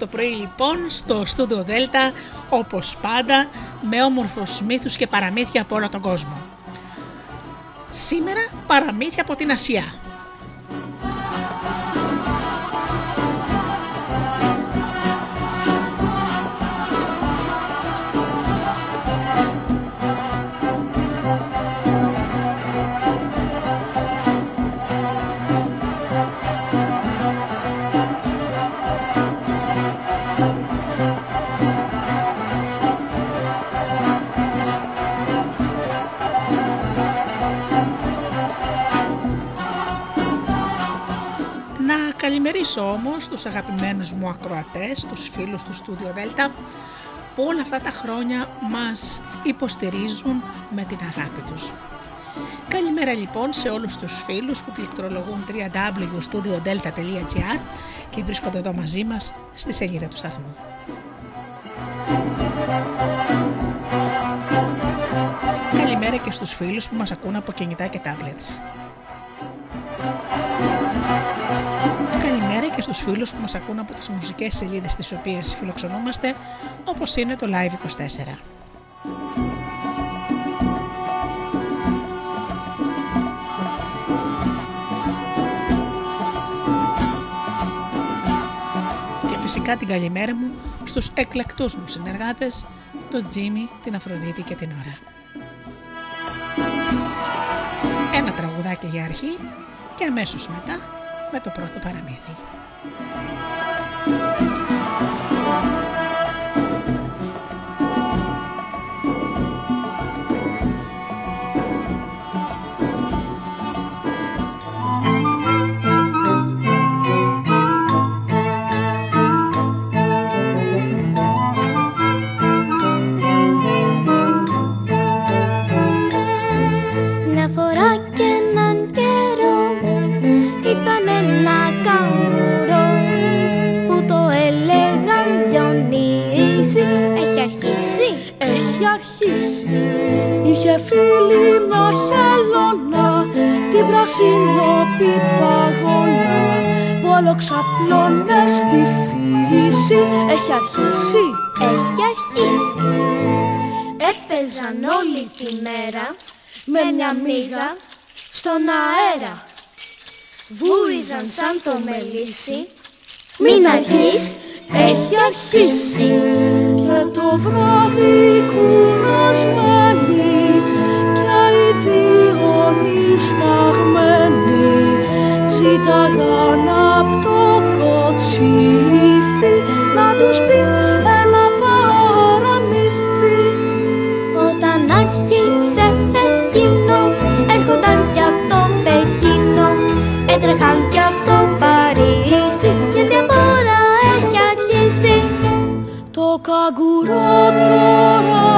Σάββατο πρωί λοιπόν στο στούντιο Δέλτα όπως πάντα με όμορφους μύθους και παραμύθια από όλο τον κόσμο. Σήμερα παραμύθια από την Ασία. Καλημερίσω όμως τους αγαπημένους μου ακροατές, τους φίλους του Studio Delta που όλα αυτά τα χρόνια μας υποστηρίζουν με την αγάπη τους. Καλημέρα λοιπόν σε όλους τους φίλους που πληκτρολογούν www.studiodelta.gr και βρίσκονται εδώ μαζί μας στη σελίδα του σταθμού. Καλημέρα και στους φίλους που μας ακούν από κινητά και tablets. Και στους φίλους που μας ακούν από τις μουσικές σελίδες τις οποίες φιλοξενούμαστε, όπως είναι το Live24. Και φυσικά την καλημέρα μου στους εκλεκτούς μου συνεργάτες, τον Τζίμι, την Αφροδίτη και την Ωρα. Ένα τραγουδάκι για αρχή και αμέσως μετά με το πρώτο παραμύθι. Μια Έχει αρχίσει. Έχει αρχίσει. Έπαιζαν όλη τη μέρα με μια μύγα στον αέρα. Βούριζαν σαν το μελίσι. Μην αργείς, έχει αρχίσει. Και το βράδυ κουρασμένοι Και οι δύο νησταγμένοι Ζήταγαν απ' τους πει ένα παραμύθι Όταν άρχισε εκείνο έρχονταν κι από το Πεκίνο Έτρεχαν κι από το Παρίσι γιατί απ' όλα έχει αρχίσει. Το καγκουρό τώρα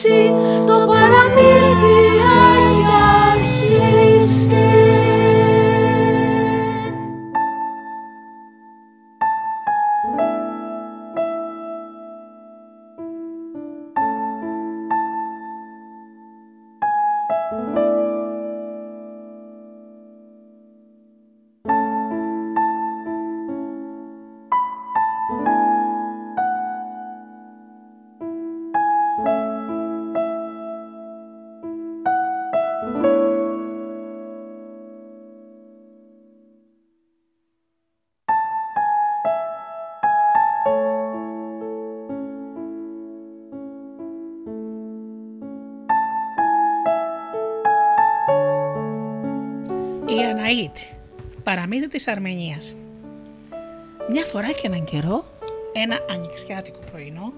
αρχίσει, το παραμύθι Παραμύθι της Αρμενίας Μια φορά και έναν καιρό, ένα ανοιξιάτικο πρωινό,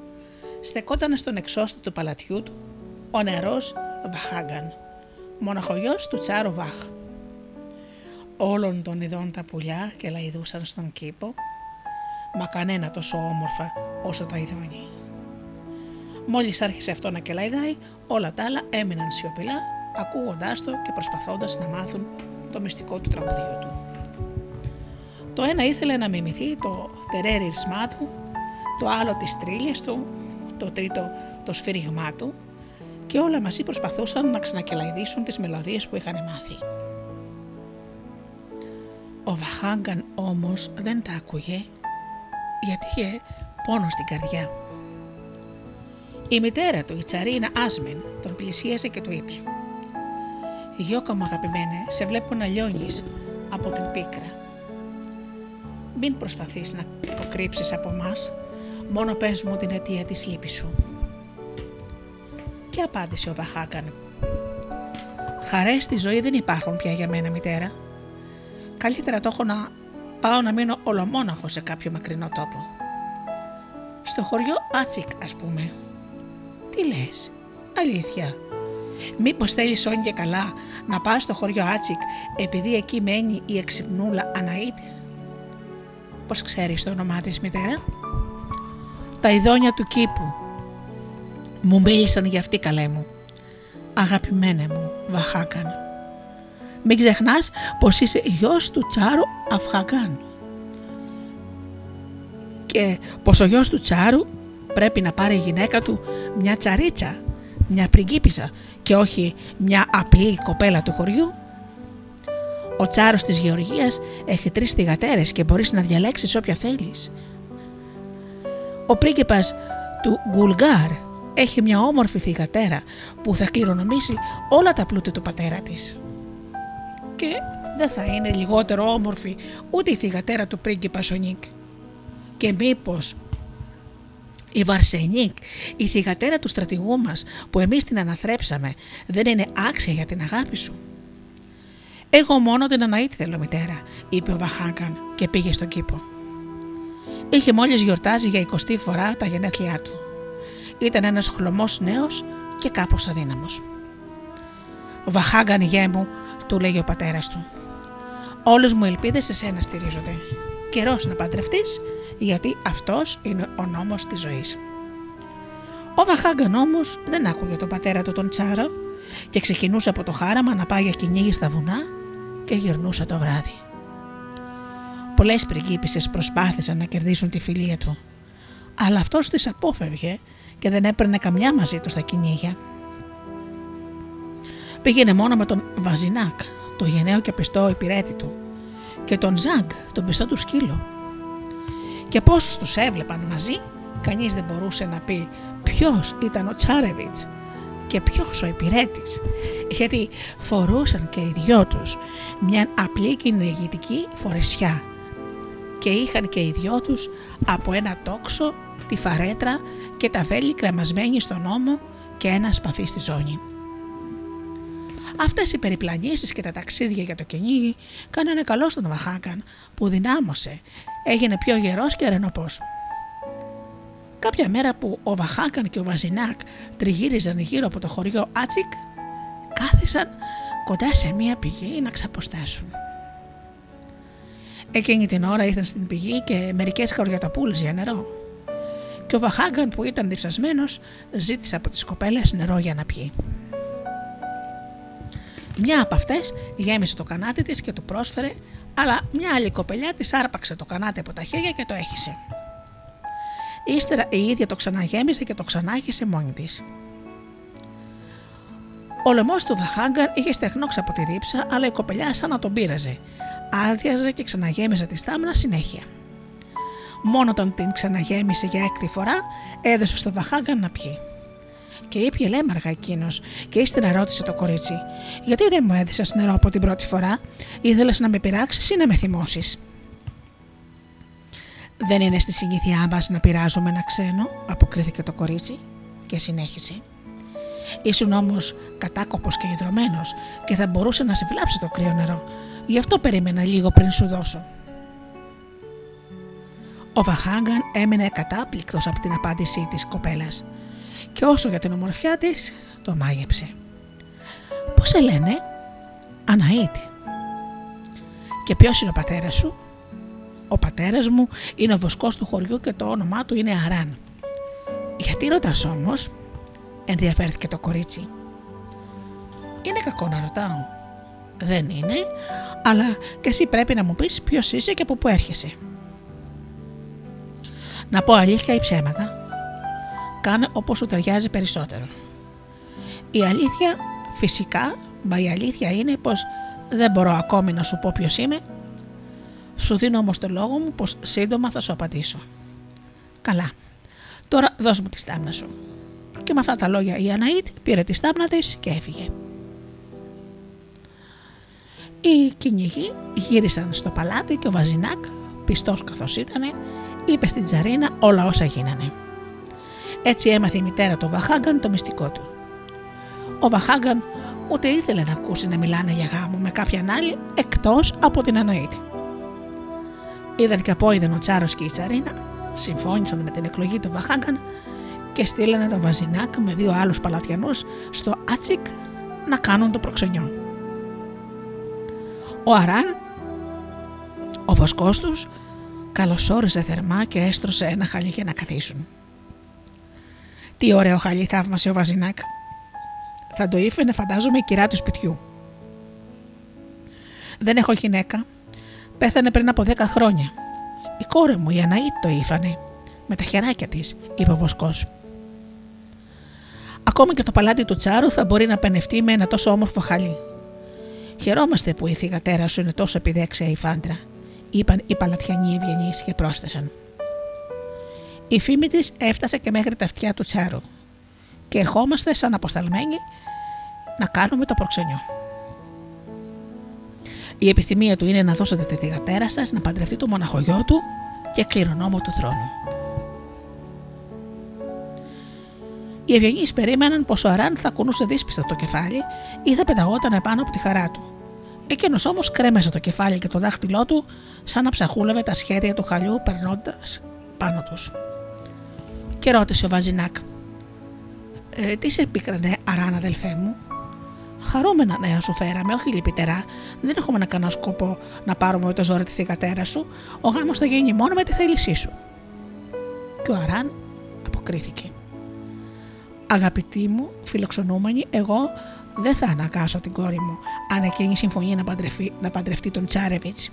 στεκόταν στον εξώστο του παλατιού του ο νερός Βαχάγκαν, μοναχογιός του Τσάρου Βάχ. Όλων των ειδών τα πουλιά και λαϊδούσαν στον κήπο, μα κανένα τόσο όμορφα όσο τα ειδόνια. Μόλις άρχισε αυτό να κελαϊδάει, όλα τα άλλα έμειναν σιωπηλά, ακούγοντάς το και προσπαθώντας να μάθουν το μυστικό του τραγουδιού του. Το ένα ήθελε να μιμηθεί το τερέρισμά του, το άλλο τις τρίλιες του, το τρίτο το σφύριγμά του και όλα μαζί προσπαθούσαν να ξανακελαϊδίσουν τις μελωδίες που είχαν μάθει. Ο Βαχάγκαν όμως δεν τα άκουγε γιατί είχε πόνο στην καρδιά. Η μητέρα του, η Τσαρίνα Άσμεν, τον πλησίασε και του είπε «Γιώκα μου αγαπημένε, σε βλέπω να λιώνεις από την πίκρα. Μην προσπαθείς να το κρύψεις από μας, μόνο πες μου την αιτία της λύπης σου». Και απάντησε ο Βαχάκαν. Χαρές στη ζωή δεν υπάρχουν πια για μένα, μητέρα. Καλύτερα το έχω να πάω να μείνω ολομόναχος σε κάποιο μακρινό τόπο. Στο χωριό Άτσικ, ας πούμε. Τι λες, αλήθεια. Μήπως θέλεις σώνει και καλά να πας στο χωριό Άτσικ επειδή εκεί μένει η εξυπνούλα Αναΐτ; Πώς ξέρεις το όνομά της μητέρα; Τα αηδόνια του κήπου μου μίλησαν για αυτή καλέ μου. Αγαπημένε μου, Βαχάκαν. Μην ξεχνάς πως είσαι γιος του Τσάρου Αφχαγκάν. Και πως ο γιος του Τσάρου πρέπει να πάρει η γυναίκα του μια τσαρίτσα, μια πριγκίπισσα και όχι μια απλή κοπέλα του χωριού. Ο Τσάρος της Γεωργίας έχει τρεις θυγατέρες και μπορείς να διαλέξεις όποια θέλεις. Ο πρίγκιπας του Γκουλγκάρ έχει μια όμορφη θυγατέρα που θα κληρονομήσει όλα τα πλούτη του πατέρα της. Και δεν θα είναι λιγότερο όμορφη ούτε η θυγατέρα του πρίγκιπα Σονίκ. Και μήπως η Βαρσενίκ, η θυγατέρα του στρατηγού μας που εμείς την αναθρέψαμε, δεν είναι άξια για την αγάπη σου; Εγώ μόνο την Αναήτη θέλω μητέρα, είπε ο Βαχάγκαν και πήγε στον κήπο. Είχε μόλις γιορτάζει για 20 φορά τα γενέθλιά του. Ήταν ένας χλωμός νέος και κάπως αδύναμος. «Βαχάγκαν γέ μου», του λέγει ο πατέρας του. «Όλες μου ελπίδες σε σένα στηρίζονται. Καιρός να παντρευτείς, γιατί αυτός είναι ο νόμος της ζωής». Ο Βαχάγκαν όμως δεν άκουγε τον πατέρα του τον Τσάρο και ξεκινούσε από το χάραμα να πάει για κυνήγι στα βουνά και γυρνούσε το βράδυ. Πολλές πριγκίπισσες προσπάθησαν να κερδίσουν τη φιλία του, αλλά αυτός τις απόφευγε και δεν έπαιρνε καμιά μαζί του στα κυνήγια. Πήγαινε μόνο με τον Βαζινάκ, το γενναίο και πιστό υπηρέτη του, και τον Ζαγκ, τον πιστό του σκύλο. Και πόσους τους έβλεπαν μαζί, κανείς δεν μπορούσε να πει ποιος ήταν ο Τσάρεβιτς και ποιος ο υπηρέτης, γιατί φορούσαν και οι δυο τους μια απλή κυνηγητική φορεσιά και είχαν και οι δυο τους από ένα τόξο τη φαρέτρα και τα βέλη κρεμασμένοι στον ώμο και ένα σπαθί στη ζώνη. Αυτές οι περιπλανήσεις και τα ταξίδια για το κυνήγι κάνανε καλό στον Βαχάκαν που δυνάμωσε, έγινε πιο γερός και αρενοπός. Κάποια μέρα που ο Βαχάκαν και ο Βαζινάκ τριγύριζαν γύρω από το χωριό Άτσικ, κάθισαν κοντά σε μία πηγή να ξαποστάσουν. Εκείνη την ώρα ήρθαν στην πηγή και μερικές χαριαταπούλες για νερό και ο Βαχάγκαν που ήταν διψασμένος ζήτησε από τις κοπέλες νερό για να πιει. Μια από αυτές γέμισε το κανάτι της και του πρόσφερε, αλλά μια άλλη κοπελιά της άρπαξε το κανάτι από τα χέρια και το έχισε. Ύστερα η ίδια το ξαναγέμισε και το ξανάχισε μόνη της. Ο λαιμός του Βαχάγκαν είχε στεγνώξει από τη δίψα, αλλά η κοπελιά σαν να τον πείραζε. Άδειαζε και ξαναγέμιζε τη στάμνα συνέχεια. Μόνο όταν την ξαναγέμισε για έκτη φορά, έδωσε στο Βαχάγκαν να πιει. Και είπε λέμαργα εκείνος, και ύστερα ρώτησε το κορίτσι: Γιατί δεν μου έδωσε νερό από την πρώτη φορά, ήθελες να με πειράξεις ή να με θυμώσεις; Δεν είναι στη συνήθειά μας να πειράζουμε ένα ξένο, αποκρίθηκε το κορίτσι και συνέχισε. Ήσουν όμως κατάκοπος και ιδρωμένο και θα μπορούσε να σε βλάψει το κρύο νερό. Γι' αυτό περίμενα λίγο πριν σου δώσω. Ο Βαχάγκαν έμεινε κατάπληκτος από την απάντησή της κοπέλας και όσο για την ομορφιά της το μάγεψε. Πώς σε λένε; Αναήτη. Και ποιος είναι ο πατέρας σου; Ο πατέρας μου είναι ο βοσκός του χωριού και το όνομά του είναι Αράν. Γιατί ρωτάς όμως, ενδιαφέρθηκε το κορίτσι. Είναι κακό να ρωτάω. Δεν είναι, αλλά και εσύ πρέπει να μου πεις ποιος είσαι και από πού έρχεσαι. Να πω αλήθεια ή ψέματα. Κάνε όπως σου ταιριάζει περισσότερο. Η αλήθεια φυσικά, μα η αλήθεια είναι πως δεν μπορώ ακόμη να σου πω ποιος είμαι. Σου δίνω όμως το λόγο μου πως σύντομα θα σου απαντήσω. Καλά. Τώρα δώσ' μου τη στάμνα σου. Και με αυτά τα λόγια η Αναήτ πήρε τη στάμνα της και έφυγε. Οι κυνηγοί γύρισαν στο παλάτι και ο Βαζινάκ, πιστός καθώς ήταν, είπε στην Τζαρίνα όλα όσα γίνανε. Έτσι έμαθε η μητέρα του Βαχάγκαν το μυστικό του. Ο Βαχάγκαν ούτε ήθελε να ακούσει να μιλάνε για γάμο με κάποιαν άλλη εκτός από την Αναήτη. Είδαν και απόειδεν ο Τσάρος και η Τσαρίνα, συμφώνησαν με την εκλογή του Βαχάγκαν και στείλανε τον Βαζινάκ με δύο άλλους παλατιανούς στο Άτσικ να κάνουν το προξενιό. Ο Αράν, ο βοσκός τους, καλωσόρισε θερμά και έστρωσε ένα χαλί για να καθίσουν. Τι ωραίο χαλί θαύμασε ο Βαζινάκ. Θα το ήφαινε φαντάζομαι η κυρά του σπιτιού. Δεν έχω γυναίκα. Πέθανε πριν από δέκα χρόνια. Η κόρη μου η Αναήτ το ήφανε. Με τα χεράκια της, είπε ο Βοσκός. Ακόμη και το παλάτι του Τσάρου θα μπορεί να πενευτεί με ένα τόσο όμορφο χαλί. Χαιρόμαστε που η θηγατέρα σου είναι τόσο επιδέξια η φάντρα, είπαν οι παλατιανοί ευγενείς και πρόσθεσαν. Η φήμη της έφτασε και μέχρι τα αυτιά του Τσάρου και ερχόμαστε σαν αποσταλμένοι να κάνουμε το προξενιό. Η επιθυμία του είναι να δώσετε τη θηγατέρα σας να παντρευτεί το μοναχογιό του και κληρονόμο του θρόνου. Οι ευγενείς περίμεναν πως ο Αράν θα κουνούσε δύσπιστα το κεφάλι ή θα πεταγόταν επάνω από τη χαρά του. Εκείνος όμως κρέμεσε το κεφάλι και το δάχτυλό του, σαν να ψαχούλευε τα σχέδια του χαλιού περνώντας πάνω τους. Και ρώτησε ο Βαζινάκ, ε, Τι σε πίκρανε, Αράν, αδελφέ μου. Χαρούμενα νέα σου φέραμε, όχι λυπητερά. Δεν έχουμε να κανένα σκοπό να πάρουμε με το ζόρι τη θηγατέρα σου. Ο γάμος θα γίνει μόνο με τη θέλησή σου. Και ο Αράν αποκρίθηκε. Αγαπητή μου, φιλοξενούμενη, εγώ δεν θα αναγκάσω την κόρη μου αν εκείνη συμφωνεί να παντρευτεί, να παντρευτεί τον Τσάρεβιτς.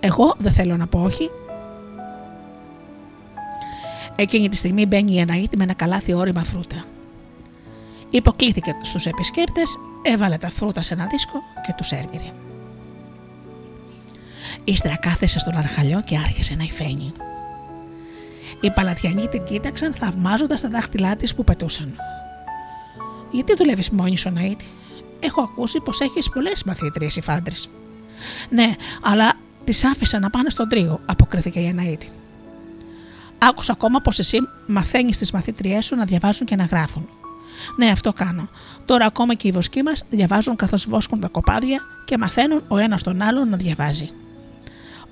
Εγώ δεν θέλω να πω όχι. Εκείνη τη στιγμή μπαίνει η Αναήτη με ένα καλάθι όρημα φρούτα. Υποκλήθηκε στους επισκέπτες, έβαλε τα φρούτα σε ένα δίσκο και τους έρβηρε. Ύστερα κάθεσε στον αρχαλιό και άρχισε να υφαίνει. Οι παλατιανοί την κοίταξαν θαυμάζοντας τα δάχτυλά της που πετούσαν. Γιατί δουλεύεις μόνη σου, Ναΐτη. Έχω ακούσει πως έχεις πολλές μαθήτριε οι φάντρες. Ναι, αλλά τις άφησα να πάνε στον τρίγο, αποκρίθηκε η Αναήτη. Άκουσα ακόμα πως εσύ μαθαίνεις τις μαθήτριέ σου να διαβάζουν και να γράφουν. Ναι, αυτό κάνω. Τώρα ακόμα και οι βοσκοί μας διαβάζουν καθώς βόσκουν τα κοπάδια και μαθαίνουν ο ένας τον άλλον να διαβάζει.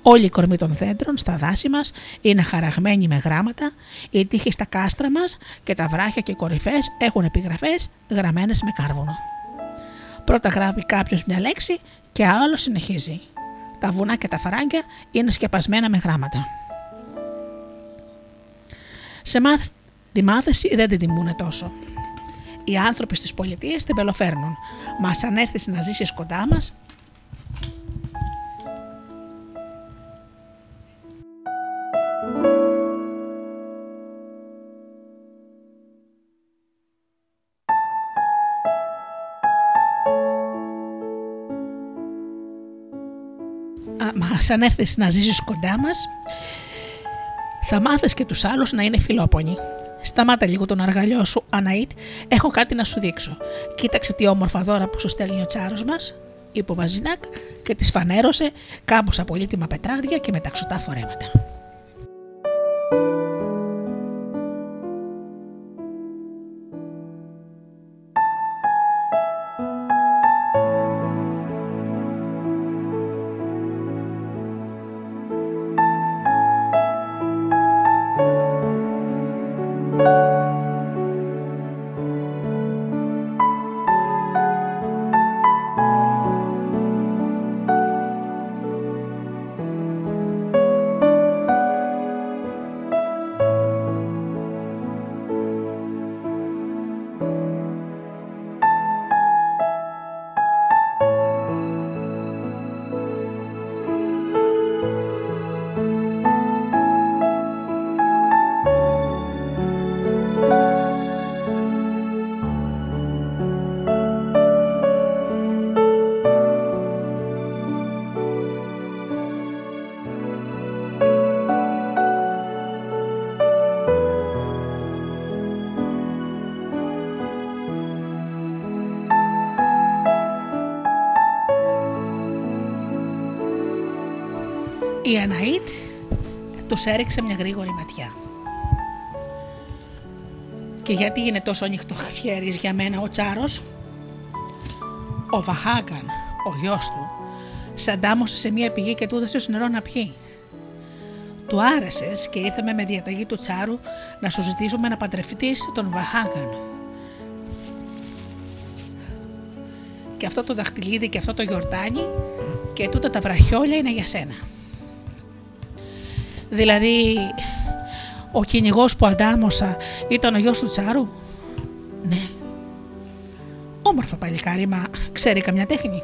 Όλη η κορμή των δέντρων στα δάση μας είναι χαραγμένη με γράμματα, οι τείχοι στα κάστρα μας και τα βράχια και οι κορυφές έχουν επιγραφές γραμμένες με κάρβουνο. Πρώτα γράφει κάποιος μια λέξη και άλλο συνεχίζει. Τα βουνά και τα φαράγγια είναι σκεπασμένα με γράμματα. Σε μάθ, τη μάθηση δεν την τιμούν τόσο. Οι άνθρωποι στις πολιτείες την πελοφέρνουν. Μας αν έρθεις να ζήσεις κοντά μας, αν έρθεις να ζήσεις κοντά μας, θα μάθεις και τους άλλους να είναι φιλόπονοι. Σταμάτα λίγο τον αργαλιό σου, Αναήτ, έχω κάτι να σου δείξω. Κοίταξε τι όμορφα δώρα που σου στέλνει ο τσάρος μας, είπε ο Βαζινάκ και τη φανέρωσε κάμποσα πολύτιμα πετράδια και μεταξωτά φορέματα. Η Αναήτ τους έριξε μια γρήγορη ματιά. Και γιατί είναι τόσο ανοιχτό χέρις για μένα ο Τσάρος; Ο Βαχάγκαν, ο γιος του, σαντάμωσε σε μια πηγή και του έδωσε νερό να πιει. Του άρεσες και ήρθαμε με διαταγή του Τσάρου να σου ζητήσουμε να παντρευτείς τον Βαχάγκαν. Και αυτό το δαχτυλίδι και αυτό το γιορτάνι και τούτα τα βραχιόλια είναι για σένα. Δηλαδή, ο κυνηγός που αντάμωσα ήταν ο γιος του Τσάρου; Ναι. Όμορφα παλικάρι, μα ξέρει καμιά τέχνη;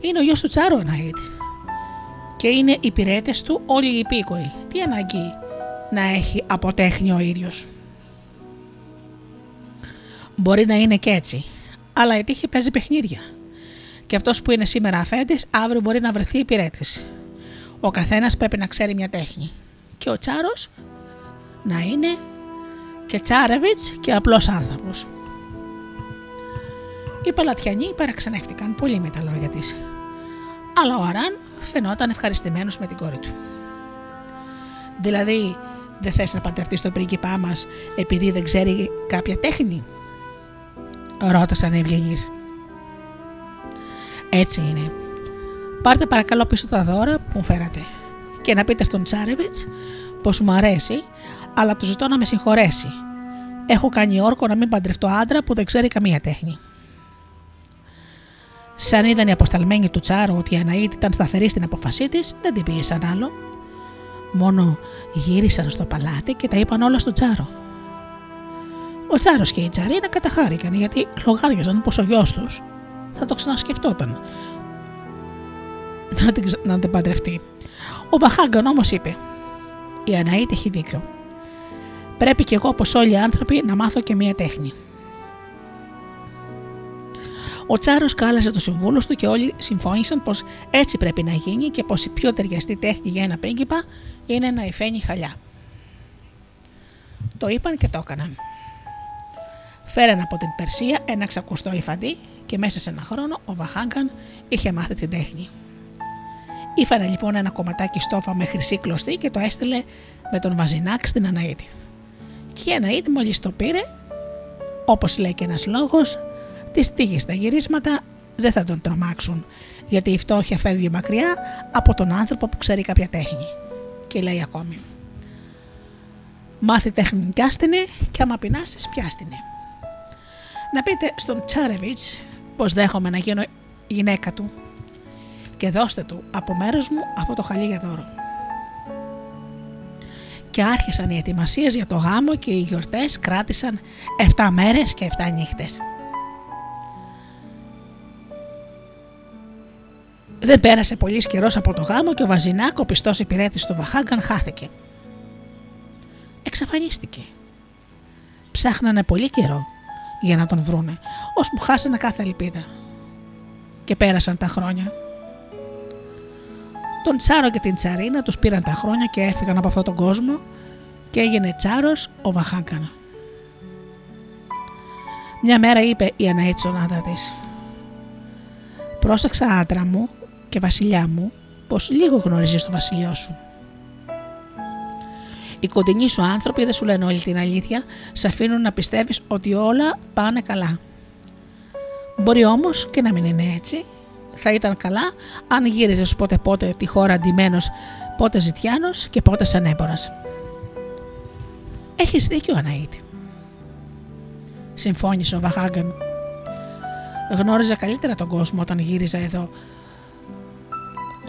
Είναι ο γιος του Τσάρου, Αναήτ. Και είναι οι πυρέτες του όλοι οι υπήκοοι. Τι ανάγκη να έχει αποτέχνη ο ίδιος; Μπορεί να είναι και έτσι, αλλά η τύχη παίζει παιχνίδια. Και αυτός που είναι σήμερα αφέντης, αύριο μπορεί να βρεθεί υπηρέτη. Ο καθένας πρέπει να ξέρει μια τέχνη. Και ο Τσάρος να είναι και Τσάρεβιτς και απλός άνθρωπος. Οι παλατιανοί παραξενεύτηκαν πολύ με τα λόγια της. Αλλά ο Αράν φαινόταν ευχαριστημένος με την κόρη του. Δηλαδή, δεν θες να παντρευτείς τον πρίγκιπά μας επειδή δεν ξέρει κάποια τέχνη, ρώτησαν οι ευγενείς. Έτσι είναι. Πάρτε παρακαλώ πίσω τα δώρα που μου φέρατε και να πείτε στον Τσάρεβιτς πως μου αρέσει, αλλά του ζητώ να με συγχωρέσει. Έχω κάνει όρκο να μην παντρευτώ άντρα που δεν ξέρει καμία τέχνη. Σαν είδαν οι αποσταλμένοι του Τσάρου ότι η Αναήτη ήταν σταθερή στην αποφασή της, δεν την πίεσαν άλλο. Μόνο γύρισαν στο παλάτι και τα είπαν όλα στον Τσάρο. Ο Τσάρος και η Τσαρίνα καταχάρηκαν γιατί λογάριαζαν πως ο γιος τους θα το ξανασκεφτόταν να την, να την παντρευτεί. Ο Βαχάγκαν όμως είπε: Η Αναήτη έχει δίκιο. Πρέπει κι εγώ, όπως όλοι οι άνθρωποι, να μάθω και μία τέχνη. Ο Τσάρος κάλεσε τους συμβούλους του και όλοι συμφώνησαν πως έτσι πρέπει να γίνει και πως η πιο ταιριαστή τέχνη για ένα πρίγκιπα είναι να υφαίνει χαλιά. Το είπαν και το έκαναν. Φέραν από την Περσία ένα ξακουστό υφαντή και μέσα σε ένα χρόνο ο Βαχάγκαν είχε μάθει την τέχνη. Ήφανε λοιπόν ένα κομματάκι στόφα με χρυσή κλωστή και το έστειλε με τον Μαζινάκ στην Αναήτη. Και η Αναήτη μόλις το πήρε, όπως λέει και ένας λόγος, τις τύχες στα γυρίσματα δεν θα τον τρομάξουν, γιατί η φτώχεια φεύγει μακριά από τον άνθρωπο που ξέρει κάποια τέχνη. Και λέει ακόμη. Μάθει τέχνη πιάστηνε και άμα πεινάσεις πιάστηνε. Να πείτε στον Τσάρεβιτς πως δέχομαι να γίνω γυναίκα του και δώστε του από μέρος μου αυτό το χαλί για δώρο. Και άρχισαν οι ετοιμασίες για το γάμο και οι γιορτές κράτησαν 7 μέρες και 7 νύχτες. Δεν πέρασε πολύ καιρός από το γάμο και ο Βαζινάκ, ο πιστός υπηρέτης του Βαχάγκαν, χάθηκε. Εξαφανίστηκε. Ψάχνανε πολύ καιρό για να τον βρούνε, ώσπου χάσανε κάθε ελπίδα. Και πέρασαν τα χρόνια. Τον Τσάρο και την Τσαρίνα τους πήραν τα χρόνια και έφυγαν από αυτόν τον κόσμο και έγινε Τσάρος ο Βαχάγκαν. Μια μέρα είπε η Αναέτσονάδα της «Πρόσεξα άντρα μου και βασιλιά μου πως λίγο γνωρίζεις το βασιλιό σου. Οι κοντινοί σου άνθρωποι δεν σου λένε όλη την αλήθεια, σε αφήνουν να πιστεύεις ότι όλα πάνε καλά. Μπορεί όμως και να μην είναι έτσι. Θα ήταν καλά αν γύριζες πότε πότε τη χώρα αντιμένος, πότε ζητιάνος και πότε σαν έμπορας. Έχεις δίκιο Αναήτη. Συμφώνησε ο Βαχάγκαν. Γνώριζα καλύτερα τον κόσμο όταν γύριζα εδώ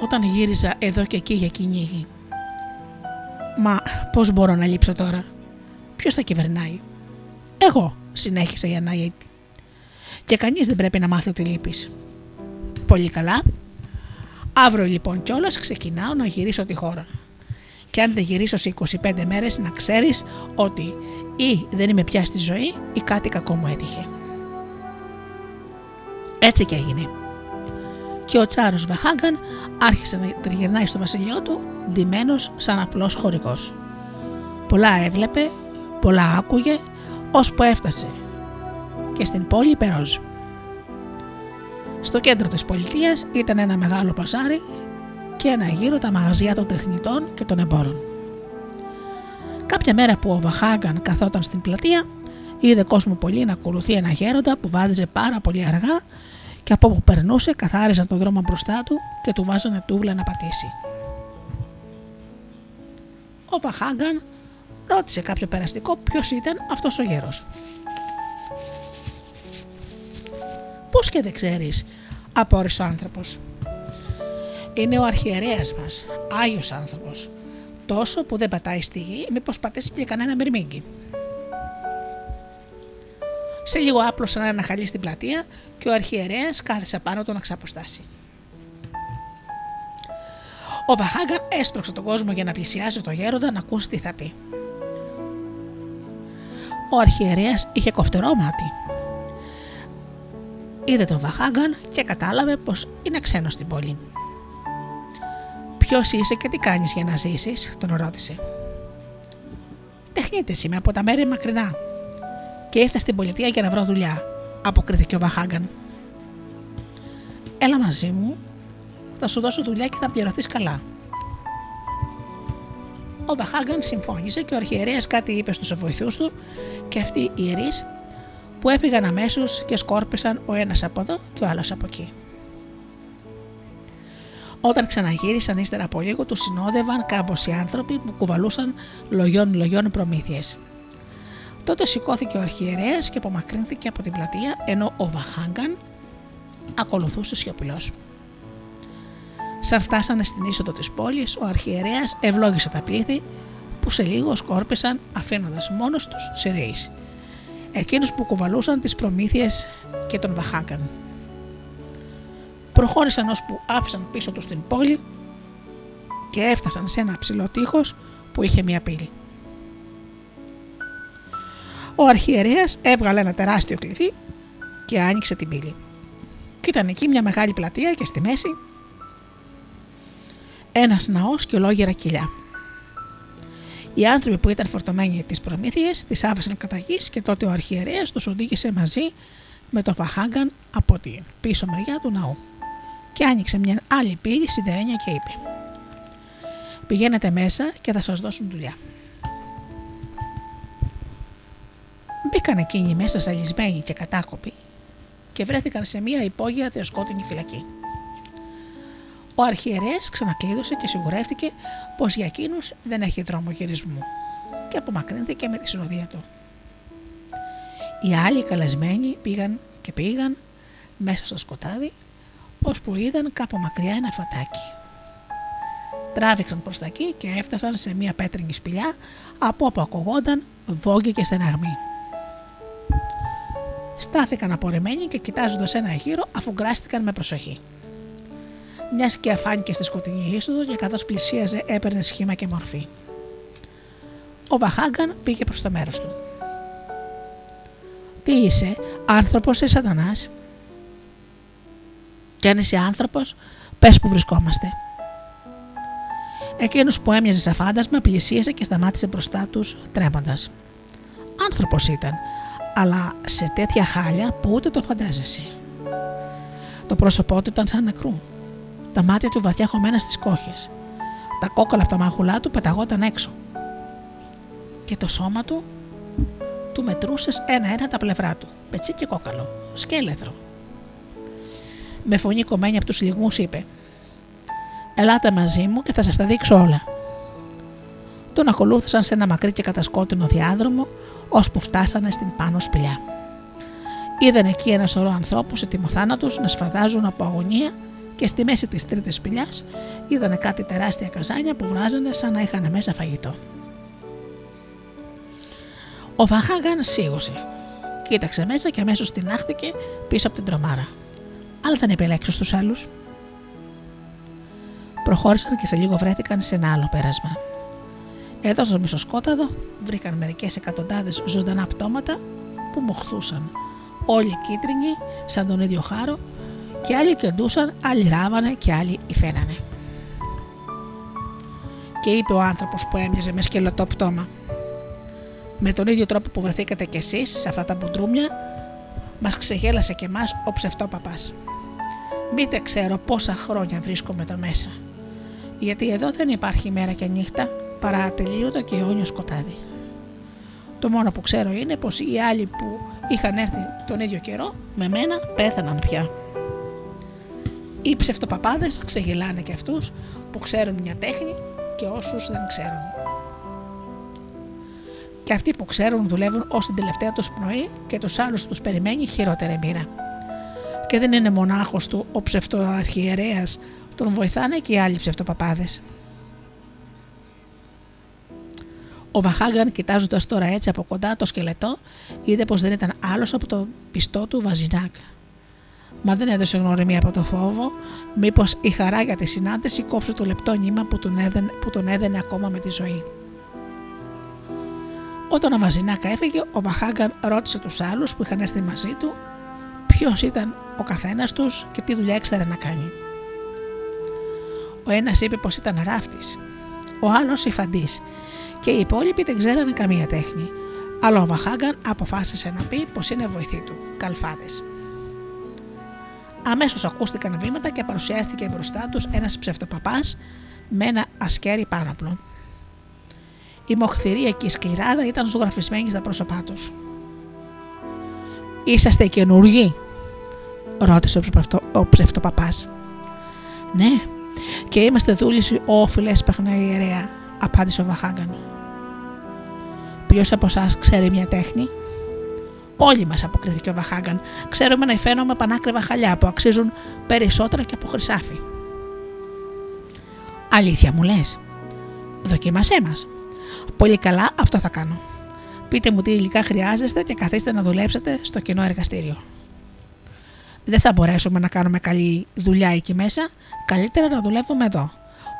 όταν γύριζα εδώ και εκεί για κυνήγι. Μα πώς μπορώ να λείψω τώρα; Ποιος θα κυβερνάει; Εγώ, συνέχισε η Ανάιτη. Και κανείς δεν πρέπει να μάθει ότι λείπεις. Πολύ καλά. Αύριο λοιπόν κιόλας ξεκινάω να γυρίσω τη χώρα. Και αν δεν γυρίσω σε 25 μέρες να ξέρεις ότι ή δεν είμαι πια στη ζωή ή κάτι κακό μου έτυχε. Έτσι και έγινε και ο Τσάρος Βαχάγκαν άρχισε να τριγυρνάει στο βασιλιό του, ντυμένος σαν απλός χωρικός. Πολλά έβλεπε, πολλά άκουγε, ώσπου έφτασε και στην πόλη Περόζ. Στο κέντρο της πολιτείας ήταν ένα μεγάλο παζάρι και ένα γύρο τα μαγαζιά των τεχνητών και των εμπόρων. Κάποια μέρα που ο Βαχάγκαν καθόταν στην πλατεία, είδε κόσμο πολύ να ακολουθεί ένα γέροντα που βάδιζε πάρα πολύ αργά και από όπου περνούσε καθάριζαν τον δρόμο μπροστά του και του βάζανε τούβλα να πατήσει. Ο Βαχάγκαν ρώτησε κάποιο περαστικό ποιος ήταν αυτός ο γέρος. Πώς και δεν ξέρεις, απόρρισε ο άνθρωπος. Είναι ο αρχιερέας μας, Άγιος άνθρωπος, τόσο που δεν πατάει στη γη, μήπως πατήσει και κανένα μυρμήγκι. Σε λίγο άπλωσαν ένα χαλί στην πλατεία και ο αρχιερέας κάθισε πάνω του να ξαποστάσει. Ο Βαχάγκαν έσπρωξε τον κόσμο για να πλησιάσει το γέροντα να ακούσει τι θα πει. Ο αρχιερέας είχε κοφτερό μάτι. Είδε τον Βαχάγκαν και κατάλαβε πως είναι ξένος στην πόλη. Ποιος είσαι και τι κάνεις για να ζήσεις, τον ρώτησε. Τεχνίτες είμαι από τα μέρη μακρινά και ήρθα στην πολιτεία για να βρω δουλειά, αποκρίθηκε ο Βαχάγκαν. Έλα μαζί μου, θα σου δώσω δουλειά και θα πληρωθείς καλά. Ο Βαχάγκαν συμφώνησε και ο αρχιερέας κάτι είπε στους βοηθούς του και αυτοί οι ιερείς που έφυγαν αμέσως και σκόρπισαν ο ένας από εδώ και ο άλλος από εκεί. Όταν ξαναγύρισαν ύστερα από λίγο, τους συνόδευαν οι άνθρωποι που κουβαλούσαν λογιών-λογιών προμήθειες. Τότε σηκώθηκε ο αρχιερέας και απομακρύνθηκε από την πλατεία, ενώ ο Βαχάγκαν ακολουθούσε σιωπηλός. Σαν φτάσανε στην είσοδο της πόλης, ο αρχιερέας ευλόγησε τα πλήθη που σε λίγο σκόρπισαν αφήνοντας μόνος τους τους ιερείς, εκείνους που κουβαλούσαν τις προμήθειες και τον Βαχάγκαν. Προχώρησαν ώσπου άφησαν πίσω τους την πόλη και έφτασαν σε ένα ψηλό τείχος που είχε μια πύλη. Ο αρχιερέας έβγαλε ένα τεράστιο κλειδί και άνοιξε την πύλη. Και ήταν εκεί μια μεγάλη πλατεία και στη μέση ένας ναός και ολόγερα κοιλιά. Οι άνθρωποι που ήταν φορτωμένοι τις προμήθειες τις άφησαν κατά γης και τότε ο αρχιερέας τους οδήγησε μαζί με το Φαχάγκαν από την πίσω μεριά του ναού και άνοιξε μια άλλη πύλη σιδερένια και είπε «Πηγαίνετε μέσα και θα σας δώσουν δουλειά». Μπήκαν εκείνοι μέσα ζαλισμένοι και κατάκοποι και βρέθηκαν σε μια υπόγεια θεοσκότεινη φυλακή. Ο αρχιερέας ξανακλείδωσε και σιγουρεύτηκε πως για εκείνους δεν έχει δρόμο γυρισμού και απομακρύνθηκε με τη συνοδεία του. Οι άλλοι καλεσμένοι πήγαν και πήγαν μέσα στο σκοτάδι ώσπου είδαν κάπου μακριά ένα φωτάκι. Τράβηξαν προς τα εκεί και έφτασαν σε μια πέτρινη σπηλιά από όπου ακουγόνταν βόγγι και στεναγμοί. Στάθηκαν απορρεμένοι και κοιτάζοντας ένα γύρο αφού γκράστηκαν με προσοχή. Μιας σκιά φάνηκε στη σκοτεινή είσοδο και καθώς πλησίαζε έπαιρνε σχήμα και μορφή. Ο Βαχάγκαν πήγε προς το μέρος του. Τι είσαι, άνθρωπος ή σατανάς, κι αν είσαι άνθρωπος, πες που βρισκόμαστε. Εκείνος που έμοιαζε σαν φάντασμα πλησίασε και σταμάτησε μπροστά τους τρέμοντας. Άνθρωπος ήταν, αλλά σε τέτοια χάλια που ούτε το φαντάζεσαι. Το πρόσωπό του ήταν σαν νεκρού. Τα μάτια του βαθιά χωμένα στις κόχες. Τα κόκκαλα από τα μαγουλά του πεταγόταν έξω. Και το σώμα του του μετρούσες ένα-ένα τα πλευρά του. Πετσί και κόκαλο. Σκέλεθρο με φωνή κομμένη από τους λιγμούς είπε «Ελάτε μαζί μου και θα σας τα δείξω όλα». Τον ακολούθησαν σε ένα μακρύ και κατασκότεινο διάδρομο ώσπου φτάσανε στην πάνω σπηλιά. Είδαν εκεί ένα σωρό ανθρώπους σε τιμοθάνατους να σφαδάζουν από αγωνία και στη μέση της τρίτης σπηλιάς είδανε κάτι τεράστια καζάνια που βράζανε σαν να είχαν μέσα φαγητό. Ο Βαχάγκαν σίγωσε. Κοίταξε μέσα και αμέσως την άχτηκε πίσω από την τρομάρα αλλά δεν επιλέξω στους άλλους. Προχώρησαν και σε λίγο βρέθηκαν σε ένα άλλο πέρασμα. Εδώ στο μισοσκόταδο βρήκαν μερικές εκατοντάδες ζωντανά πτώματα που μοχθούσαν. Όλοι κίτρινοι σαν τον ίδιο χάρο και άλλοι κεντούσαν, άλλοι ράβανε και άλλοι υφαίνανε. Και είπε ο άνθρωπος που έμοιαζε με σκελωτό πτώμα. Με τον ίδιο τρόπο που βρεθήκατε κι εσείς σε αυτά τα μπουντρούμια, μας ξεγέλασε και εμάς ο ψευτόπαπας. Μήτε ξέρω πόσα χρόνια βρίσκομαι εδώ μέσα. Γιατί εδώ δεν υπάρχει μέρα και νύχτα παρά ατελείωτο και αιώνιο σκοτάδι. Το μόνο που ξέρω είναι πως οι άλλοι που είχαν έρθει τον ίδιο καιρό με μένα πέθαναν πια. Οι ψευτοπαπάδες ξεγελάνε και αυτούς που ξέρουν μια τέχνη και όσους δεν ξέρουν. Και αυτοί που ξέρουν δουλεύουν ως την τελευταία τους πνοή και τους άλλους τους περιμένει χειρότερη μοίρα. Και δεν είναι μονάχος του ο ψευτοαρχιερέας, τον βοηθάνε και οι άλλοι ψευτοπαπάδες. Ο Βαχάγκαν, κοιτάζοντας τώρα έτσι από κοντά το σκελετό, είδε πως δεν ήταν άλλος από το πιστό του Βαζινάκ. Μα δεν έδωσε γνωριμία από το φόβο, μήπως η χαρά για τη συνάντηση κόψει το λεπτό νήμα που τον, έδαινε, που τον έδαινε ακόμα με τη ζωή. Όταν ο Βαζινάκ έφυγε, ο Βαχάγκαν ρώτησε τους άλλους που είχαν έρθει μαζί του ποιος ήταν ο καθένας τους και τι δουλειά ήξερε να κάνει. Ο ένας είπε πως ήταν ράφτης, ο άλλος υφαντής και οι υπόλοιποι δεν ξέρανε καμία τέχνη. Αλλά ο Βαχάγκαν αποφάσισε να πει πως είναι βοηθή του, καλφάδες. Αμέσως ακούστηκαν βήματα και παρουσιάστηκε μπροστά τους ένας ψευτοπαπάς με ένα ασκέρι πάνωπλο. Η μοχθηρία και η σκληράδα ήταν ζωγραφισμένοι στα πρόσωπά τους. Είσαστε καινούργοι, ρώτησε ο ψευτοπαπάς. Ναι, και είμαστε δούλοι όφιλες ιερέα, απάντησε ο Βαχάγκαν. Ποιος από εσάς ξέρει μια τέχνη; Όλοι μας, αποκρίθηκε ο Βαχάγκαν, ξέρουμε να υφαίνομαι πανάκριβα χαλιά που αξίζουν περισσότερα και από χρυσάφι. Αλήθεια μου λες; Δοκίμασέ μας. Πολύ καλά, αυτό θα κάνω. Πείτε μου τι υλικά χρειάζεστε και καθίστε να δουλέψετε στο κοινό εργαστήριο. Δεν θα μπορέσουμε να κάνουμε καλή δουλειά εκεί μέσα, καλύτερα να δουλεύουμε εδώ.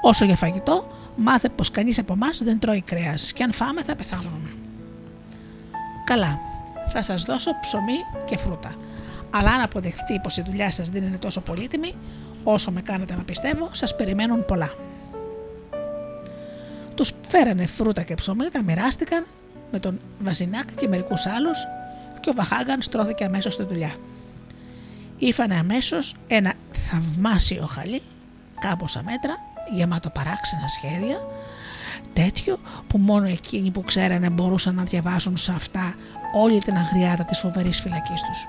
Όσο για φαγητό, μάθε πως κανείς από εμάς δεν τρώει κρέας και αν φάμε θα πεθάνουμε. Καλά, θα σας δώσω ψωμί και φρούτα. Αλλά αν αποδεχτεί πως η δουλειά σας δεν είναι τόσο πολύτιμη, όσο με κάνετε να πιστεύω, σας περιμένουν πολλά. Τους φέρανε φρούτα και ψωμί, τα μοιράστηκαν με τον Βαζινάκ και μερικούς άλλους και ο Βαχάγκαν στρώθηκε αμέσως στη δουλειά. Ήφανε αμέσως ένα θαυμάσιο χαλί, κάμποσα μέτρα, γεμάτο παράξενα σχέδια, τέτοιο που μόνο εκείνοι που ξέρανε μπορούσαν να διαβάσουν σε αυτά όλη την αγριάδα της φοβερής φυλακής τους.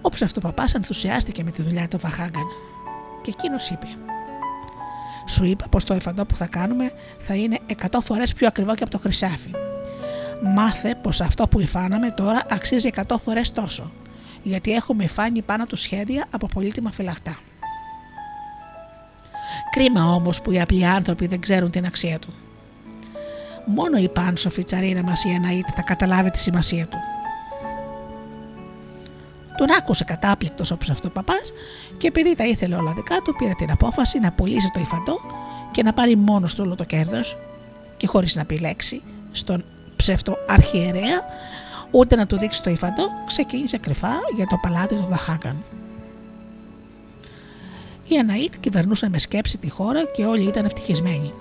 Ο ψευτοπαπάς ενθουσιάστηκε με τη δουλειά του Βαχάγκαν και εκείνος είπε «Σου είπα πως το εφαντό που θα κάνουμε θα είναι 100 φορές πιο ακριβό και από το χρυσάφι. Μάθε πως αυτό που υφάναμε τώρα αξίζει 100 φορές τόσο, γιατί έχουμε φάνει πάνω του σχέδια από πολύτιμα φυλακτά. Κρίμα όμως που οι απλοί άνθρωποι δεν ξέρουν την αξία του. Μόνο η πάνσοφη τσαρίνα μας η Αναήτη θα καταλάβει τη σημασία του. Τον άκουσε κατάπληκτος όπως αυτός ο παπάς και επειδή τα ήθελε όλα δικά του, πήρε την απόφαση να πουλήσει το υφαντό και να πάρει μόνος του όλο το κέρδος και χωρίς να πει λέξη στον ψεύτο αρχιερέα, ούτε να του δείξει το υφαντό, ξεκίνησε κρυφά για το παλάτι του Δαχάγκαν. Οι Αναίτ κυβερνούσαν με σκέψη τη χώρα και όλοι ήταν ευτυχισμένοι.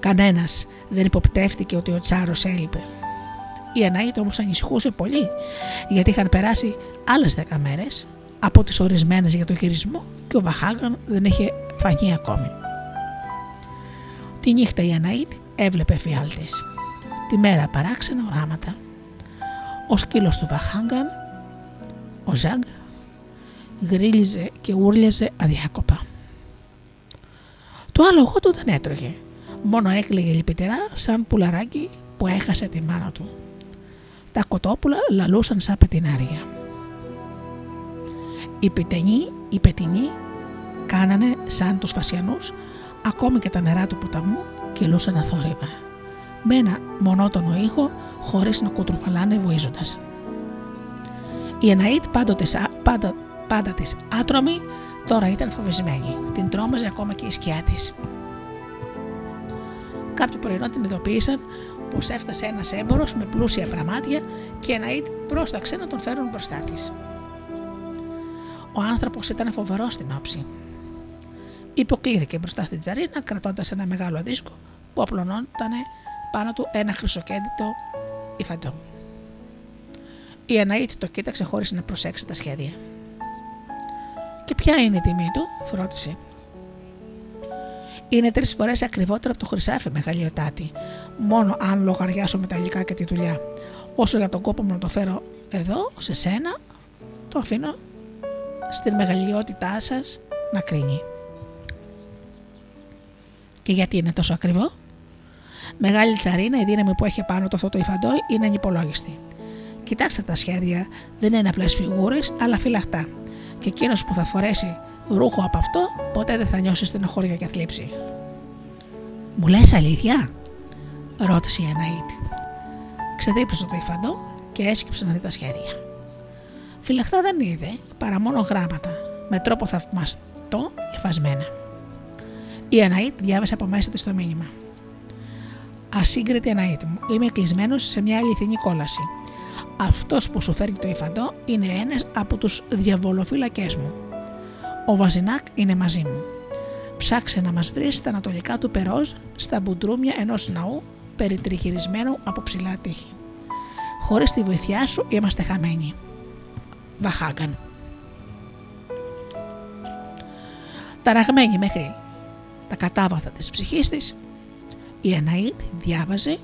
Κανένας δεν υποπτεύτηκε ότι ο Τσάρος έλειπε. Η Αναίτ όμως ανησυχούσε πολύ, γιατί είχαν περάσει άλλες δέκα μέρες από τις ορισμένες για το χειρισμό και ο Βαχάγκαν δεν είχε φανεί ακόμη. Τη νύχτα η Αναίτ έβλεπε φιάλτες. Τη μέρα παράξενα οράματα. Ο σκύλος του Βαχάγκαν, ο Ζάγκ, γρίλιζε και ούρλιαζε αδιάκοπα. Το άλογο του δεν έτρωγε, μόνο έκλαιγε λυπητερά σαν πουλαράκι που έχασε τη μάνα του. Τα κοτόπουλα λαλούσαν σαν πετινάρια. Οι πετενοί, οι πετινοί κάνανε σαν τους φασιανούς, ακόμη και τα νερά του ποταμού κυλούσαν αθόρυβα. Με ένα μονότονο ήχο χωρίς να κουτρουφαλάνε βοίζοντας. Η Εναΐτ πάντοτε, πάντα, πάντα της άτρομη, τώρα ήταν φοβισμένη. Την τρόμαζε ακόμα και η σκιά της. Κάποιο πρωινό την ειδοποίησαν πως έφτασε ένας έμπορο με πλούσια πραμάτια και ένα ήτ πρόσταξε να τον φέρουν μπροστά της. Ο άνθρωπος ήταν φοβερός στην όψη. Υποκλήθηκε μπροστά στην τζαρίνα κρατώντας ένα μεγάλο δίσκο που απλωνόταν πάνω του ένα χρυσοκέντητο υφαντό. Η Αναήτη το κοίταξε χωρίς να προσέξει τα σχέδια. Και ποια είναι η τιμή του, ρώτησε. Είναι τρεις φορές ακριβότερο από το χρυσάφι, μεγαλειοτάτη. Μόνο αν λογαριάσω με τα υλικά και τη δουλειά. Όσο για τον κόπο μου να το φέρω εδώ, σε σένα, το αφήνω στην μεγαλειότητά σας να κρίνει. Και γιατί είναι τόσο ακριβό; Μεγάλη τσαρίνα, η δύναμη που έχει πάνω το αυτό το υφαντό είναι ανυπολόγιστη. Κοιτάξτε τα σχέδια, δεν είναι απλές φιγούρες, αλλά φυλαχτά. Και εκείνος που θα φορέσει ρούχο από αυτό, ποτέ δεν θα νιώσεις στενοχώρια και θλίψη. Μου λες αλήθεια, ρώτησε η Αναήτη. Ξεδίπησε το υφαντό και έσκυψε να δει τα σχέδια. Φυλαχτά δεν είδε παρά μόνο γράμματα, με τρόπο θαυμαστό εφασμένα. Η Αναήτ διάβασε από μέσα της το μήνυμα. Ασύγκριτη Αναήτ μου, είμαι κλεισμένος σε μια αληθινή κόλαση. Αυτός που σου φέρνει το υφαντό είναι ένας από τους διαβολοφύλακέ μου. Ο Βαζινάκ είναι μαζί μου. Ψάξε να μας βρεις στα ανατολικά του Περόζ, στα μπουντρούμια ενός ναού περιτριγυρισμένου από ψηλά τείχη. Χωρίς τη βοήθειά σου είμαστε χαμένοι. Βαχάγκαν. Ταραγμένη μέχρι τα κατάβαθα της ψυχής της, η Αναήτ διάβαζε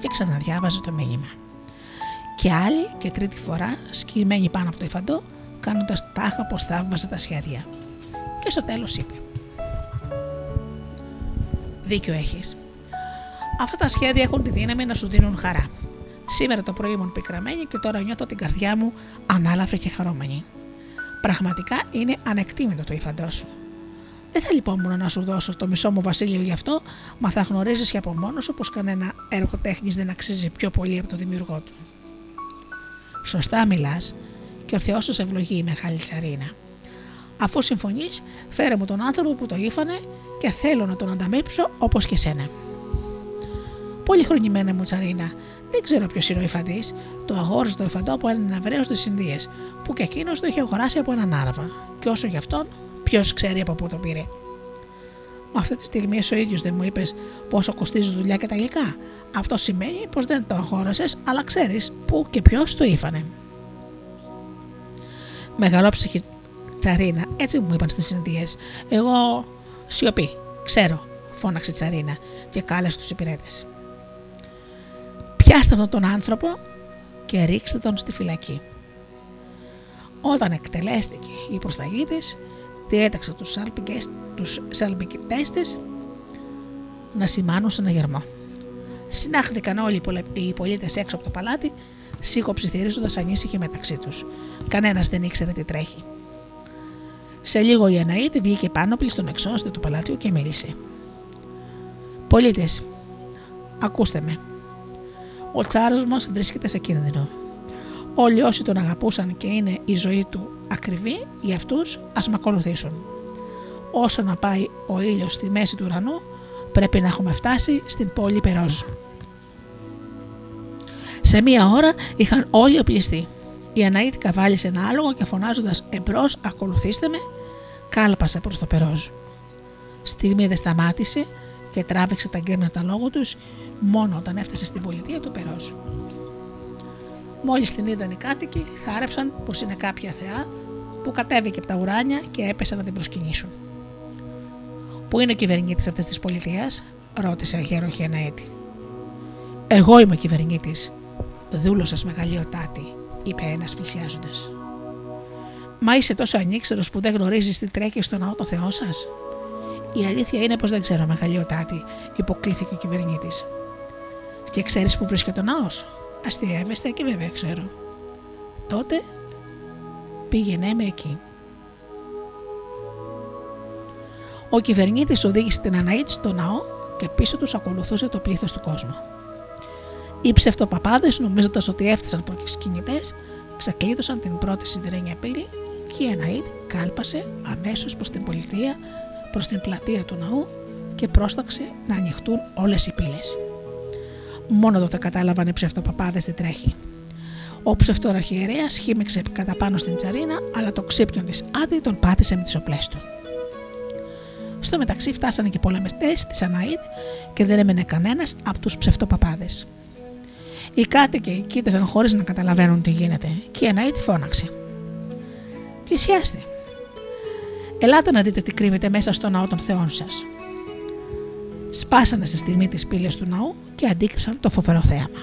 και ξαναδιάβαζε το μήνυμα. Και άλλη και τρίτη φορά σκημένη πάνω από το υφαντό, κάνοντας τάχα πως θαύμαζε τα σχέδια. Και στο τέλος είπε «Δίκιο έχεις. Αυτά τα σχέδια έχουν τη δύναμη να σου δίνουν χαρά. Σήμερα το πρωί ήμουν πικραμένη και τώρα νιώθω την καρδιά μου ανάλαφρη και χαρούμενη. Πραγματικά είναι ανεκτήμητο το υφαντό σου. Δεν θα λυπόμουν να σου δώσω το μισό μου βασίλειο γι' αυτό, μα θα γνωρίζεις και από μόνος σου πως κανένα έργο τέχνης δεν αξίζει πιο πολύ από τον δημιουργό του. Σωστά μιλάς, και ο Θεός σα ευλογεί η μεγάλη τσαρίνα. Αφού συμφωνείς, φέρε μου τον άνθρωπο που το ήφανε και θέλω να τον ανταμείψω όπως και σένα. Πολύ χρονιμένα μου τσαρίνα, δεν ξέρω ποιος είναι ο υφαντής. Το αγόρισε το υφαντό από έναν Εβραίο στις Ινδίες, που και εκείνος το είχε αγοράσει από έναν Άραβα. Και όσο γι' αυτόν, Ποιος ξέρει από πού το πήρε. Αυτή τη στιγμή εσύ ο ίδιος δεν μου είπες πόσο κοστίζει δουλειά και τα υλικά. Αυτό σημαίνει πως δεν το αγόρασες, αλλά ξέρεις πού και ποιος το ήφανε. Μεγαλόψυχη τσαρίνα, έτσι μου είπαν στις Ινδίε. Εγώ σιωπή, ξέρω, φώναξε η τσαρίνα και κάλεσε τους υπηρέτες. Πιάστε αυτόν τον άνθρωπο και ρίξτε τον στη φυλακή. Όταν εκτελέστηκε η προσταγή της, διέταξε τους, τους σαλπικητές της να σημάνουν σε ένα γερμό. Συνάχθηκαν όλοι οι πολίτες έξω από το παλάτι, σιγοψιθυρίζοντα ανήσυχοι μεταξύ τους. Κανένας δεν ήξερε τι τρέχει. Σε λίγο η Αναήτη βγήκε πάνω στον εξώστε του παλάτιου και μίλησε. Πολίτες, ακούστε με. Ο τσάρος μας βρίσκεται σε κίνδυνο. Όλοι όσοι τον αγαπούσαν και είναι η ζωή του ακριβή, για αυτούς ας με ακολουθήσουν. Όσο να πάει ο ήλιος στη μέση του ουρανού, πρέπει να έχουμε φτάσει στην πόλη Περόζ. Σε μία ώρα είχαν όλοι οπλιστεί. Η Αναήτη καβάλισε ένα άλογο και φωνάζοντας εμπρός, ακολουθήστε με, κάλπασε προς το Περόζ. Στιγμή δεν σταμάτησε και τράβηξε τα γκέμματα λόγω τους μόνο όταν έφτασε στην πολιτεία του Περόζ. Μόλις την είδαν οι κάτοικοι, θάρεψαν πως είναι κάποια θεά που κατέβηκε από τα ουράνια και έπεσε να την προσκυνήσουν. Πού είναι ο κυβερνήτης αυτής της πολιτείας, ρώτησε αγέροχη ένα έτη. Εγώ είμαι ο κυβερνήτης, δούλο σα μεγαλειοτάτη, είπε ένας πλησιάζοντας. Μα είσαι τόσο ανήξερο που δεν γνωρίζεις τι τρέχει στο ναό το Θεό σας; Η αλήθεια είναι πως δεν ξέρω μεγαλειοτάτη, υποκλήθηκε ο κυβερνήτης. Και ξέρεις που βρίσκεται ο ναός, αστείευεστε και βέβαια ξέρω. Τότε πήγαινε με εκεί. Ο κυβερνήτης οδήγησε την Αναήτη στο ναό και πίσω τους ακολουθούσε το πλήθος του κόσμου. Οι ψευτοπαπάδες, νομίζοντας ότι έφτασαν προσκυνητέ, ξεκλείδωσαν την πρώτη σιδερένια πύλη και η Αναήτη κάλπασε αμέσως προς την πολιτεία, προς την πλατεία του ναού και πρόσταξε να ανοιχτούν όλες οι πύλες. Μόνο τότε κατάλαβαν οι ψευτοπαπάδες τι τρέχει. Ο ψευτοραχιερέας χύμηξε κατά πάνω στην τσαρίνα, αλλά το ξύπνιο της Άντι τον πάτησε με τις οπλές του. Στο μεταξύ φτάσανε και πολεμιστές της Αναήτ και δεν έμενε κανένας από τους ψευτοπαπάδες. Οι κάτοικοι κοίταζαν χωρί να καταλαβαίνουν τι γίνεται και η Αναήτη φώναξε. Πλησιάστε. Ελάτε να δείτε τι κρύβεται μέσα στο ναό των θεών σας. Σπάσανε στη στιγμή τις πύλες του ναού και αντίκρισαν το φοβερό θέαμα.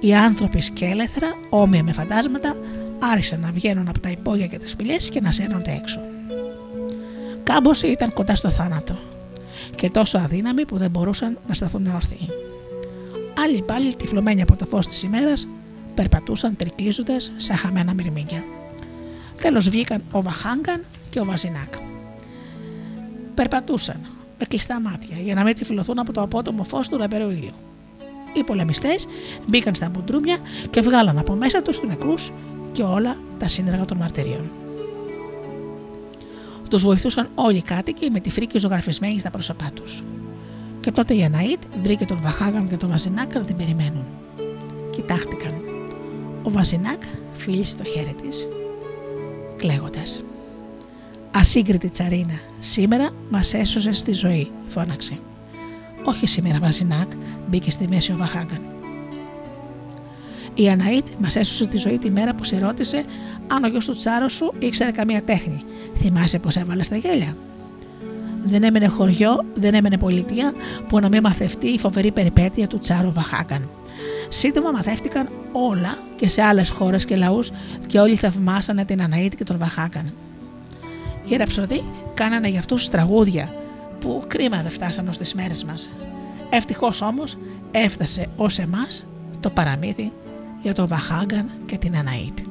Οι άνθρωποι σκέλεθρα, όμοια με φαντάσματα, άρχισαν να βγαίνουν από τα υπόγεια και τις σπηλιέ και να σέρνονται έξω. Κάμποσοι ήταν κοντά στο θάνατο και τόσο αδύναμοι που δεν μπορούσαν να σταθούν ορθοί. Άλλοι πάλι, τυφλωμένοι από το φως της ημέρας, περπατούσαν τρικλίζοντας σαν χαμένα μυρμήγκια. Τέλος βγήκαν ο Βαχάγκαν και ο Βαζινάκ. Περπατούσαν με κλειστά μάτια για να μην τυφλωθούν από το απότομο φως του λαμπερού ήλιου. Οι πολεμιστές μπήκαν στα μπουντρούμια και βγάλαν από μέσα τους τους νεκρούς και όλα τα σύνεργα των μαρτυρίων. Τους βοηθούσαν όλοι οι κάτοικοι με τη φρίκη ζωγραφισμένη στα πρόσωπά τους. Και τότε η Αναήτ βρήκε τον Βαχάγαν και τον Βαζινάκ να την περιμένουν. Κοιτάχτηκαν. Ο Βαζινάκ φίλησε το χέρι της, κλαίγοντα. Ασύγκριτη τσαρίνα, σήμερα μας έσωσε στη ζωή, φώναξε. Όχι σήμερα, Βαζινάκ, μπήκε στη μέση ο Βαχάγκαν. Η Αναήτ μας έσωσε τη ζωή τη μέρα που σε ρώτησε αν ο γιος του τσάρο σου ήξερε καμία τέχνη. Θυμάσαι πως έβαλε στα γέλια. Δεν έμενε χωριό, δεν έμενε πολιτεία που να μην μαθευτεί η φοβερή περιπέτεια του τσάρου Βαχάγκαν. Σύντομα μαθεύτηκαν όλα και σε άλλες χώρες και λαούς και όλοι θαυμάσανε την Αναήτ και τον Βαχάγκαν. Οι ραψοδοί κάνανε για αυτούς τραγούδια που κρίμα δεν φτάσαν ως τις μέρες μας. Ευτυχώς όμως έφτασε ως εμάς το παραμύθι για τον Βαχάγκαν και την Αναήτη.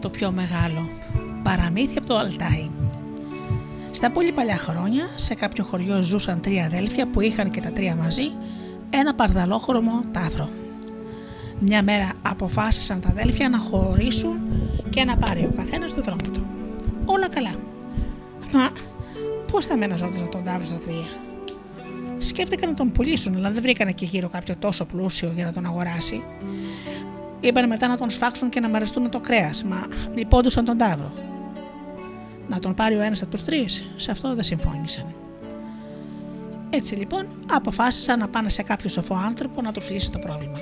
Το πιο μεγάλο, παραμύθι από το Αλτάι. Στα πολύ παλιά χρόνια, σε κάποιο χωριό ζούσαν τρία αδέλφια που είχαν και τα τρία μαζί ένα παρδαλόχρωμο τάβρο. Μια μέρα αποφάσισαν τα αδέλφια να χωρίσουν και να πάρει ο καθένας το δρόμο του. Όλα καλά. Μα πώς θα μέναζόντουσαν τον τάβρο στα τρία; Σκέφτηκαν να τον πουλήσουν, αλλά δεν βρήκαν εκεί γύρω κάποιο τόσο πλούσιο για να τον αγοράσει. Είπαν μετά να τον σφάξουν και να μαριστούν το κρέας, μα λυπόντουσαν τον τάβρο. Να τον πάρει ο ένας από τους τρεις, σε αυτό δεν συμφώνησαν. Έτσι λοιπόν αποφάσισαν να πάνε σε κάποιο σοφό άνθρωπο να τους λύσει το πρόβλημα.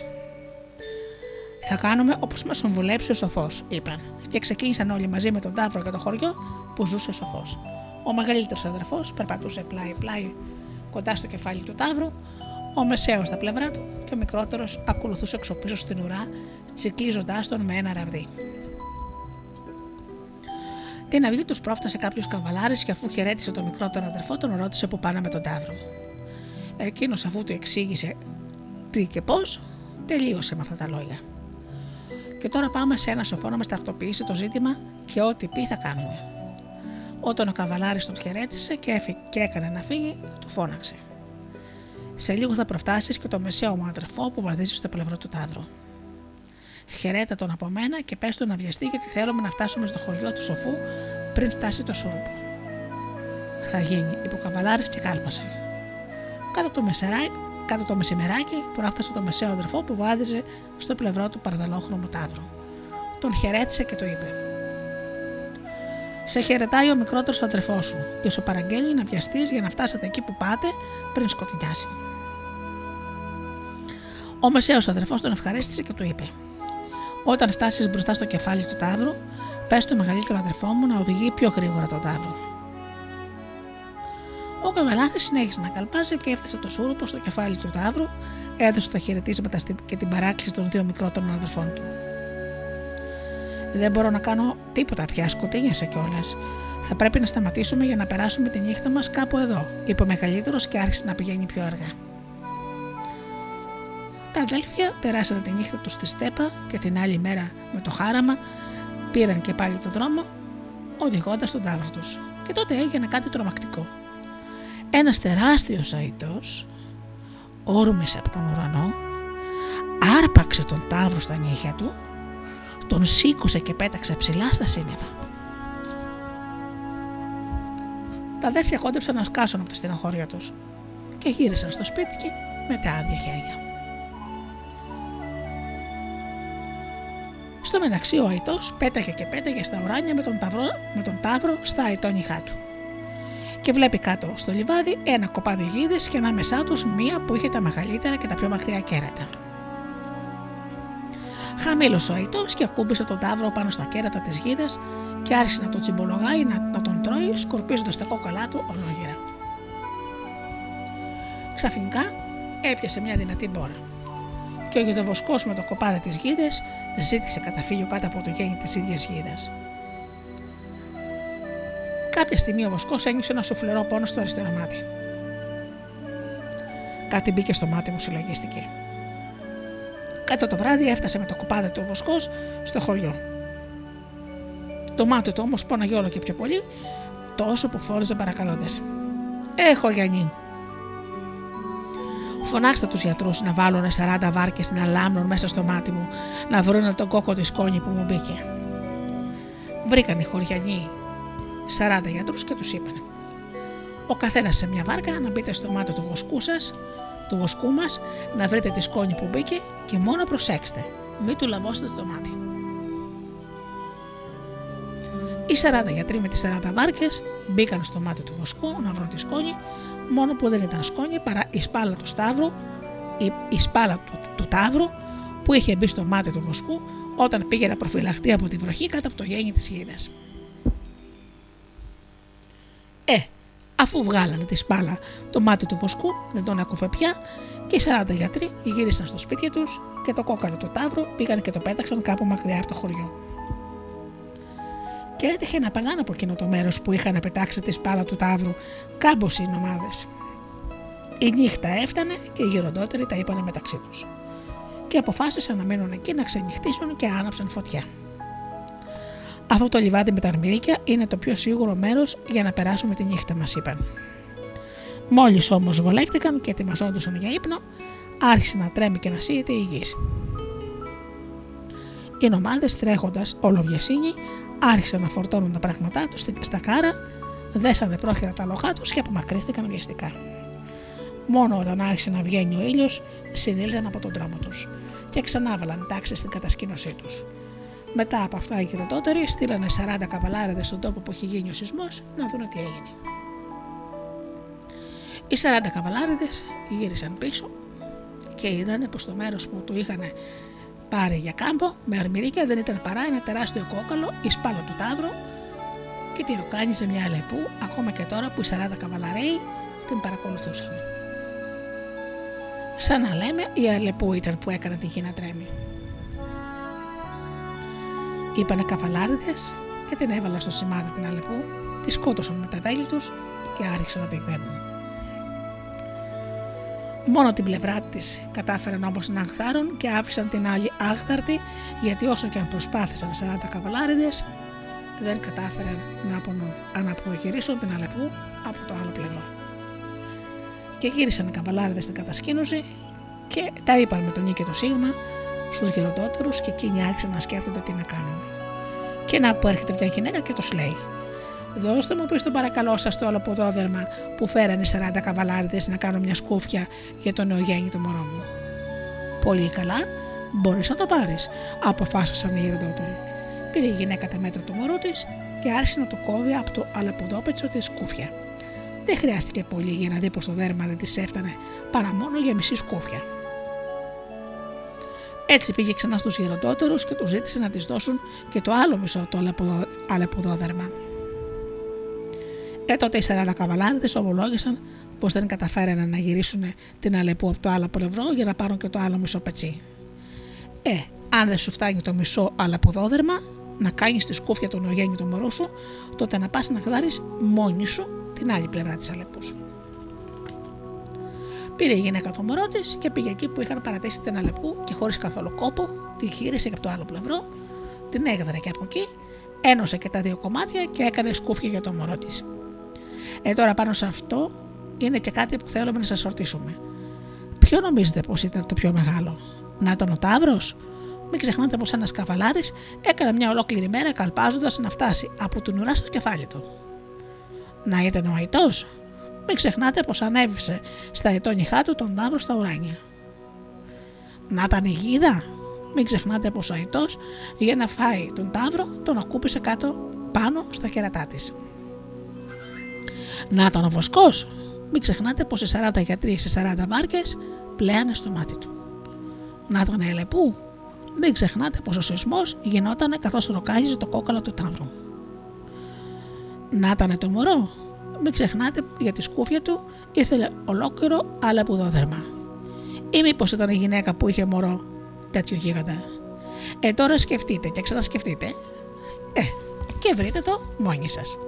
Θα κάνουμε όπως μας συμβουλέψει ο σοφός, είπαν, και ξεκίνησαν όλοι μαζί με τον Ταύρο για το χωριό που ζούσε σοφός. Ο μεγαλύτερος αδερφός περπατούσε πλάι-πλάι κοντά στο κεφάλι του Ταύρου, ο μεσαίος στα πλευρά του και ο μικρότερος ακολουθούσε εξωπίσω στην ουρά, τσικλίζοντάς τον με ένα ραβδί. Την αυγή τους πρόφτασε κάποιος καβαλάρης και αφού χαιρέτησε τον μικρότερο αδερφό, τον ρώτησε που πάνε με τον Ταύρο. Εκείνος αφού του εξήγησε τι και πώς, τελείωσε με αυτά τα λόγια. Και τώρα πάμε σε ένα σοφό να μας τακτοποιήσει το ζήτημα και ό,τι πει θα κάνουμε. Όταν ο καβαλάρης τον χαιρέτησε και, και έκανε να φύγει, του φώναξε. Σε λίγο θα προφτάσεις και το μεσαίο μου αδερφό που βαδίζει στο πλευρό του Ταύρου. Χαιρέτα τον από μένα και πες του να βιαστεί γιατί θέλουμε να φτάσουμε στο χωριό του σοφού πριν φτάσει το σούρουπο. Θα γίνει, είπε ο καβαλάρης και κάλμασε. Κάτω το, μεσεράκι, κάτω το μεσημεράκι προάφτασε το μεσαίο αδερφό που βάδιζε στο πλευρό του παρδαλόχρωμου τάβρου. Τον χαιρέτησε και το είπε. Σε χαιρετάει ο μικρότερος αδερφός σου και σου παραγγέλνει να βιαστείς για να φτάσετε εκεί που πάτε πριν σκοτεινιάσει. Ο μεσαίος αδερφός τον ευχαρίστησε και του είπε: Όταν φτάσεις μπροστά στο κεφάλι του τάβρου, πες στο μεγαλύτερο αδερφό μου να οδηγεί πιο γρήγορα τον τάβρο. Ο καβαλάρης συνέχισε να καλπάζει και έφτασε το σούρουπο στο κεφάλι του τάβρου, έδωσε τα χαιρετίσματα και την παράκληση των δύο μικρότερων αδερφών του. Δεν μπορώ να κάνω τίποτα πια, σκοτίνιασε κιόλας. Θα πρέπει να σταματήσουμε για να περάσουμε τη νύχτα μας κάπου εδώ, είπε ο μεγαλύτερος και άρχισε να πηγαίνει πιο αργά. Τα αδέλφια περάσανε τη νύχτα τους στη στέπα και την άλλη μέρα με το χάραμα πήραν και πάλι τον δρόμο οδηγώντας τον τάβρο τους. Και τότε έγινε κάτι τρομακτικό. Ένας τεράστιος αητός όρμησε από τον ουρανό, άρπαξε τον τάβρο στα νύχια του, τον σήκωσε και πέταξε ψηλά στα σύννεφα. Τα αδέρφια κόντεψαν να σκάσουν από τη στενοχώρια τους και γύρισαν στο σπίτι και με τα άδεια χέρια. Στο μεταξύ ο Αϊτός πέταγε και πέταγε στα ουράνια με τον, ταυρό, με τον τάβρο στα αιτόνιχά του. Και βλέπει κάτω στο λιβάδι ένα κοπάδι γίδες και ανάμεσά τους μία που είχε τα μεγαλύτερα και τα πιο μακριά κέρατα. Χαμήλωσε ο Αϊτός και ακούμπησε τον τάβρο πάνω στα κέρατα της γίδας και άρχισε να τον τσιμπολογάει να, να τον τρώει, σκορπίζοντας τα κόκαλά του ολόγερα. Ξαφνικά έπιασε μια δυνατή μπόρα. Και ο γεδοβοσκό με το κοπάδι της γίδα ζήτησε καταφύγιο κάτω από το γέννη της ίδιας γίδα. Κάποια στιγμή ο βοσκό ένιωσε ένα σουφλερό πόνο στο αριστερό μάτι. Κάτι μπήκε στο μάτι μου, συλλογίστηκε. Κάτω το βράδυ έφτασε με το κοπάδι του βοσκό στο χωριό. Το μάτι του όμως πόναγε όλο και πιο πολύ, τόσο που φόριζε παρακαλώντας. Έχω Γιάννη. Φωνάξτε τους γιατρούς να βάλουν 40 βάρκες να λάμνουν μέσα στο μάτι μου, να βρουν τον κόκο της σκόνη που μου μπήκε. Βρήκαν οι χωριανοί 40 γιατρούς και τους είπαν: Ο καθένας σε μια βάρκα να μπείτε στο μάτι του βοσκού σας, του βοσκού μας, να βρείτε τη σκόνη που μπήκε και μόνο προσέξτε, μην του λαβώσετε το μάτι. Οι 40 γιατροί με τις 40 βάρκες μπήκαν στο μάτι του βοσκού να βρουν τη σκόνη, μόνο που δεν ήταν σκόνη παρά η σπάλα του σταύρου, η, η σπάλα του, του τάβρου που είχε μπει στο μάτι του βοσκού όταν πήγε να προφυλαχτεί από τη βροχή κάτω από το γέννη της γίδας. Ε, αφού βγάλανε τη σπάλα το μάτι του βοσκού, δεν τον έκουφε πια και οι 40 γιατροί γύρισαν στο σπίτι τους και το κόκαλο του τάβρου πήγαν και το πέταξαν κάπου μακριά από το χωριό. Και έτυχε να περνάνε από εκείνο το μέρος που είχαν πετάξει τη σπάλα του τάβρου κάμποσοι οι νομάδες. Η νύχτα έφτανε και οι γεροντότεροι τα είπαν μεταξύ τους. Και αποφάσισαν να μείνουν εκεί να ξενυχτήσουν και άναψαν φωτιά. Αυτό το λιβάδι με τα αρμυρίκια είναι το πιο σίγουρο μέρος για να περάσουμε τη νύχτα, μας είπαν. Μόλις όμως βολεύτηκαν και ετοιμαζόντουσαν για ύπνο, άρχισε να τρέμει και να σύγεται η γης. Οι νομάδες τρέχοντας ολοβιασύνη άρχισαν να φορτώνουν τα πράγματά τους στα κάρα, δέσανε πρόχειρα τα λοχά τους και απομακρύνθηκαν βιαστικά. Μόνο όταν άρχισε να βγαίνει ο ήλιος, συνήλθαν από τον δρόμο τους και ξανάβαλαν τάξη στην κατασκήνωσή τους. Μετά από αυτά οι γεροντότεροι στείλανε 40 καβαλάρεδε στον τόπο που είχε γίνει ο σεισμός να δουν τι έγινε. Οι 40 καβαλάρεδε γύρισαν πίσω και είδαν πως το μέρος που του είχαν πάρει για κάμπο με αρμυρίκια δεν ήταν παρά ένα τεράστιο κόκαλο η σπάλα του τάβρου και τη ροκάνιζε μια αλεπού ακόμα και τώρα που οι 40 καβαλαρέοι την παρακολουθούσαν. Σαν να λέμε η αλεπού ήταν που έκανε τη γη να τρέμει. Είπανε καβαλάριδες και την έβαλαν στο σημάδι την αλεπού, τη σκότωσαν με τα βέλη τους και άρχισαν να τη δένουν. Μόνο την πλευρά της κατάφεραν όμως να αγθάρουν και άφησαν την άλλη άγθαρτη, γιατί όσο και αν προσπάθησαν 40 καβαλάριδες, δεν κατάφεραν να απογυρίσουν την Αλεπού από το άλλο πλευρό. Και γύρισαν οι καβαλάριδες στην κατασκήνωση και τα είπαν με τον νίκη το Σίγμα στους γεροντότερους και εκείνοι άρχισαν να σκέφτονται τι να κάνουν. Και να που έρχεται μια γυναίκα και του λέει: Δώστε μου πίσω παρακαλώ σας το αλοποδόδερμα που φέρανε 40 καβαλάριδε να κάνω μια σκούφια για το νεογέννητο μωρό μου. Πολύ καλά, μπορείς να το πάρεις, αποφάσισαν οι γεροντότεροι. Πήρε η γυναίκα τα μέτρα του μωρού της και άρχισε να το κόβει από το αλεποδόπετσο της σκούφια. Δεν χρειάστηκε πολύ για να δει πως το δέρμα δεν της έφτανε παρά μόνο για μισή σκούφια. Έτσι πήγε ξανά στους γεροντότερου και τους ζήτησε να της δώσουν και το άλλο μισό το αλεποδόδερμα. Ε, τότε οι 40 καβαλάριδες ομολόγησαν πως δεν καταφέρανε να γυρίσουν την Αλεπού από το άλλο πλευρό για να πάρουν και το άλλο μισό πετσί. Ε, αν δεν σου φτάνει το μισό αλεπουδόδερμα, να κάνεις τη σκούφια του νεογέννητου μωρού σου, τότε να πας να γδάρεις μόνη σου την άλλη πλευρά της Αλεπούς. Πήρε η γυναίκα το μωρό της και πήγε εκεί που είχαν παρατήσει την Αλεπού και χωρίς καθόλου κόπο τη γύρισε και από το άλλο πλευρό, την έγδρε και από εκεί, ένωσε και τα δύο κομμάτια και έκανε σκούφια για το μωρό της. Ε, τώρα πάνω σε αυτό είναι και κάτι που θέλουμε να σας ρωτήσουμε. Ποιο νομίζετε πως ήταν το πιο μεγάλο, Να ήταν ο Ταύρος, μην ξεχνάτε πως ένας καβαλάρης έκανε μια ολόκληρη μέρα καλπάζοντας να φτάσει από την ουρά στο κεφάλι του. Να ήταν ο Αϊτός, μην ξεχνάτε πως ανέβησε στα ετώνυχά του τον Ταύρο στα ουράνια. Να ήταν η γίδα, μην ξεχνάτε πως ο Αϊτός για να φάει τον Ταύρο τον ακούπησε κάτω πάνω στα κερατά της. Να ήταν ο βοσκό. Μην ξεχνάτε πως οι 40 γιατροί σε 40 βάρκε πλέανε στο μάτι του. Να ήταν ελεπού. Μην ξεχνάτε πως ο σεισμός γινόταν καθώς ροκάλιζε το κόκαλο του τάβρου. Να ήταν το μωρό. Μην ξεχνάτε για τη σκούφια του ήρθε ολόκληρο αλεπουδόδερμα. Ή μήπως ήταν η γυναίκα που είχε μωρό τέτοιο γίγαντα. Ε, τώρα σκεφτείτε και ξανασκεφτείτε. Ε, και βρείτε το μόνοι σας.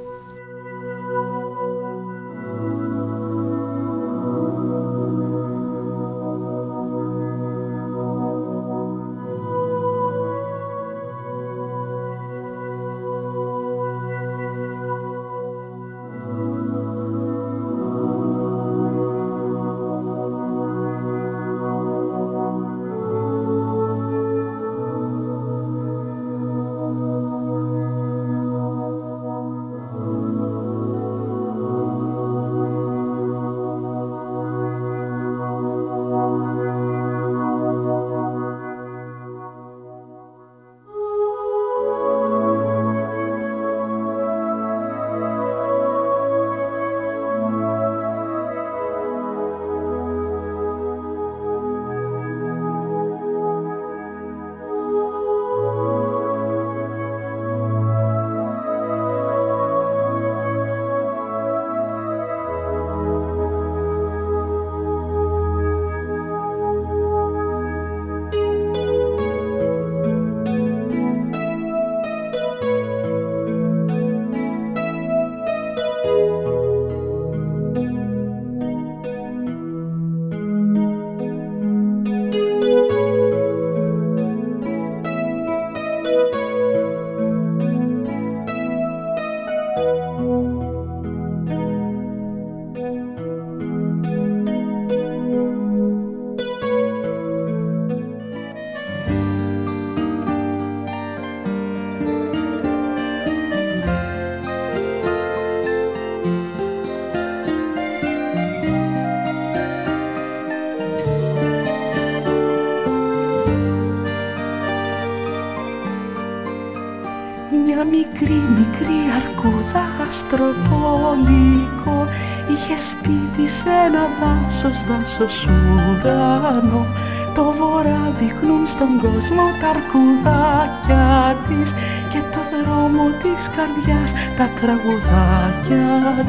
Αστροπολικό Είχε σπίτι σε ένα δάσος, δάσος ουρανό. Το βορρά δείχνουν στον κόσμο τα αρκουδάκια της Και το δρόμο της καρδιάς τα τραγουδάκια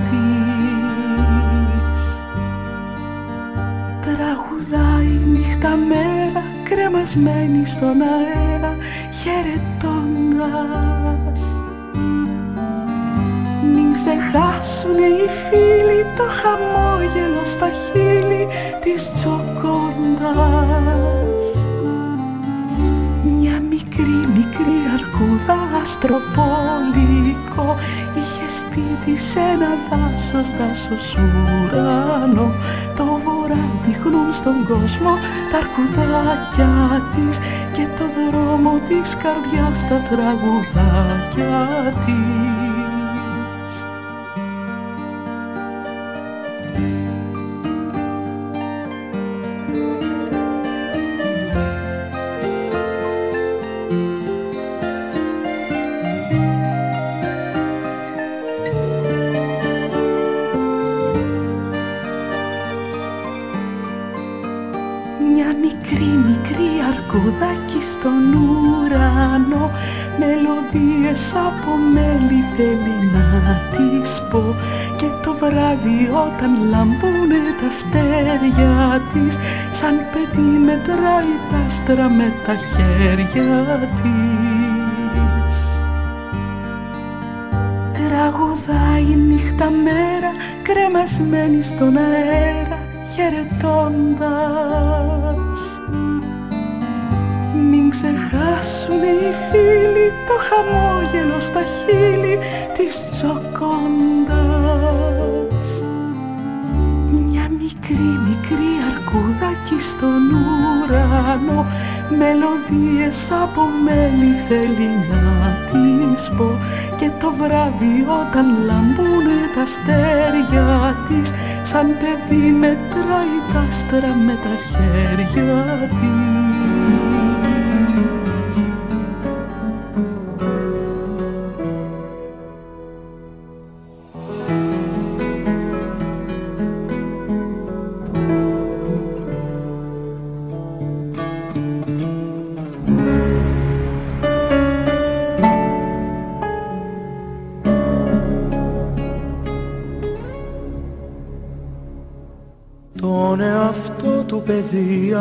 της. Τραγουδάει νύχτα μέρα κρεμασμένη στον αέρα χαιρετώντας Μην ξεχάσουν οι φίλοι το χαμόγελο στα χείλη της τσοκώντας Μια μικρή μικρή αρκούδα αστροπολικό είχε σπίτι σε ένα δάσος, δάσος ουρανό το βορρά δείχνουν στον κόσμο τα αρκουδάκια της και το δρόμο της καρδιάς τα τραγουδάκια της από μέλη θέλει να της πω. Και το βράδυ όταν λαμπούνε τα αστέρια της Σαν παιδί μετράει τα άστρα με τα χέρια της. Τραγουδάει νύχτα μέρα κρεμασμένη στον αέρα χαιρετώντας Μην ξεχάσουν οι φίλοι το χαμόγελο στα χείλη της τσοκώντας Μια μικρή μικρή αρκούδακι στον ουρανό Μελωδίες από μέλη θέλει να της πω. Και το βράδυ όταν λαμπούνε τα αστέρια της Σαν παιδί μετράει τα άστρα με τα χέρια της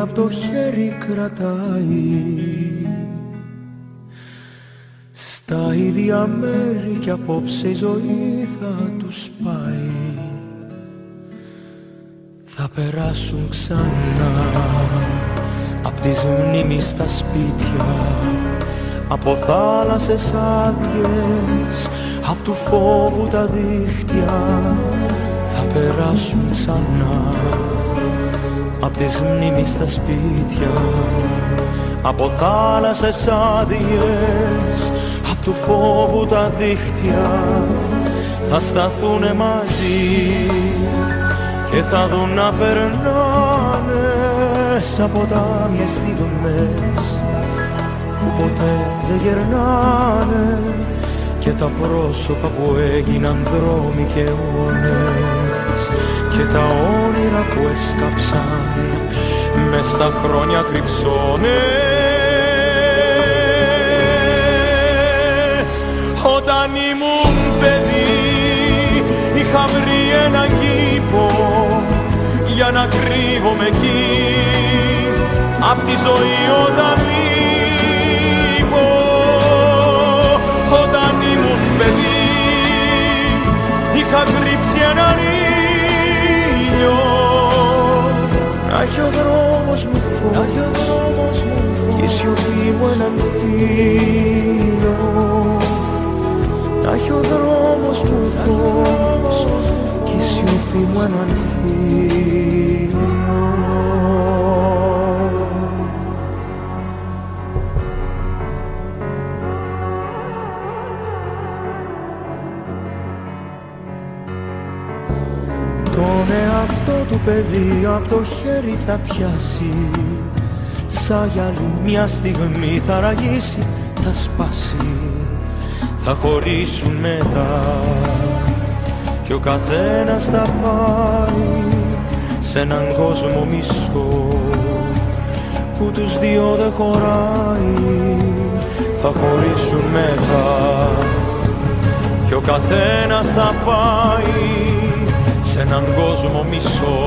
απ' το χέρι κρατάει. Στα ίδια μέρη κι απόψε η ζωή θα τους πάει. Θα περάσουν ξανά Απ' τις μνήμεις στα σπίτια από θάλασσες άδειες, απ' του φόβου τα δίχτυα. Θα περάσουν ξανά απ' τις μνήμεις στα σπίτια από θάλασσες άδειες απ' του φόβου τα δίχτυα θα σταθούνε μαζί και θα δουν να περνάνε σαν ποτάμια στιγμές που ποτέ δεν γερνάνε και τα πρόσωπα που έγιναν δρόμοι και αιώνες και τα όνειρα που έσκαψαν. Μες στα χρόνια κρυψώνες. Όταν ήμουν παιδί είχα βρει ένα κήπο για να κρύβομαι εκεί. Απ' τη ζωή όταν λείπω Όταν ήμουν παιδί είχα κρύψει να έχει ο δρόμος μου φως και η σιωπή μου έναν φίλο Να έχει ο δρόμος μου φως και η σιωπή μου έναν φίλο παιδί από το χέρι θα πιάσει. Σαν γυαλί μια στιγμή θα ραγίσει, θα σπάσει. Θα χωρίσουν μετά και ο καθένας θα πάει σε έναν κόσμο μισό που τους δύο δεν χωράει. Θα χωρίσουν μετά και ο καθένας θα πάει σε έναν κόσμο μισό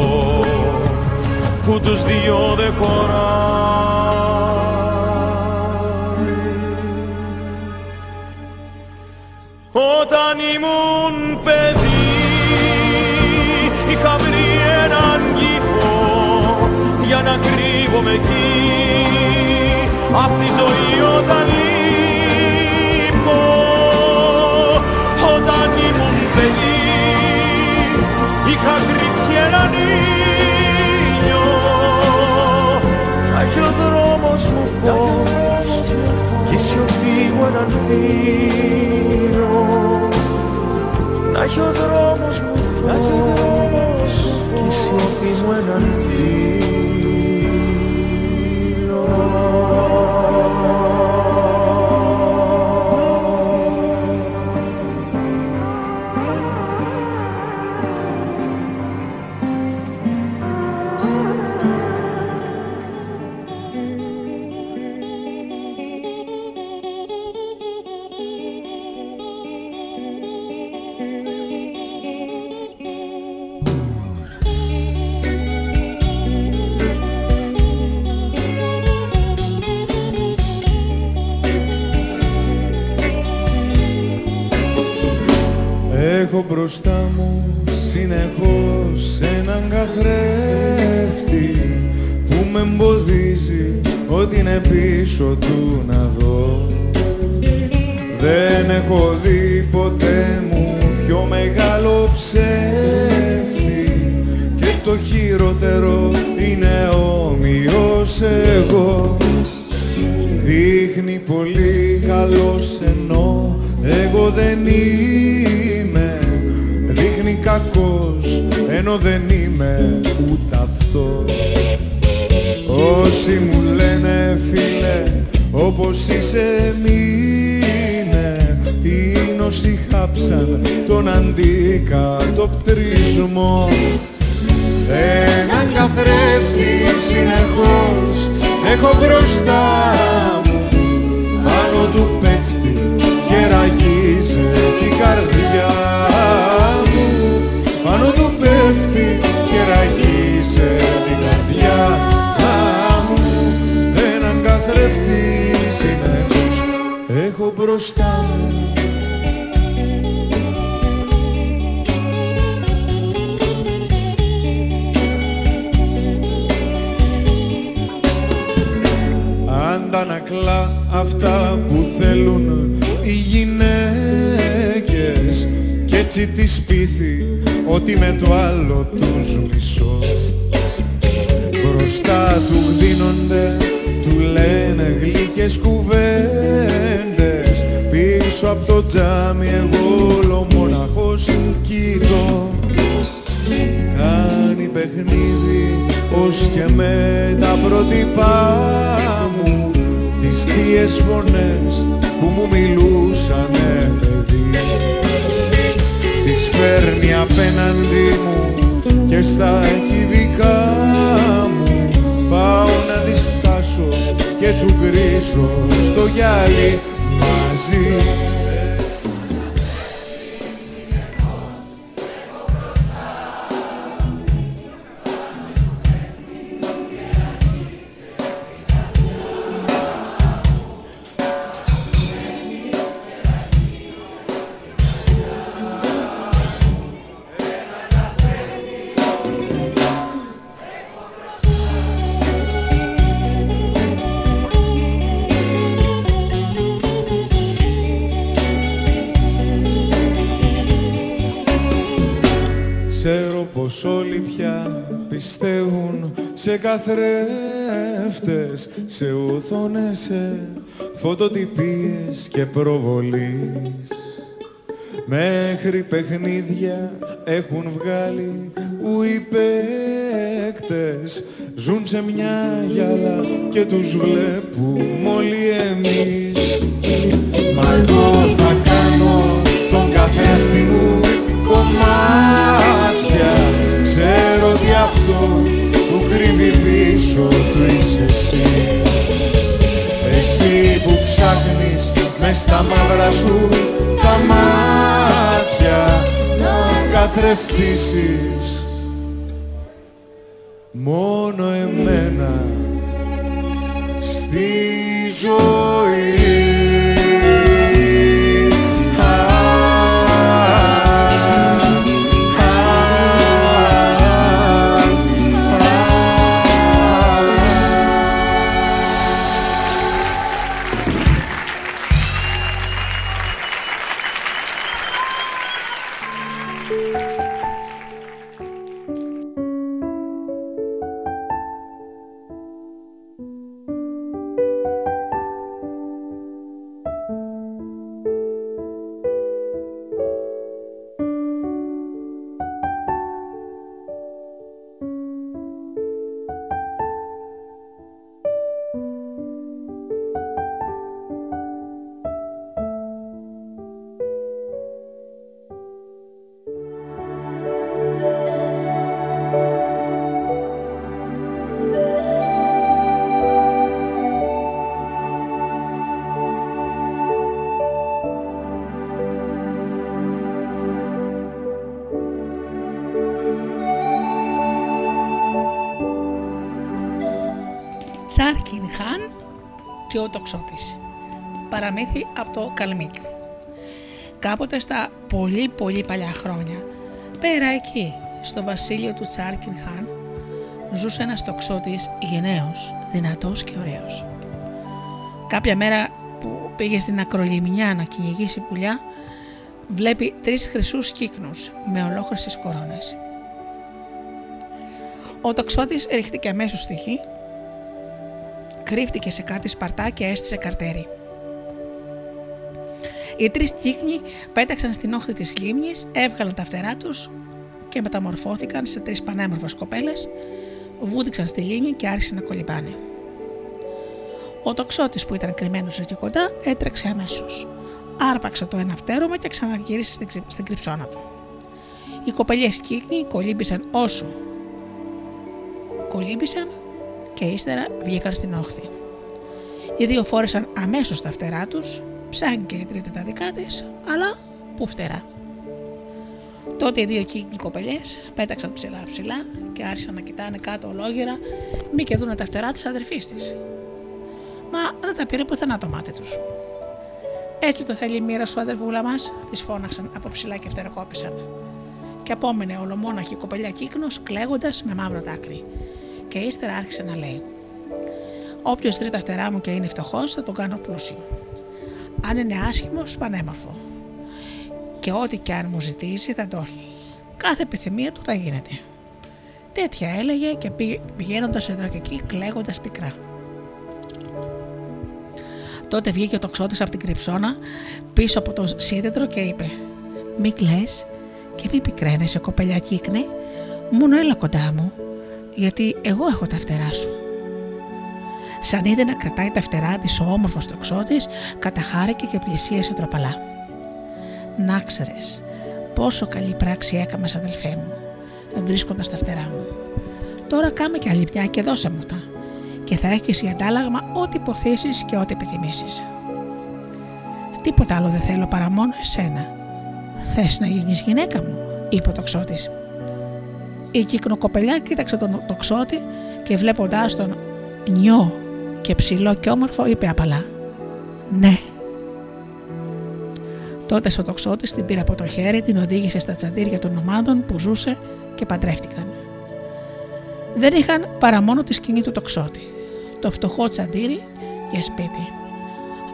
που τους δύο δεν χωράει. Όταν ήμουν παιδί έναν φίλο. Να έχει ο δρόμος μου φως κι η σιωπή μου έναν Έχω μπροστά μου συνεχώς έναν καθρέφτη που με εμποδίζει ό,τι είναι πίσω του να δω. Δεν έχω δει ποτέ μου πιο μεγάλο ψεύτη και το χειρότερο είναι όμοιος εγώ. Δείχνει πολύ καλός ενώ εγώ δεν είμαι Δείχνει κακός ενώ δεν είμαι ούτε αυτός. Όσοι μου λένε φίλε όπως είσαι μείνε. Είναι όσοι χάψαν τον αντικατοπτρισμό Έναν καθρέφτη συνεχώς έχω μπροστά μπροστά μου αντανακλά αυτά που θέλουν οι γυναίκες. Κι έτσι τη πείθει ότι με το άλλο τους μισώ μπροστά του γδίνονται του λένε γλυκές κουβέντες. Πίσω από το τζάμι εγώ όλο μοναχός κοιτώ κάνει παιχνίδι ως και με τα πρότυπά μου. Τις θείες φωνές που μου μιλούσανε παιδί τις φέρνει απέναντι μου και στα κυβικά μου. Πάω να τις φτάσω και τσουγκρίσω στο γυάλι μαζί πως όλοι πια πιστεύουν σε καθρέφτες, σε οθόνες, σε φωτοτυπίες και προβολής. Μέχρι παιχνίδια έχουν βγάλει που οι ζουν σε μια γυαλά και τους βλέπουμε όλοι εμείς. Μα εγώ θα κάνω τον καθρέφτη μου κομμάτια ξέρω τι αυτό που κρύβει πίσω του είσαι εσύ. Εσύ που ψάχνεις με στα μαύρα σου τα μάτια να καθρεφτήσεις. Μόνο εμένα στη ζωή. Το Καλμίκ. Κάποτε στα πολύ πολύ παλιά χρόνια, πέρα εκεί, στο βασίλειο του Τσάρκιν Χάν, ζούσε ένας τοξότης γενναίος, δυνατός και ωραίος. Κάποια μέρα που πήγε στην ακρολιμνιά να κυνηγήσει πουλιά, βλέπει τρεις χρυσούς κύκνους με ολόχρυσες κορώνες. Ο τοξότης ρίχτηκε αμέσως στη γη κρύφτηκε σε κάτι σπαρτά και έστησε καρτέρι. Οι τρεις κύκνοι πέταξαν στην όχθη της λίμνης, έβγαλαν τα φτερά τους και μεταμορφώθηκαν σε τρεις πανέμορφες κοπέλες, βούτυξαν στη λίμνη και άρχισαν να κολυμπάνε. Ο τοξότης που ήταν κρυμμένος εκεί κοντά έτρεξε αμέσως. Άρπαξε το ένα φτέρωμα και ξαναγύρισε στην, στην κρυψώνα του. Οι κοπελιές κύκνοι κολύμπησαν όσο κολύμπησαν και ύστερα βγήκαν στην όχθη. Οι δύο φόρεσαν αμέσως τα φτερά τους, ψάχνει και η τρίτη τα δικά της, αλλά που φτερά. Τότε οι δύο κύκνοι κοπελιές πέταξαν ψηλά ψηλά και άρχισαν να κοιτάνε κάτω ολόγερα, μη και δούνε τα φτερά της αδερφής της. Μα δεν τα πήρε πουθενά το μάτι τους. Έτσι το θέλει η μοίρα σου, αδερβούλα μας, της φώναξαν από ψηλά και φτεροκόπησαν. Και απόμενε ολομόναχη κοπελιά κύκνος κλαίγοντας με μαύρο δάκρυ, και ύστερα άρχισε να λέει: Όποιος βρει τα φτερά μου και είναι φτωχός, θα τον κάνω πλούσιο. Αν είναι άσχημο, πανέμορφο. Και ό,τι και αν μου ζητήσει, θα το έχει. Κάθε επιθυμία του θα γίνεται. Τέτοια έλεγε και πηγαίνοντας εδώ και εκεί, κλαίγοντας πικρά. Τότε βγήκε ο τοξότης από την κρυψώνα πίσω από το σύνδετρο και είπε: Μη κλε και μη πικραίνεσαι, κοπελιά κύκνη, μόνο έλα κοντά μου γιατί εγώ έχω τα φτερά σου. Σαν είδε να κρατάει τα φτερά της ο όμορφος τοξότης, καταχάρηκε και πλησίασε τροπαλά. Να ξέρεις, πόσο καλή πράξη έκαμε, αδελφέ μου, βρίσκοντας τα φτερά μου. Τώρα κάμε και άλλη μια και δώσε μου τα, και θα έχεις για αντάλλαγμα ό,τι υποθέσεις και ό,τι επιθυμήσεις. Τίποτα άλλο δεν θέλω παρά μόνο εσένα. Θες να γίνεις γυναίκα μου, είπε ο τοξότης. Η κυκνοκοπελιά κοίταξε τον τοξότη και βλέποντάς τον νιώ και ψηλό και όμορφο είπε απαλά «Ναι». Τότε ο τοξότης την πήρε από το χέρι, την οδήγησε στα τσαντήρια των ομάδων που ζούσε και παντρεύτηκαν. Δεν είχαν παρά μόνο τη σκηνή του τοξότη, το φτωχό τσαντήρι για σπίτι.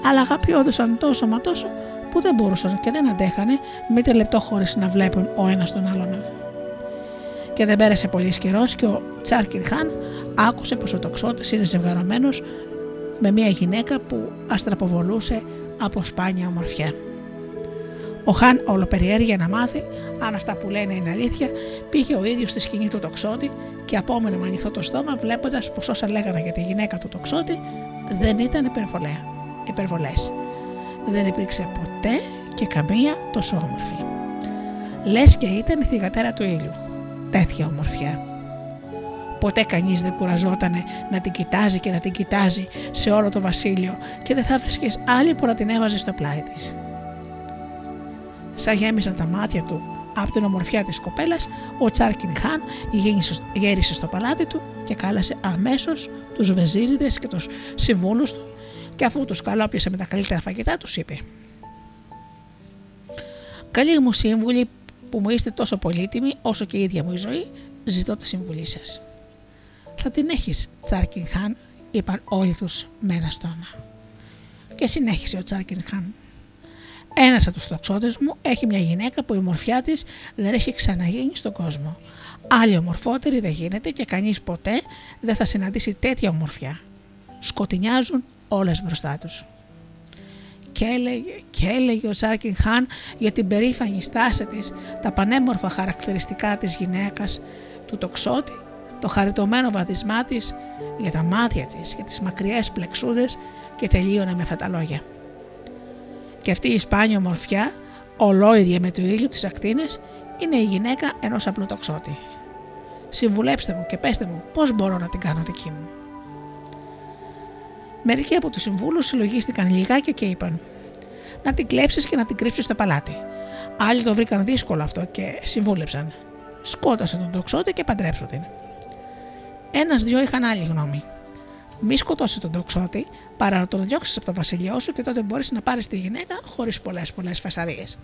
Αλλά αγαπιόντουσαν τόσο μα τόσο που δεν μπορούσαν και δεν αντέχανε μήτε λεπτό χωρίς να βλέπουν ο ένας τον άλλον και δεν πέρασε πολύς καιρός και ο Τσάρκιν Χάν άκουσε πως ο τοξότης είναι ζευγαρωμένος με μια γυναίκα που αστραποβολούσε από σπάνια ομορφιά. Ο Χάν, ολοπεριέργεια να μάθει αν αυτά που λένε είναι αλήθεια, πήγε ο ίδιος στη σκηνή του τοξότη και απόμενε με ανοιχτό το στόμα, βλέποντας πως όσα λέγανε για τη γυναίκα του τοξότη δεν ήταν υπερβολέ. Δεν υπήρξε ποτέ και καμία τόσο όμορφη. Λες και ήταν η θηγατέρα του ήλιου τέτοια ομορφιά. Ποτέ κανείς δεν κουραζόταν να την κοιτάζει και να την κοιτάζει σε όλο το βασίλειο και δεν θα βρίσκει άλλη που να την έβαζε στο πλάι της. Σαν γέμισαν τα μάτια του από την ομορφιά της κοπέλας, ο Τσάρκιν Χάν γέρισε στο παλάτι του και κάλασε αμέσως τους βεζίριδες και τους συμβούλους του και αφού τους καλόπιασε με τα καλύτερα φαγητά τους είπε «Καλή μου σύμβουλη που μου είστε τόσο πολύτιμοι όσο και η ίδια μου η ζωή, ζητώ τη συμβουλή σας. Θα την έχεις, Τσάρκιν Χάν, είπαν όλοι τους με ένα στόμα. Και συνέχισε ο Τσάρκιν Χάν. Ένας από τους τοξότες μου έχει μια γυναίκα που η μορφιά της δεν έχει ξαναγίνει στον κόσμο. Άλλη ομορφότερη δεν γίνεται και κανείς ποτέ δεν θα συναντήσει τέτοια ομορφιά. Σκοτεινιάζουν όλες μπροστά τους. Και έλεγε, και έλεγε ο Τσάρκιν Χάν για την περήφανη στάση της, τα πανέμορφα χαρακτηριστικά της γυναίκας, του τοξότη, το χαριτωμένο βαδισμά της, για τα μάτια της, για τις μακριές πλεξούδες και τελείωνε με αυτά τα λόγια. Και αυτή η σπάνια ομορφιά, ολόιδια με το ήλιο της ακτίνες, είναι η γυναίκα ενός απλού τοξότη. Συμβουλέψτε μου και πέστε μου πώς μπορώ να την κάνω δική μου. Μερικοί από τους συμβούλους συλλογίστηκαν λιγάκια και είπαν: Να την κλέψεις και να την κρύψεις στο παλάτι. Άλλοι το βρήκαν δύσκολο αυτό και συμβούλεψαν. Σκότασε τον τοξότη και παντρέψου την. Ένα-δυο είχαν άλλη γνώμη. Μη σκοτώσει τον τοξότη, παρά να τον διώξεις από το βασιλιό σου και τότε μπορείς να πάρεις τη γυναίκα χωρίς πολλές πολλές φασαρίες.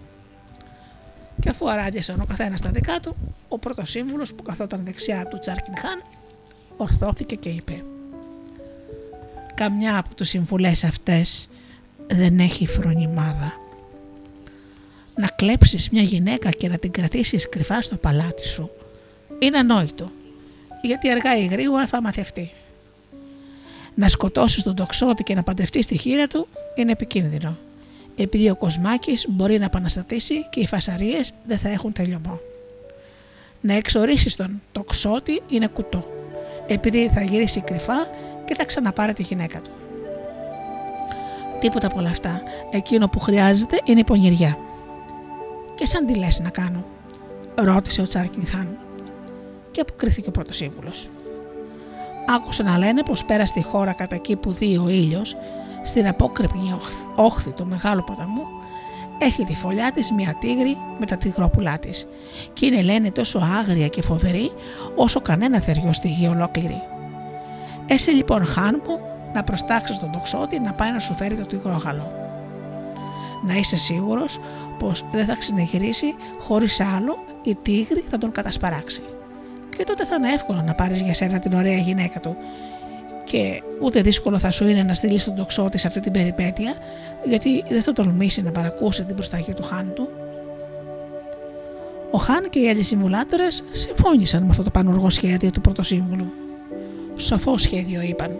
Και αφού αράντιασαν ο καθένας τα δικά του, ο πρώτος σύμβουλος που καθόταν δεξιά του Τσάρκιν Χάν ορθώθηκε και είπε: καμιά από τους συμβουλές αυτές δεν έχει φρονιμάδα. Να κλέψεις μια γυναίκα και να την κρατήσεις κρυφά στο παλάτι σου είναι ανόητο, γιατί αργά ή γρήγορα θα μαθευτεί. Να σκοτώσεις τον τοξότη και να παντρευτείς τη χείρα του είναι επικίνδυνο, επειδή ο Κοσμάκης μπορεί να επαναστατήσει και οι φασαρίες δεν θα έχουν τελειωμό. Να εξορίσεις τον τοξότη είναι κουτό, επειδή θα γυρίσει κρυφά και θα ξαναπάρει τη γυναίκα του. Τίποτα από όλα αυτά. Εκείνο που χρειάζεται είναι η πονηριά. Και σαν τι λες να κάνω, ρώτησε ο Τσάρκιν Χάν. Και αποκρίθηκε ο πρώτος σύμβουλος. Άκουσε να λένε πως πέρα στη χώρα κατά εκεί που δει ο ήλιος, στην απόκρεπνη όχθη του μεγάλου ποταμού, έχει τη φωλιά της μια τίγρη με τα τυγρόπουλά της και είναι λένε τόσο άγρια και φοβερή όσο κανένα θεριό στη γη ολόκληρη. Εσύ λοιπόν χάν μου να προστάξεις τον τοξότη να πάει να σου φέρει το τυγρόγαλο. Να είσαι σίγουρος πως δεν θα ξενεγυρίσει χωρίς άλλο η τίγρη θα τον κατασπαράξει. Και τότε θα είναι εύκολο να πάρεις για σένα την ωραία γυναίκα του και ούτε δύσκολο θα σου είναι να στείλεις τον τοξότη σε αυτή την περιπέτεια γιατί δεν θα τολμήσει να παρακούσει την προσταγή του χάν του. Ο Χάν και οι άλλοι συμβουλάτερε συμφώνησαν με αυτό το πανουργό σχέδιο του πρωτοσύμβουλου. Σοφό σχέδιο, είπαν.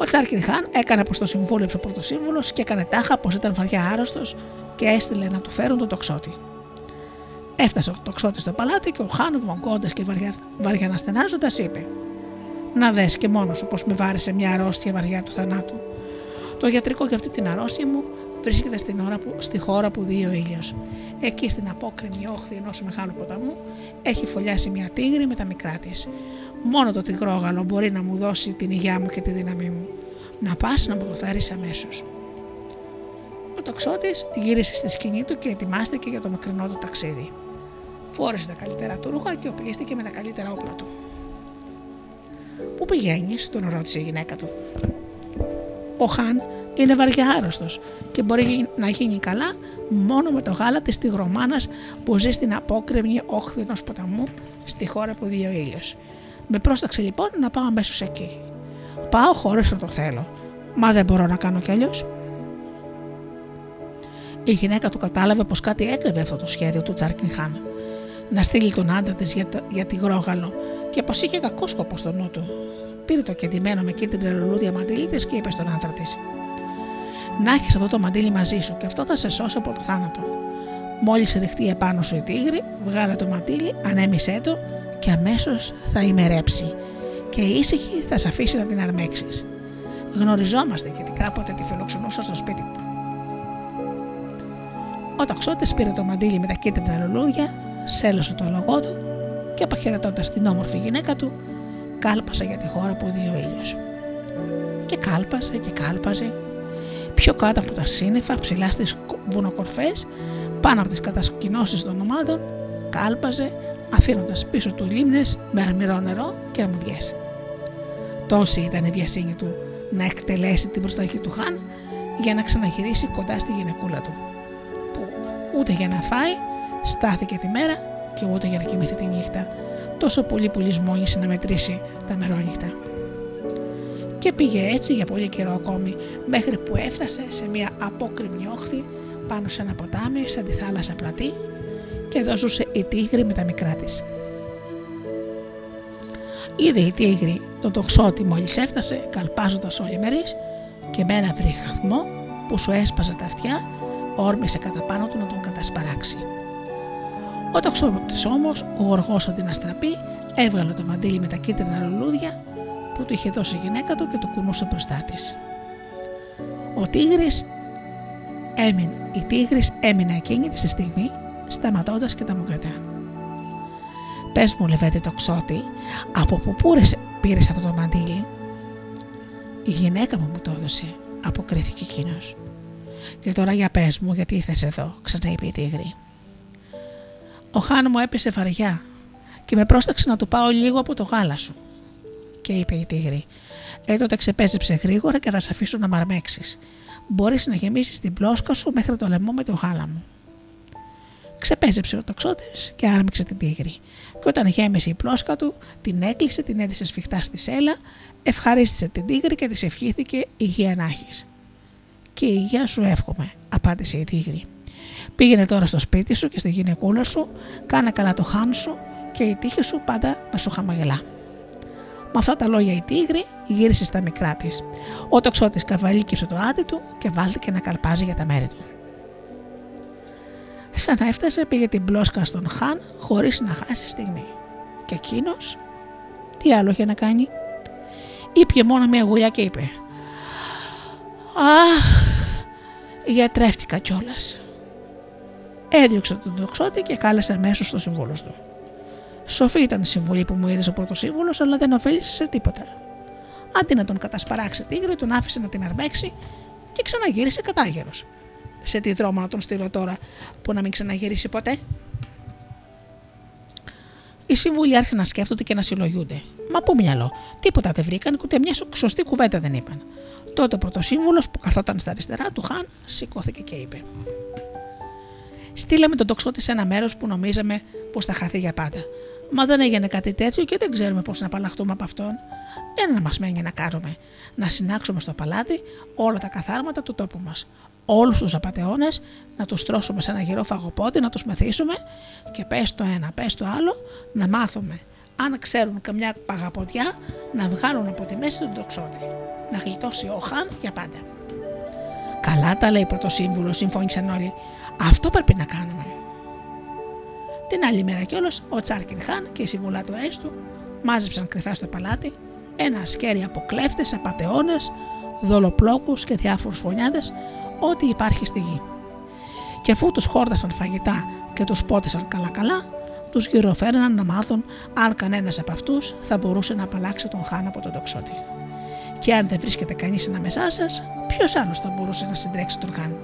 Ο Τσάρκιν Χάν έκανε πω το συμβούλεψε ο πρωτοσύμβουλο και έκανε τάχα πως ήταν βαριά άρρωστος και έστειλε να του φέρουν τον τοξότη. Έφτασε ο τοξότης στο παλάτι και ο Χάν, βογκώντα και βαριαναστενάζοντα, είπε: Να δες και μόνος σου πως με βάρεσε μια αρρώστια βαριά του θανάτου. Το γιατρικό για αυτή την αρρώστια μου βρίσκεται στην ώρα που, στη χώρα που δει ο ήλιος. Εκεί στην απόκρημη όχθη ενός μεγάλου ποταμού έχει φωλιάσει μια τίγρη με τα μικρά της. Μόνο το τυγρόγαλο μπορεί να μου δώσει την υγειά μου και τη δύναμή μου. Να πας να μου το φέρεις αμέσως. Ο τοξότης γύρισε στη σκηνή του και ετοιμάστηκε για το μακρινό του ταξίδι. Φόρεσε τα καλύτερα του ρούχα και οπλίστηκε με τα καλύτερα όπλα του. Πού πηγαίνεις, τον ρώτησε η γυναίκα του. Ο Χαν είναι βαριά άρρωστος και μπορεί να γίνει καλά μόνο με το γάλα της τυγρομάνα που ζει στην απόκρεμνη όχθη ενός ποταμού στη χώρα που δει ο ήλιος. Με πρόσταξε λοιπόν να πάω αμέσως εκεί. Πάω χωρίς να το θέλω. Μα δεν μπορώ να κάνω κι αλλιώς. Η γυναίκα του κατάλαβε πως κάτι έκρυβε αυτό το σχέδιο του Τσάρκιν Χάν. Να στείλει τον άντρα της για, για τη γρόγαλο και πως είχε κακό σκοπό στο νου του. Πήρε το κεντυμένο με κίτρινη λουλούδια μαντήλι και είπε στον άντρα της: Να έχεις αυτό το μαντίλι μαζί σου και αυτό θα σε σώσει από το θάνατο. Μόλις ρηχτεί επάνω σου η τίγρη, βγάλε το μαντίλι, ανέμισέ το και αμέσως θα ημερέψει και ήσυχη θα σε αφήσει να την αρμέξεις. Γνωριζόμαστε γιατί κάποτε τη φιλοξενούσα στο σπίτι του. Ο τοξότη πήρε το μαντίλι με τα κίτρινα λουλούδια, σέλωσε το λογό του και αποχαιρετώντας την όμορφη γυναίκα του, κάλπασε για τη χώρα που δει ο ήλιος. Και κάλπαζε και κάλπαζε, πιο κάτω από τα σύννεφα, ψηλά στις βουνοκορφές, πάνω από τις κατασκηνώσεις των ομάδων, κάλπαζε, αφήνοντας πίσω του λίμνες με αρμυρό νερό και αρμουδιέ. Τόση ήταν η βιασύνη του να εκτελέσει την προσταγή του Χάν για να ξαναγυρίσει κοντά στη γυναικούλα του, που ούτε για να φάει στάθηκε τη μέρα και ούτε για να κοιμηθεί τη νύχτα, τόσο πολύ που λησμόνισε να μετρήσει τα μερόνυχτα. Και πήγε έτσι για πολύ καιρό ακόμη, μέχρι που έφτασε σε μια απόκρημνη όχθη πάνω σε ένα ποτάμι σαν τη θάλασσα πλατή και εδώ ζούσε η τίγρη με τα μικρά της. Είδε η τίγρη τον τοξότη μόλις έφτασε, καλπάζοντας όλοι μερεί και με ένα βρυχμό που σου έσπαζε τα αυτιά, όρμησε κατά πάνω του να τον κατασπαράξει. Ο τοξότη όμως, ο γοργός αντί να στραπεί, έβγαλε το μαντίλι με τα κίτρινα λουλούδια που του είχε δώσει η γυναίκα του και το κουνούσε μπροστά της. Ο τίγρης έμεινε, η τίγρης έμεινε εκείνη τη στιγμή σταματώντας και τα μοκρατά. Πες μου, Λεβέντε το ξώτη, από πού πήρες αυτό το μαντίλι; Η γυναίκα μου μου το έδωσε, αποκρίθηκε εκείνος. Και τώρα για πες μου, γιατί ήρθες εδώ, ξαναείπε η τίγρη. Ο Χάν μου έπεσε βαριά και με πρόσταξε να του πάω λίγο από το γάλα σου. Και είπε η τίγρη, ε τότε ξεπέζεψε γρήγορα και θα σε αφήσω να μαρμέξεις. Μπορείς να γεμίσεις την πλόσκα σου μέχρι το λαιμό με το γάλα μου. Ξεπέζεψε ο τοξότης και άρμηξε την τίγρη. Και όταν γέμισε η πλόσκα του, την έκλεισε, την έδισε σφιχτά στη σέλα, ευχαρίστησε την τίγρη και της ευχήθηκε υγεία να έχεις. Και η υγεία σου εύχομαι, απάντησε η τίγρη. Πήγαινε τώρα στο σπίτι σου και στη γυναικούλα σου, κάνε καλά το χάν σου και η τύχη σου πάντα να σου χαμογελά. Με αυτά τα λόγια η τίγρη γύρισε στα μικρά της. Ο τοξότης καβαλίκησε το άντι του και βάλθηκε να καλπάζει για τα μέρη του. Σαν να έφτασε πήγε την πλόσκα στον Χάν χωρίς να χάσει στιγμή. Και εκείνος, τι άλλο είχε να κάνει; Ήπια μόνο μια γουλιά και είπε «Αχ, γιατρεύτηκα κιόλας. Έδιωξε τον τοξότη και κάλεσε αμέσως το συμβούλο του. Σοφή ήταν η συμβουλή που μου είδε ο πρώτος σύμβουλο, αλλά δεν ωφέλησε σε τίποτα. Αντί να τον κατασπαράξει τίγρη, τον άφησε να την αρμέξει και ξαναγύρισε κατάγερος. Σε τι δρόμο να τον στείλω τώρα που να μην ξαναγυρίσει ποτέ; Οι σύμβουλοι άρχισαν να σκέφτονται και να συλλογιούνται. Μα πού μυαλό, τίποτα δεν βρήκαν και ούτε μια σωστή κουβέντα δεν είπαν. Τότε ο πρωτοσύμβουλο που καθόταν στα αριστερά του Χαν σηκώθηκε και είπε: Στείλαμε τον τοξότη σε ένα μέρος που νομίζαμε πως θα χαθεί για πάντα. Μα δεν έγινε κάτι τέτοιο και δεν ξέρουμε πώς να απαλλαχτούμε από αυτόν. Ένα μας μένει να κάνουμε: Να συνάξουμε στο παλάτι όλα τα καθάρματα του τόπου μας όλους τους απατεώνες, να τους τρώσουμε σε ένα γυρό φαγοπότη, να τους μεθύσουμε και πες το ένα, πες το άλλο, να μάθουμε. Αν ξέρουν καμιά παγαποδιά, να βγάλουν από τη μέση τον τοξότη. Να γλιτώσει ο Χαν για πάντα. Καλά τα λέει πρωτοσύμβουλος, συμφώνησαν όλοι. Αυτό πρέπει να κάνουμε. Την άλλη μέρα κιόλας ο Τσάρκιν Χαν και οι συμβουλάτορέ του μάζεψαν κρυφά στο παλάτι ένα σκέρι από κλέφτες, απαταιώνε, δολοπλόκους και διάφορους φωνιάδες ό,τι υπάρχει στη γη. Και αφού τους χόρτασαν φαγητά και τους πότισαν καλά-καλά, τους γυροφέρναν να μάθουν αν κανένας από αυτούς θα μπορούσε να απαλλάξει τον Χάν από τον τοξότη. Και αν δεν βρίσκεται κανείς ανάμεσά σας, ποιος άλλος θα μπορούσε να συντρέξει τον Χάν;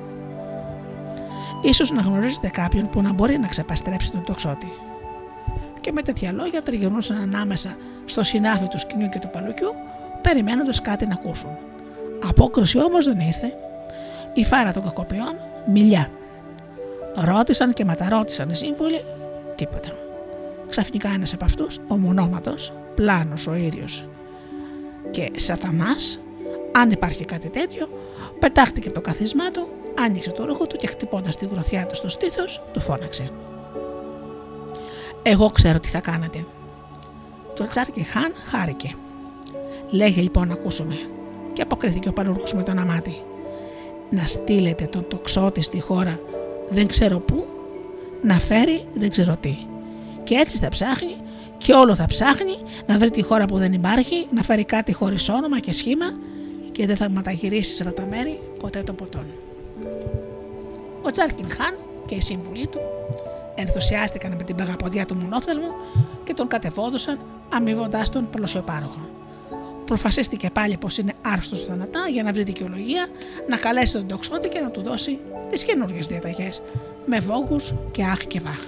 Ίσως να γνωρίζετε κάποιον που να μπορεί να ξεπαστρέψει τον τοξότη. Και με τέτοια λόγια τριγυρνούσαν ανάμεσα στο συνάφι του σκηνιού και του παλουκιού, περιμένοντας κάτι να ακούσουν. Απόκριση όμως δεν ήρθε η φάρα των κακοποιών μιλιά. Ρώτησαν και ματαρώτησαν οι σύμβολοι, τίποτα. Ξαφνικά ένας από αυτούς, ο μονόματος, πλάνος ο ίδιος και σατανάς, αν υπάρχει κάτι τέτοιο, πετάχτηκε από το καθισμά του, άνοιξε το ρούχο του και χτυπώντας τη γροθιά του στο στήθος, του φώναξε. Εγώ ξέρω τι θα κάνετε. Το τσάρκι Χάν χάρηκε. Λέγε λοιπόν να ακούσουμε. Και αποκρίθηκε ο Παλούργο με τον αμάτι να στείλετε τον τοξότη στη χώρα δεν ξέρω πού, να φέρει δεν ξέρω τι. Και έτσι θα ψάχνει και όλο θα ψάχνει να βρει τη χώρα που δεν υπάρχει, να φέρει κάτι χωρίς όνομα και σχήμα και δεν θα μεταγυρίσει σε αυτά τα μέρη ποτέ το ποτόν. Ο Τσάρκιν Χάν και η σύμβουλή του ενθουσιάστηκαν με την παγαποδιά του μονόθελμου και τον κατεβόδωσαν αμοιβώντα τον πλωσιοπάροχο. Προφασίστηκε πάλι πως είναι άρρωστος θανατά για να βρει δικαιολογία να καλέσει τον τοξότη και να του δώσει τις καινούργιες διαταγές με βόγους και αχ και βάχ.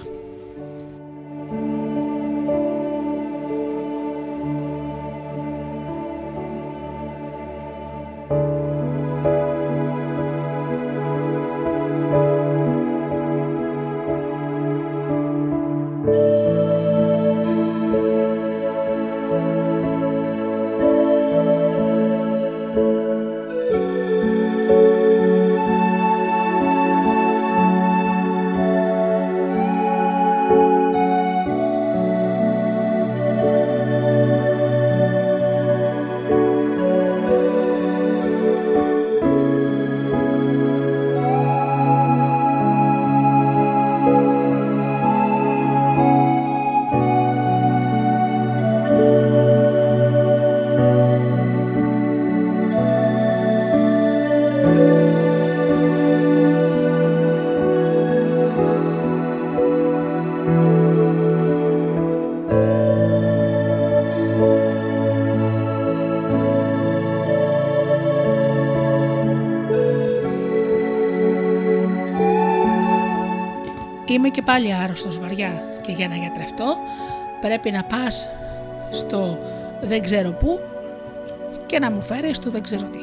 Και πάλι άρρωστος βαριά και για να γιατρευτώ πρέπει να πας στο δεν ξέρω πού και να μου φέρεις το δεν ξέρω τι.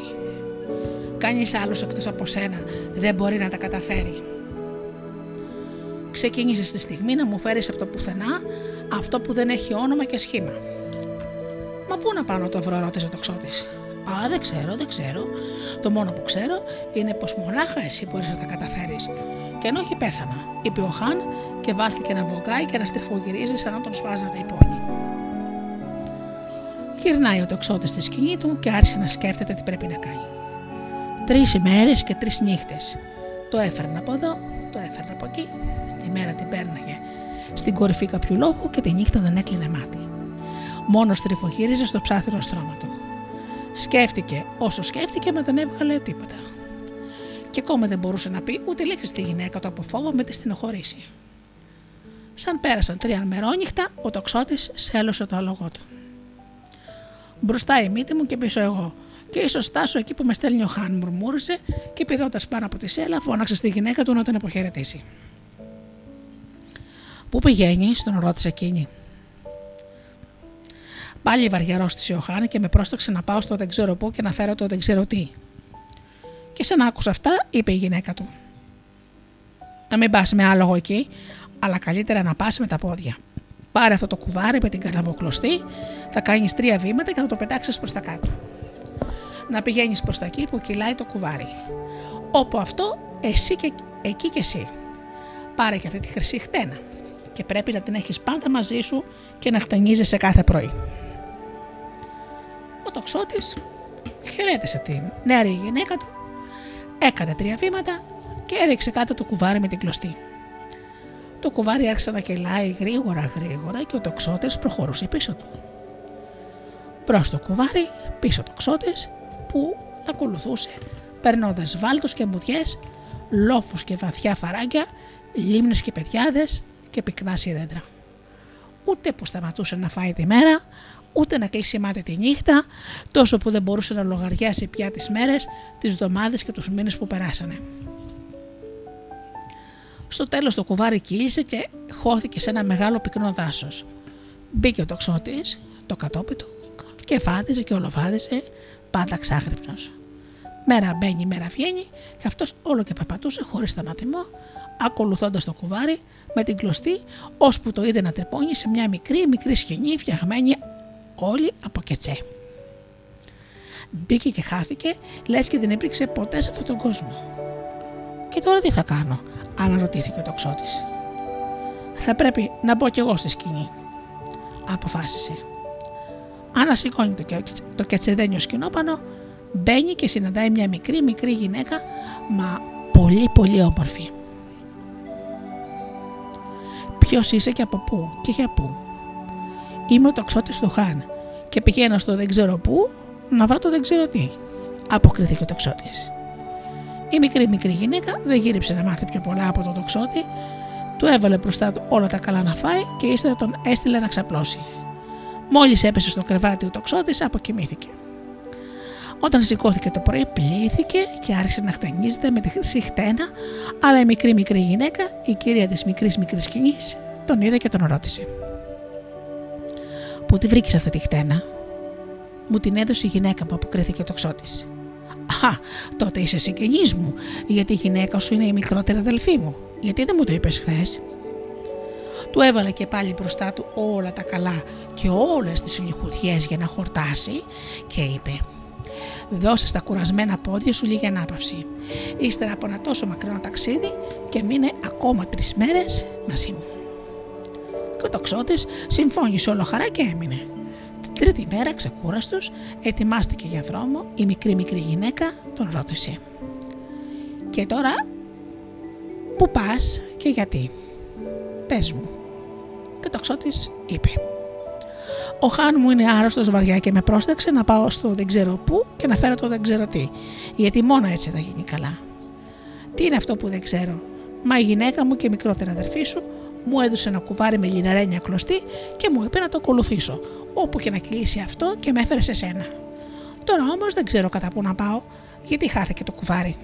Κάνεις άλλος εκτός από σένα δεν μπορεί να τα καταφέρει. Ξεκίνησες στη στιγμή να μου φέρεις από το πουθενά αυτό που δεν έχει όνομα και σχήμα. Μα πού να πάω να το βρω, ρώτησε το ξώτης. Α, δεν ξέρω, δεν ξέρω. Το μόνο που ξέρω είναι πως μονάχα εσύ μπορείς να τα καταφέρεις και ενώ όχι πέθανα, είπε ο Χάν και βάλθηκε να βογκάει και να στριφογυρίζει σαν να τον σφάζανε οι πόνοι. Γυρνάει ο τοξότης στη σκηνή του και άρχισε να σκέφτεται τι πρέπει να κάνει. Τρεις ημέρες και τρεις νύχτες. Το έφερνε από εδώ, το έφερνε από εκεί, τη μέρα την πέρναγε στην κορυφή κάποιου λόγου και τη νύχτα δεν έκλεινε μάτι. Μόνος στριφογύριζε στο ψάθυρος στρώμα του. Σκέφτηκε όσο σκέφτηκε, μα δεν έβγαλε τίποτα και ακόμα δεν μπορούσε να πει ούτε λέξη στη γυναίκα του από φόβο με τη στενοχωρήσει. Σαν πέρασαν τρία μερόνυχτα, ο τοξότης σέλωσε το άλογο του. Μπροστά η μύτη μου και πίσω εγώ, και ίσως στάσω εκεί που με στέλνει ο Χάν, μουρμούρισε και πηδώντας πάνω από τη σέλα, φώναξε στη γυναίκα του να τον αποχαιρετήσει. Πού πηγαίνει, τον ρώτησε εκείνη. Πάλι βαριαρόστησε ο Χάν και με πρόσταξε να πάω στο δεν ξέρω πού και να φέρω το δεν ξέρω τι. Και σαν άκουσα αυτά, είπε η γυναίκα του. Να μην πας με άλογο εκεί, αλλά καλύτερα να πας με τα πόδια. Πάρε αυτό το κουβάρι με την καραβοκλωστή, θα κάνεις τρία βήματα και θα το πετάξεις προς τα κάτω. Να πηγαίνεις προς τα εκεί που κυλάει το κουβάρι. Όπου αυτό, εσύ και εκεί και εσύ. Πάρε και αυτή τη χρυσή χτένα και πρέπει να την έχεις πάντα μαζί σου και να χτενίζεσαι κάθε πρωί. Ο τοξότης χαιρέτησε την νεαρή γυναίκα του Έκανε τρία βήματα και έριξε κάτω το κουβάρι με την κλωστή. Το κουβάρι άρχισε να κελάει γρήγορα γρήγορα και ο τοξότης προχωρούσε πίσω του. Προς το κουβάρι, πίσω το τοξότης που ακολουθούσε περνώντας βάλτους και μουδιές, λόφους και βαθιά φαράγγια, λίμνες και πεδιάδες και πυκνάσια δέντρα. Ούτε που σταματούσε να φάει τη μέρα, ούτε να κλείσει μάτι τη νύχτα, τόσο που δεν μπορούσε να λογαριάσει πια τις μέρες, τις εβδομάδες και τους μήνες που περάσανε. Στο τέλος το κουβάρι κύλησε και χώθηκε σε ένα μεγάλο πυκνό δάσος. Μπήκε ο τοξότης, το κατόπι του και φάδιζε και ολοβάδιζε πάντα ξάχρυπνος. Μέρα μπαίνει, μέρα βγαίνει και αυτός όλο και περπατούσε χωρίς σταματημό, ακολουθώντας το κουβάρι με την κλωστή, ώσπου το είδε να τρυπώνει σε μια μικρή μικρή σκηνή φτιαγμένη όλοι από κετσέ. Μπήκε και χάθηκε, λες και δεν έπρεξε ποτέ σε αυτόν τον κόσμο. Και τώρα τι θα κάνω, αναρωτήθηκε ο τοξότης. Θα πρέπει να μπω κι εγώ στη σκηνή, αποφάσισε. Ανασηκώνει το, το κετσεδένιο σκηνόπανο, μπαίνει και συναντάει μια μικρή μικρή γυναίκα, μα πολύ πολύ όμορφη. Ποιος είσαι και από πού και για πού, Είμαι ο τοξότης του Χάν και πηγαίνω στο δεν ξέρω πού να βρω το δεν ξέρω τι, αποκρίθηκε ο τοξότης. Η μικρή μικρή γυναίκα δεν γύριψε να μάθει πιο πολλά από τον τοξότη, Του έβαλε μπροστά του όλα τα καλά να φάει και ύστερα τον έστειλε να ξαπλώσει. Μόλις έπεσε στο κρεβάτι ο τοξότης, αποκοιμήθηκε. Όταν σηκώθηκε το πρωί, πλήθηκε και άρχισε να χτενίζεται με τη χρυσή χτένα, αλλά η μικρή μικρή γυναίκα, η κυρία της μικρής μικρής σκηνής, τον είδε και τον ρώτησε. Πού τη βρήκες αυτή τη χτένα, Μου την έδωσε η γυναίκα που αποκρίθηκε το ξώτη. Α, τότε είσαι συγγενής μου, γιατί η γυναίκα σου είναι η μικρότερη αδελφή μου. Γιατί δεν μου το είπες χθες; Του έβαλε και πάλι μπροστά του όλα τα καλά και όλες τις λιχουδιές για να χορτάσει και είπε «Δώσε στα κουρασμένα πόδια σου λίγη ανάπαυση. Ύστερα από ένα τόσο μακρινό ταξίδι και μείνε ακόμα τρεις μέρες μαζί μου». Και ο τοξότης συμφώνησε όλο χαρά και έμεινε. Την τρίτη μέρα ξεκούραστος ετοιμάστηκε για δρόμο η μικρή μικρή γυναίκα τον ρώτησε «Και τώρα πού πας και γιατί» πες μου. Και το ξώτης είπε «Ο Χάν μου είναι άρρωστος βαριά και με πρόσταξε να πάω στο δεν ξέρω πού και να φέρω το δεν ξέρω τι, γιατί μόνο έτσι θα γίνει καλά». «Τι είναι αυτό που δεν ξέρω» Μα η γυναίκα μου και η μικρότερη αδερφή σου μου έδωσε ένα κουβάρι με λιναρένια κλωστή και μου είπε να το ακολουθήσω, όπου και να κυλήσει αυτό και με έφερε σε σένα. Τώρα όμως δεν ξέρω κατά πού να πάω, γιατί χάθηκε το κουβάρι.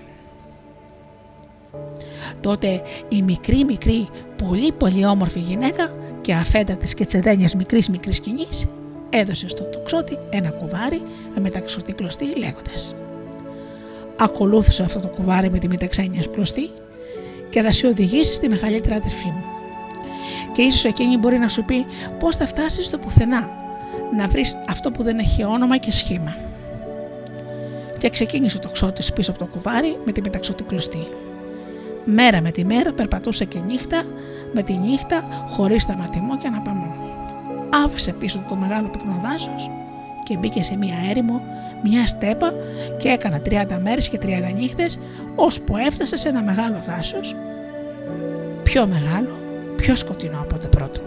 Τότε η μικρή μικρή πολύ πολύ όμορφη γυναίκα και αφέντα της και τσεδένιας μικρής μικρής σκηνής έδωσε στο τοξότη ένα κουβάρι με μεταξωτή κλωστή λέγοντας «Ακολούθησε αυτό το κουβάρι με τη μεταξένια κλωστή και θα σε οδηγήσει στη μεγαλύτερη αδερφή μου. Και ίσως εκείνη μπορεί να σου πει πώς θα φτάσεις στο πουθενά, να βρεις αυτό που δεν έχει όνομα και σχήμα». Και ξεκίνησε ο τοξότης πίσω από το κουβάρι με τη μεταξωτή κλωστή. Μέρα με τη μέρα περπατούσε και νύχτα με τη νύχτα χωρίς σταματημό και αναπαμό. Άφησε πίσω του το μεγάλο πυκνό δάσος και μπήκε σε μία έρημο, μια στέπα και έκανε 30 μέρες και 30 νύχτες ώσπου έφτασε σε ένα μεγάλο δάσος πιο μεγάλο, πιο σκοτεινό από το πρώτο.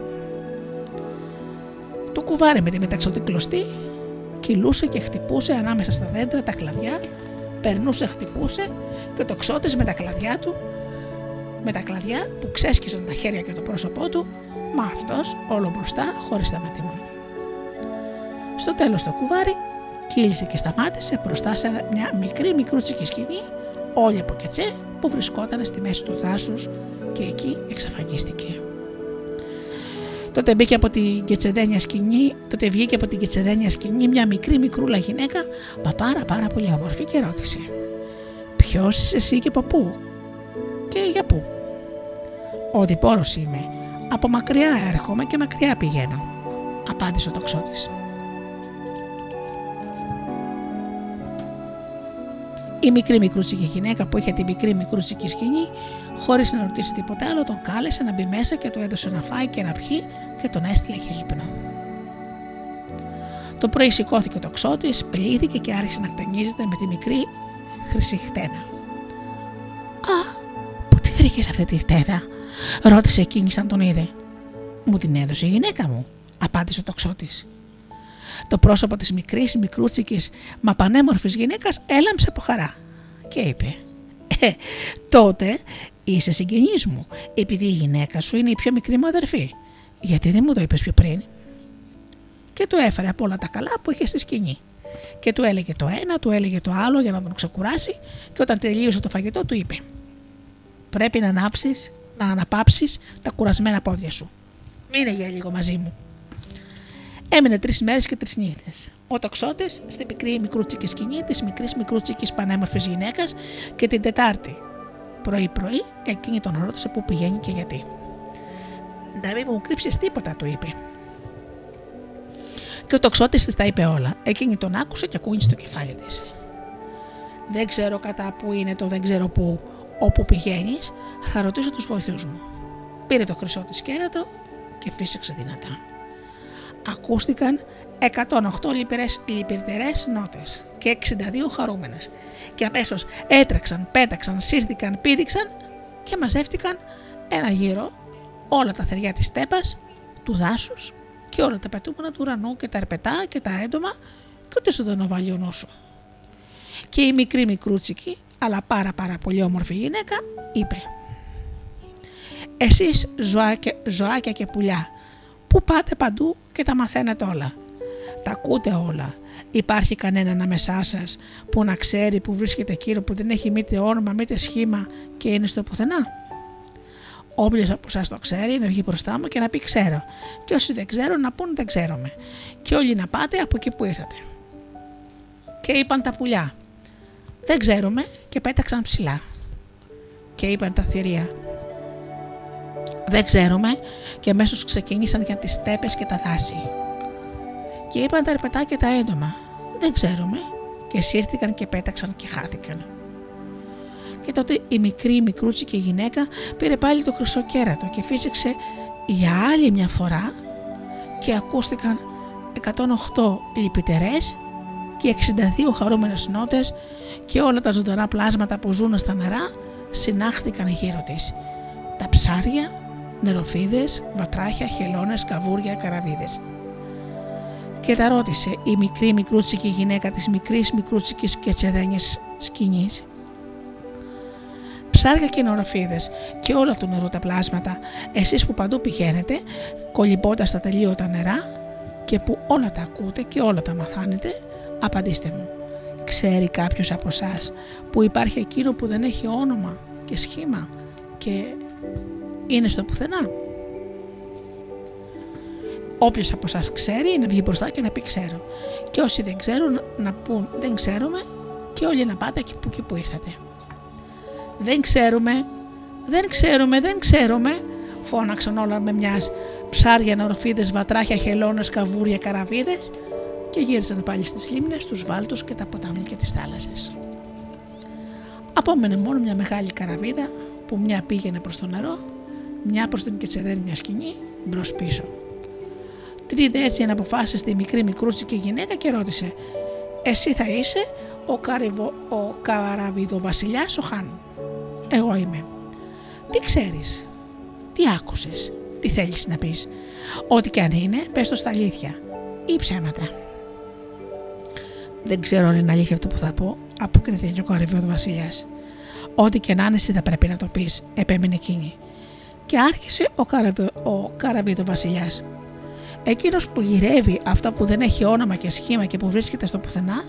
Το κουβάρι με τη μεταξωτή κλωστή κυλούσε και χτυπούσε ανάμεσα στα δέντρα τα κλαδιά, περνούσε, χτυπούσε και το ξώτης με τα κλαδιά του με τα κλαδιά που ξέσκισαν τα χέρια και το πρόσωπό του, μα αυτός όλο μπροστά χωρίς σταματημό. Στο τέλος το κουβάρι κύλησε και σταμάτησε μπροστά σε μια μικρή μικρούτσικη σκηνή, όλη από κετσέ που βρισκόταν στη μέση του δάσους και εκεί εξαφανίστηκε. Τότε μπήκε από την κετσεδένια σκηνή, τότε βγήκε από την κετσεδένια σκηνή μια μικρή μικρούλα γυναίκα, μα πάρα πάρα πολύ όμορφη και ρώτησε «Ποιος είσαι εσύ και από πού» και για πού; Ο διπόρος είμαι. Από μακριά έρχομαι και μακριά πηγαίνω, απάντησε ο τοξότης. Η μικρή μικρούτσικη γυναίκα που είχε την μικρή μικρούτσικη σκηνή, χωρίς να ρωτήσει τίποτα άλλο, τον κάλεσε να μπει μέσα και του έδωσε να φάει και να πιει και τον έστειλε για ύπνο. Το πρωί σηκώθηκε ο τοξότη, πλήθηκε και άρχισε να χτενίζεται με τη μικρή χρυσή χτένα. Α, βρήκες αυτή τη χτέρα, ρώτησε εκείνης σαν τον είδε. Μου την έδωσε η γυναίκα μου, απάντησε ο τοξότη. Το πρόσωπο της μικρής, μικρούτσικης, μα πανέμορφης γυναίκας έλαμψε από χαρά και είπε: Ε, τότε είσαι συγγενής μου, επειδή η γυναίκα σου είναι η πιο μικρή μου αδερφή. Γιατί δεν μου το είπες πιο πριν. Και του έφερε από όλα τα καλά που είχε στη σκηνή. Και του έλεγε το ένα, του έλεγε το άλλο για να τον ξεκουράσει, και όταν τελείωσε το φαγητό, του είπε: Πρέπει να ανάψεις, να αναπάψει τα κουρασμένα πόδια σου. Μείνε για λίγο μαζί μου. Έμεινε τρεις μέρες και τρεις νύχτες. Ο τοξότης στην μικρή μικρούτσικη σκηνή της μικρής μικρούτσικης πανέμορφης γυναίκας και την Τετάρτη. Πρωί-πρωί εκείνη τον ρώτησε πού πηγαίνει και γιατί. Να μην μου κρύψεις τίποτα, του είπε. Και ο τοξότης της τα είπε όλα. Εκείνη τον άκουσε και ακούγησε το κεφάλι της. Δεν ξέρω κατά πού είναι το δεν ξέρω πού, Όπου πηγαίνεις, θα ρωτήσω τους βοηθούς μου. Πήρε το χρυσό της κέρατο και φύσηξε δυνατά. Ακούστηκαν 108 λυπηρές, λυπηρτερές νότες και 62 χαρούμενες και αμέσως έτρεξαν, πέταξαν, σύρθηκαν, πήδηξαν και μαζεύτηκαν ένα γύρο όλα τα θεριά της στέπας, του δάσους και όλα τα πετούμενα του ουρανού και τα ερπετά και τα έντομα και ούτε ζωντανό βάλει σου. Και η μικρή μικρούτσικη αλλά πάρα πάρα πολύ όμορφη γυναίκα, είπε Εσείς ζωάκια, ζωάκια και πουλιά, που πάτε παντού και τα μαθαίνετε όλα. Τα ακούτε όλα. Υπάρχει κανένα ανάμεσά σας που να ξέρει που βρίσκεται εκείνο που δεν έχει μήτε όνομα μήτε σχήμα και είναι στο πουθενά; Όποιος από εσά το ξέρει να βγει μπροστά μου και να πει ξέρω. Και όσοι δεν ξέρουν να πούν δεν ξέρουμε. Και όλοι να πάτε από εκεί που ήρθατε. Και είπαν τα πουλιά. Δεν ξέρουμε και πέταξαν ψηλά. Και είπαν τα θηρία. Δεν ξέρουμε και αμέσως ξεκίνησαν για τις στέπες και τα δάση. Και είπαν τα ερπετά και τα έντομα. Δεν ξέρουμε και σύρθηκαν και πέταξαν και χάθηκαν. Και τότε η μικρή μικρούτσικη γυναίκα πήρε πάλι το χρυσό κέρατο και φύσηξε για άλλη μια φορά και ακούστηκαν 108 λυπητερές και 62 χαρούμενες νότες και όλα τα ζωντανά πλάσματα που ζουν στα νερά συνάχτηκαν γύρω της. Τα ψάρια, νεροφίδες, βατράχια, χελώνες, καβούρια, καραβίδες. Και τα ρώτησε η μικρή μικρούτσικη γυναίκα της μικρής μικρούτσικης και τσεδένιας σκηνής. Ψάρια και νεροφίδες και όλα του νερού τα πλάσματα, εσείς που παντού πηγαίνετε, κολυμπώντας τα τελείωτα νερά και που όλα τα ακούτε και όλα τα μαθάνετε, απαντήστε μου. Ξέρει κάποιος από εσάς που υπάρχει εκείνο που δεν έχει όνομα και σχήμα και είναι στο πουθενά; Όποιος από εσά ξέρει να βγει μπροστά και να πει ξέρω. Και όσοι δεν ξέρουν να πούν δεν ξέρουμε και όλοι να πάτε εκεί που, εκεί που ήρθατε. Δεν ξέρουμε, δεν ξέρουμε, δεν ξέρουμε, φώναξαν όλα με μιας ψάρια, νορφίδε, βατράχια, χελώνες, καβούρια, καραβίδες και γύρισαν πάλι στις λίμνες, τους βάλτους και τα ποτάμια και τις θάλασσες. Απόμενε μόνο μια μεγάλη καραβίδα που μια πήγαινε προς το νερό, μια προς την κετσεδέρνια σκηνή, μπρος πίσω. Την είδε έτσι να αποφάσισε τη μικρή μικρούτσικη γυναίκα και ρώτησε: Εσύ θα είσαι ο, καρυβο, ο καραβιδοβασιλιάς ο Χάν; Εγώ είμαι. Τι ξέρεις, τι άκουσες, τι θέλεις να πεις. Ό,τι και αν είναι, πες το στα αλήθεια ή ψέματα. Δεν ξέρω αν είναι αλήθεια αυτό που θα πω, αποκριθήκε ο κορυφαίο βασιλιά. Ό,τι και να είναι, εσύ θα πρέπει να το πεις, επέμεινε εκείνη. Και άρχισε ο, καραβι... ο καραβίδο βασιλιά. Εκείνος που γυρεύει αυτό που δεν έχει όνομα και σχήμα και που βρίσκεται στο πουθενά,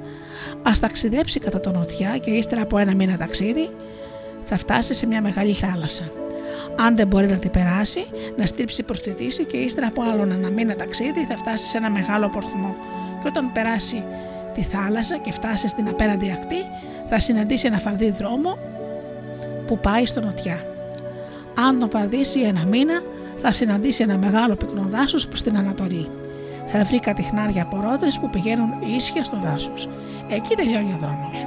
ας ταξιδέψει κατά τον νοτιά και ύστερα από ένα μήνα ταξίδι, θα φτάσει σε μια μεγάλη θάλασσα. Αν δεν μπορεί να την περάσει, να στύψει προ τη δύση και ύστερα από άλλον ένα μήνα ταξίδι θα φτάσει σε ένα μεγάλο πορθμό. Και όταν περάσει τη θάλασσα και φτάσει στην απέναντι ακτή, θα συναντήσει ένα φαρδί δρόμο που πάει στο νοτιά. Αν τον φαρδίσει ένα μήνα, θα συναντήσει ένα μεγάλο πυκνό δάσος προς την Ανατολή. Θα βρει κατηχνάρια από που πηγαίνουν ίσια στο δάσος. Εκεί τελειώνει ο δρόμος.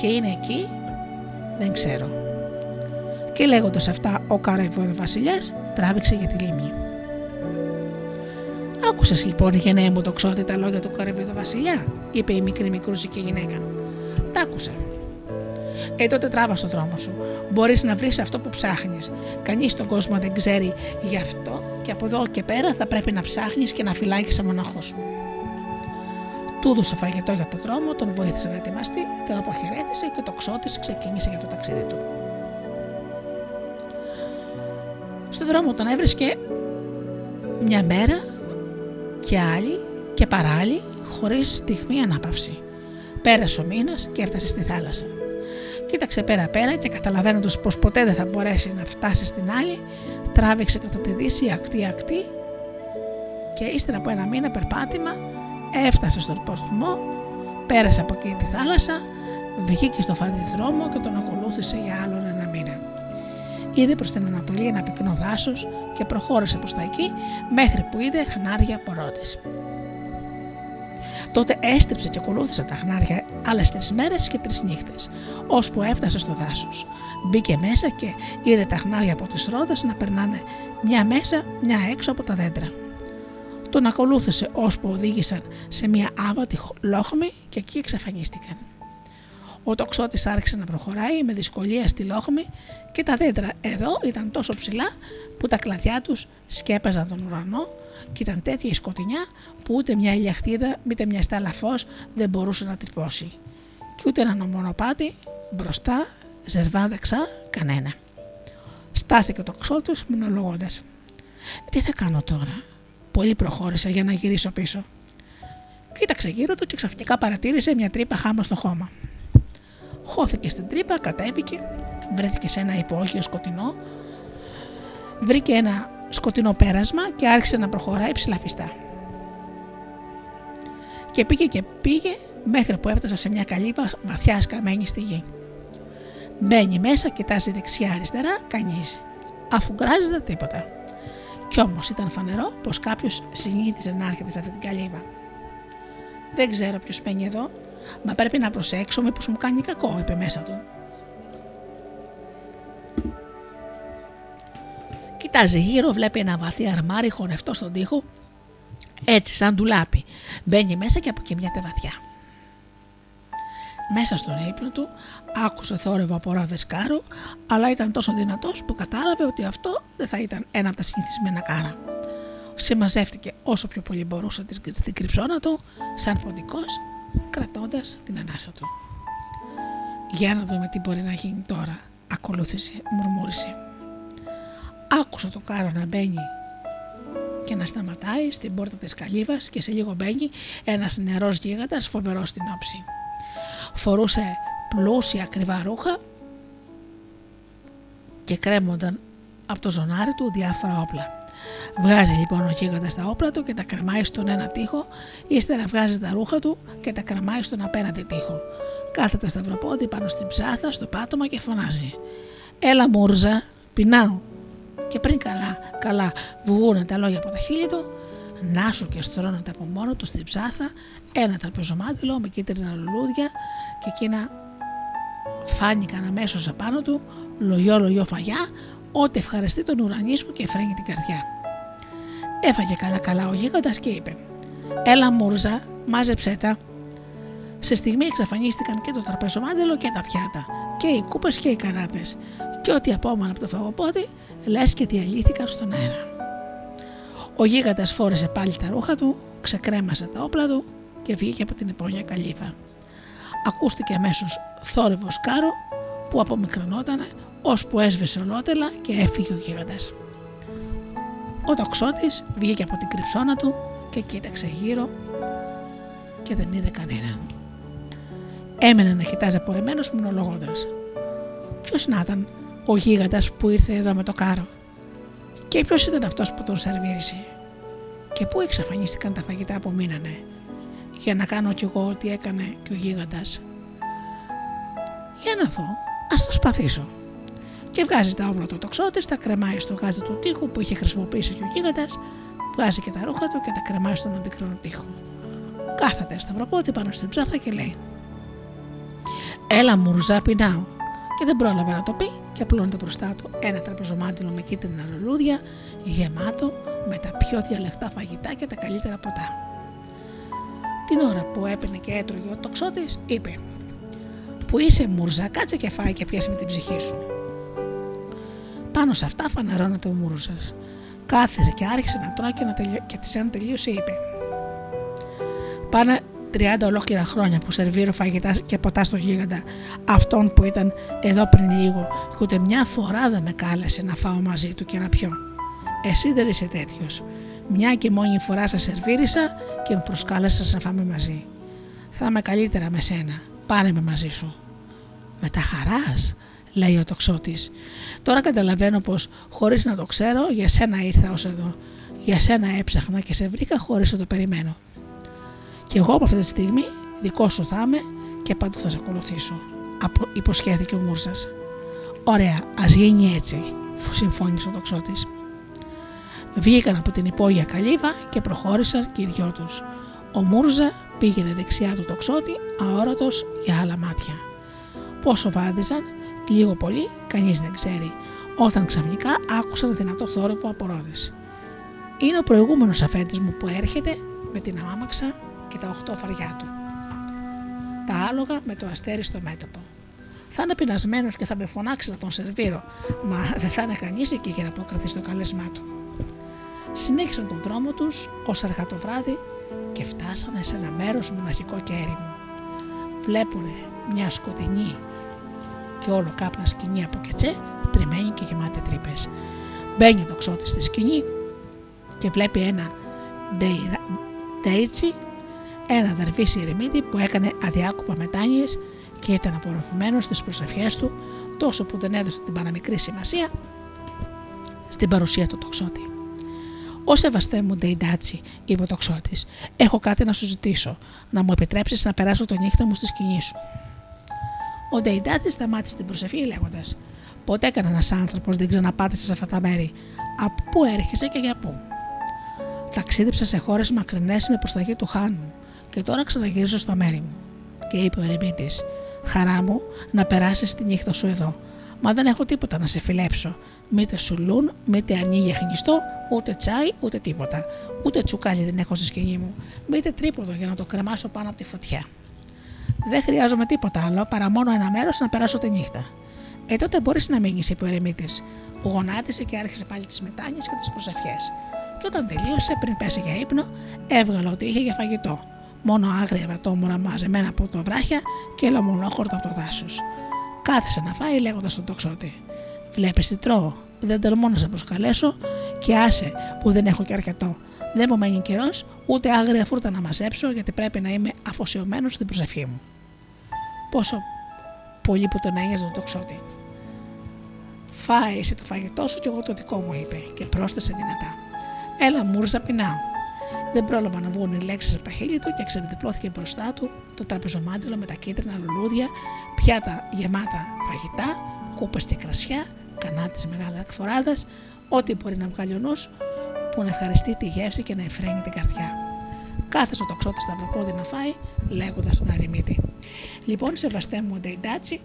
Και είναι εκεί, δεν ξέρω. Και λέγοντας αυτά, ο Καραϊβόδο Βασιλιάς τράβηξε για τη λίμνη. Άκουσες λοιπόν, γενναία μου το ξώτη τα λόγια του Καραϊβίδου Βασιλιά, είπε η μικρή μικρούζικη γυναίκα. Τα άκουσα. Ε, τότε τράβα στον δρόμο σου. Μπορείς να βρεις αυτό που ψάχνεις. Κανείς στον κόσμο δεν ξέρει γι' αυτό και από εδώ και πέρα θα πρέπει να ψάχνεις και να φυλάγεις σαν μοναχός σου. Του έδωσε φαγητό για τον δρόμο, τον βοήθησε να ετοιμαστεί, τον αποχαιρέτησε και το ξώτη ξεκίνησε για το ταξίδι του. Στον δρόμο τον έβρισκε μια μέρα και άλλη και παράλληλη χωρίς στιγμή ανάπαυση. Πέρασε ο μήνας και έφτασε στη θάλασσα. Κοίταξε πέρα-πέρα και καταλαβαίνοντας πως ποτέ δεν θα μπορέσει να φτάσει στην άλλη, τράβηξε κατά τη δύση ακτή-ακτή και ύστερα από ένα μήνα περπάτημα έφτασε στον πορθμό, πέρασε από εκεί τη θάλασσα, βγήκε στο φαρδί δρόμο και τον ακολούθησε για άλλον ένα μήνα. Είδε προς την Ανατολή ένα πυκνό δάσος και προχώρησε προς τα εκεί μέχρι που είδε χνάρια πορώτες. Τότε έστριψε και ακολούθησε τα χνάρια άλλες τρεις μέρες και τρεις νύχτες, ώσπου έφτασε στο δάσος. Μπήκε μέσα και είδε τα χνάρια από τις ρόδες να περνάνε μια μέσα, μια έξω από τα δέντρα. Τον ακολούθησε ώσπου οδήγησαν σε μια άβατη λόχμη και εκεί εξαφανίστηκαν. Ο τοξότης άρχισε να προχωράει με δυσκολία στη λόχμη και τα δέντρα εδώ ήταν τόσο ψηλά που τα κλαδιά τους σκέπαζαν τον ουρανό και ήταν τέτοια η σκοτεινιά που ούτε μια ηλιαχτίδα, ούτε μια στάλα φως δεν μπορούσε να τρυπώσει. Και ούτε ένα μονοπάτι μπροστά, ζερβά δεξά, κανένα. Στάθηκε το ξώτο μονολογώντα. Τι θα κάνω τώρα. Πολύ προχώρησα για να γυρίσω πίσω. Κοίταξε γύρω του και ξαφνικά παρατήρησε μια τρύπα χάμα στο χώμα. Χώθηκε στην τρύπα, κατέβηκε, βρέθηκε σε ένα υπόγειο σκοτεινό, βρήκε ένα σκοτεινό πέρασμα και άρχισε να προχωράει ψηλαφιστά. Και πήγε και πήγε μέχρι που έφτασε σε μια καλύβα βαθιά σκαμμένη στη γη. Μπαίνει μέσα, κοιτάζει δεξιά-αριστερά, κανείς. Αφού γκράζεται τίποτα. Κι όμως ήταν φανερό πως κάποιος συνήθιζε να έρχεται σε αυτή την καλύβα. Δεν ξέρω ποιος μπαίνει εδώ, μα πρέπει να προσέξω μήπως μου κάνει κακό, είπε μέσα του. Κοιτάζει γύρω, βλέπει ένα βαθύ αρμάρι χωνευτό στον τοίχο, έτσι σαν ντουλάπι. Μπαίνει μέσα και αποκοιμιάται βαθιά. Μέσα στον ύπνο του άκουσε θόρυβο από ράδε κάρο, αλλά ήταν τόσο δυνατός που κατάλαβε ότι αυτό δεν θα ήταν ένα από τα συνηθισμένα κάρα. Συμμαζεύτηκε όσο πιο πολύ μπορούσε στην κρυψώνα του, σαν ποντικό, κρατώντας την ανάσα του. Για να δούμε τι μπορεί να γίνει τώρα, ακολούθησε, μουρμούρισε. Άκουσε το κάρο να μπαίνει και να σταματάει στην πόρτα της καλύβας και σε λίγο μπαίνει ένας νερός γίγαντας φοβερός στην όψη. Φορούσε πλούσια ακριβά ρούχα και κρέμονταν από το ζωνάρι του διάφορα όπλα. Βγάζει λοιπόν ο γίγαντας τα όπλα του και τα κρεμάει στον ένα τοίχο, ύστερα βγάζει τα ρούχα του και τα κρεμάει στον απέναντι τοίχο. Κάθεται σταυροπόδι πάνω στην ψάθα, στο πάτωμα και φωνάζει. Έλα μούρζα, πεινάω. Και πριν καλά, καλά βγουν τα λόγια από τα χείλη του, να σου και στρώνεται από μόνο τους στην ψάθα ένα τραπεζομάτιλο με κίτρινα λουλούδια και εκείνα φάνηκαν αμέσως απάνω του λογιό λογιό φαγιά ό,τι ευχαριστεί τον ουρανίσκο και φρένει την καρδιά. Έφαγε καλά καλά ο γίγαντας και είπε «Έλα μούρζα, μάζεψέ τα». Σε στιγμή εξαφανίστηκαν και το τραπεζομάντελο και τα πιάτα και οι κούπες και οι κανάτες και ό,τι απόμανε από το φαγοπότη λες και διαλύθηκαν στον αέρα. Ο γίγαντας φόρεσε πάλι τα ρούχα του, ξεκρέμασε τα όπλα του και βγήκε από την υπόγεια καλύβα. Ακούστηκε αμέσως θόρυβος κάρο που απομικρωνόταν ώσπου έσβησε ολότελα και έφυγε ο γίγαντας. Ο τοξότης βγήκε από την κρυψώνα του και κοίταξε γύρω και δεν είδε κανέναν. Έμενε να κοιτάζει απορριμμένος μονολογώντας. Ποιος να ήταν ο γίγαντας που ήρθε εδώ με το κάρο και ποιος ήταν αυτός που τον σερβίρισε; Και πού εξαφανίστηκαν τα φαγητά που μείνανε; Για να κάνω κι εγώ ό,τι έκανε και ο γίγαντας. Για να δω, ας το σπαθήσω. Και βγάζει τα όπλα του τοξότης, τα κρεμάει στο γάζι του τείχου που είχε χρησιμοποιήσει και ο γίγαντας, βγάζει και τα ρούχα του και τα κρεμάει στον αντικρίνο τείχο. Κάθεται σταυροπότη πάνω στην ψάθα και λέει «Έλα μουρζά πεινάω» και δεν πρόλαβε να το πει και απλώνεται μπροστά του ένα τραπεζομάντιλο με κίτρινα λουλούδια γεμάτο με τα πιο διαλεκτά φαγητά και τα καλύτερα ποτά. Την ώρα που έπαινε και έτρωγε ο τοξότης είπε «Που είσαι μουρζά, κάτσε και φάει και πιάσει με την ψυχή σου». Πάνω σε αυτά φανερώνεται ο μουρζάς. Κάθεσε και άρχισε να τρώει και, να τελειώ... και της αν τελείωσε είπε «Πάνε 30 ολόκληρα χρόνια που σερβίρω φαγητά και ποτά στο γίγαντα, αυτόν που ήταν εδώ πριν λίγο και ούτε μια φορά δεν με κάλεσε να φάω μαζί του και να πιω. Εσύ δεν είσαι τέτοιος. Μια και μόνη φορά σας σερβίρισα και με προσκάλεσα να φάμε μαζί. Θα είμαι καλύτερα με σένα. Πάρε με μαζί σου. Με τα χαράς, λέει ο τοξότης. Τώρα καταλαβαίνω πως χωρίς να το ξέρω, για σένα ήρθα ως εδώ. Για σένα έψαχνα και σε βρήκα χωρίς να το περιμένω. Και εγώ από αυτή τη στιγμή δικό σου θα είμαι και παντού θα σε ακολουθήσω. Απο, υποσχέθηκε ο Μούρζα. Ωραία, ας γίνει έτσι, συμφώνησε ο τοξότη. Βγήκαν από την υπόγεια καλύβα και προχώρησαν και οι δυο τους. Ο Μούρζα πήγαινε δεξιά του τοξότη, αόρατος για άλλα μάτια. Πόσο βάδιζαν, λίγο πολύ, κανείς δεν ξέρει, όταν ξαφνικά άκουσαν δυνατό θόρυβο από ρόδες. Είναι ο προηγούμενος αφέντης μου που έρχεται με την αμάξα και τα οχτώ φαριά του. Τα άλογα με το αστέρι στο μέτωπο. Θα είναι πεινασμένος και θα με φωνάξει να τον σερβίρω, μα δεν θα είναι κανείς εκεί για να αποκριθεί στο καλέσμά του. Συνέχισαν τον δρόμο τους ως αργά το βράδυ και φτάσανε σε ένα μέρος μοναχικό και έρημο. Βλέπουνε μια σκοτεινή και όλο κάπνα σκηνή από κετσέ τριμμένη και γεμάτη τρύπες. Μπαίνει ο τοξότης στη σκηνή και βλέπει ένα ντέιτσι, ένα δερβίση ερημίτη που έκανε αδιάκοπα μετάνοιες και ήταν απορροφημένος στις προσευχές του, τόσο που δεν έδωσε την παραμικρή σημασία στην παρουσία του τοξότη. Ω σεβαστέ μου, Ντέιντάτσι, είπε ο τοξότης, έχω κάτι να σου ζητήσω, να μου επιτρέψεις να περάσω το νύχτα μου στη σκηνή σου. Ο Ντέιντάτσι σταμάτησε την προσευχή λέγοντας: Ποτέ κανένας άνθρωπος δεν ξαναπάτησε σε αυτά τα μέρη. Από πού έρχεσαι και για πού. Ταξίδεψα σε χώρες μακρινές με προσταγή του Χάνου και τώρα ξαναγυρίζω στα μέρη μου. Και είπε ο ερεμίτη: Χαρά μου να περάσεις τη νύχτα σου εδώ. Μα δεν έχω τίποτα να σε φιλέψω. Μήτε σουλούν, μήτε ανοίγει χνιστό, ούτε τσάι, ούτε τίποτα. Ούτε τσουκάλι δεν έχω στη σκηνή μου. Μήτε τρίποδο για να το κρεμάσω πάνω από τη φωτιά. Δεν χρειάζομαι τίποτα άλλο παρά μόνο ένα μέρος να περάσω τη νύχτα. Ε, τότε μπορείς να μείνεις, είπε ο ερεμίτη. Γονάτισε και άρχισε πάλι τις μετάνιε και τις προσευχές. Και όταν τελείωσε, πριν πέσει για ύπνο, έβγαλε ότι είχε για φαγητό. Μόνο άγρια βατόμουρα μαζεμένα από το βράχια και λαμονόχορτα από το δάσος. Κάθεσε να φάει λέγοντας στον τοξότη. Βλέπεις τι τρώω; Δεν τολμώ να σε προσκαλέσω και άσε που δεν έχω και αρκετό. Δεν μου μένει καιρός ούτε άγρια φούρτα να μαζέψω γιατί πρέπει να είμαι αφοσιωμένος στην προσευχή μου. Πόσο πολύ που τον ένοιαζε τον τοξότη. Φάε εσύ το φαγητό σου και εγώ το δικό μου, είπε και πρόσθεσε δυνατά. Έλα, μούρζα, πεινάω. Δεν πρόλαβα να βγουν οι λέξεις από τα χείλη του και ξεδιπλώθηκε μπροστά του το τραπεζομάντιλο με τα κίτρινα λουλούδια, πιάτα γεμάτα φαγητά, κούπες και κρασιά, κανάτε μεγάλα εκφοράδας, ό,τι μπορεί να βγάλει ο νους, που να ευχαριστεί τη γεύση και να εφραίνει την καρδιά. Κάθε ο τοξότη σταυροπόδι να φάει, λέγοντας τον Αριμίτη. Λοιπόν, σεβαστέ μου, Ντέιντάτσι,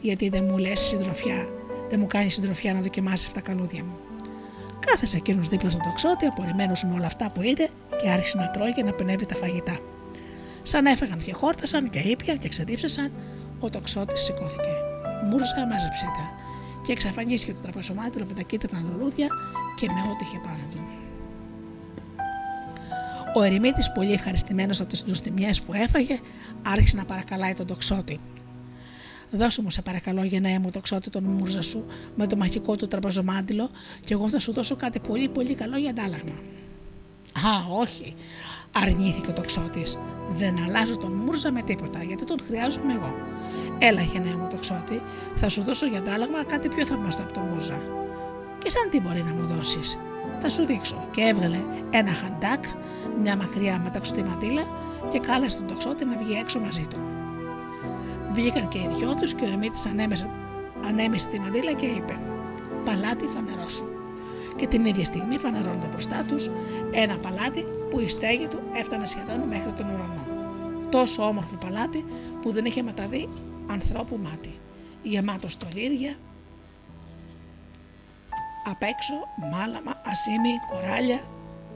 γιατί δεν μου λες συντροφιά, δεν μου κάνεις συντροφιά να δοκιμάσεις αυτά τα καλούδια μου. Κάθεσε εκείνος δίπλα στον τοξότη, απορριμμένος με όλα αυτά που είδε και άρχισε να τρώει και να πενεύει τα φαγητά. Σαν έφεγαν και χόρτασαν και ήπιαν και ξεδίψασαν, ο τοξότης σηκώθηκε. Μούρζα, μάζεψε τα. Και εξαφανίστηκε το τραπεζομάτιλο με τα κίτρινα λουλούδια και με ό,τι είχε πάνω του. Ο ερημίτης, πολύ ευχαριστημένος από τις νοστιμιέ που έφαγε, άρχισε να παρακαλάει τον τοξότη. Δώσου μου, σε παρακαλώ, γενναία μου το ξώτη τον μούρζα σου με το μαγικό του τραπεζομάντιλο και εγώ θα σου δώσω κάτι πολύ πολύ καλό για αντάλλαγμα. Α, όχι, αρνήθηκε ο τοξότη. Δεν αλλάζω τον Μούρζα με τίποτα, γιατί τον χρειάζομαι εγώ. Έλα, γενναία μου τοξότη, θα σου δώσω για αντάλλαγμα κάτι πιο θαυμαστό από τον Μούρζα. Και σαν τι μπορεί να μου δώσεις, θα σου δείξω. Και έβγαλε ένα χαντάκ, μια μακριά μεταξωτή μαντήλα και κάλεσε τον τοξότη να βγει έξω μαζί του. Βγήκαν και οι δυο τους και ο Ερμήτης ανέμεσε τη μαντήλα και είπε: Παλάτι φανερό Και την ίδια στιγμή φανερώνεται μπροστά τους ένα παλάτι που η στέγη του έφτανε σχεδόν μέχρι τον ουρανό. Τόσο όμορφο παλάτι που δεν είχε μεταδεί ανθρώπου μάτι. Γεμάτο στολίδια, απ' έξω μάλαμα, ασίμι, κοράλια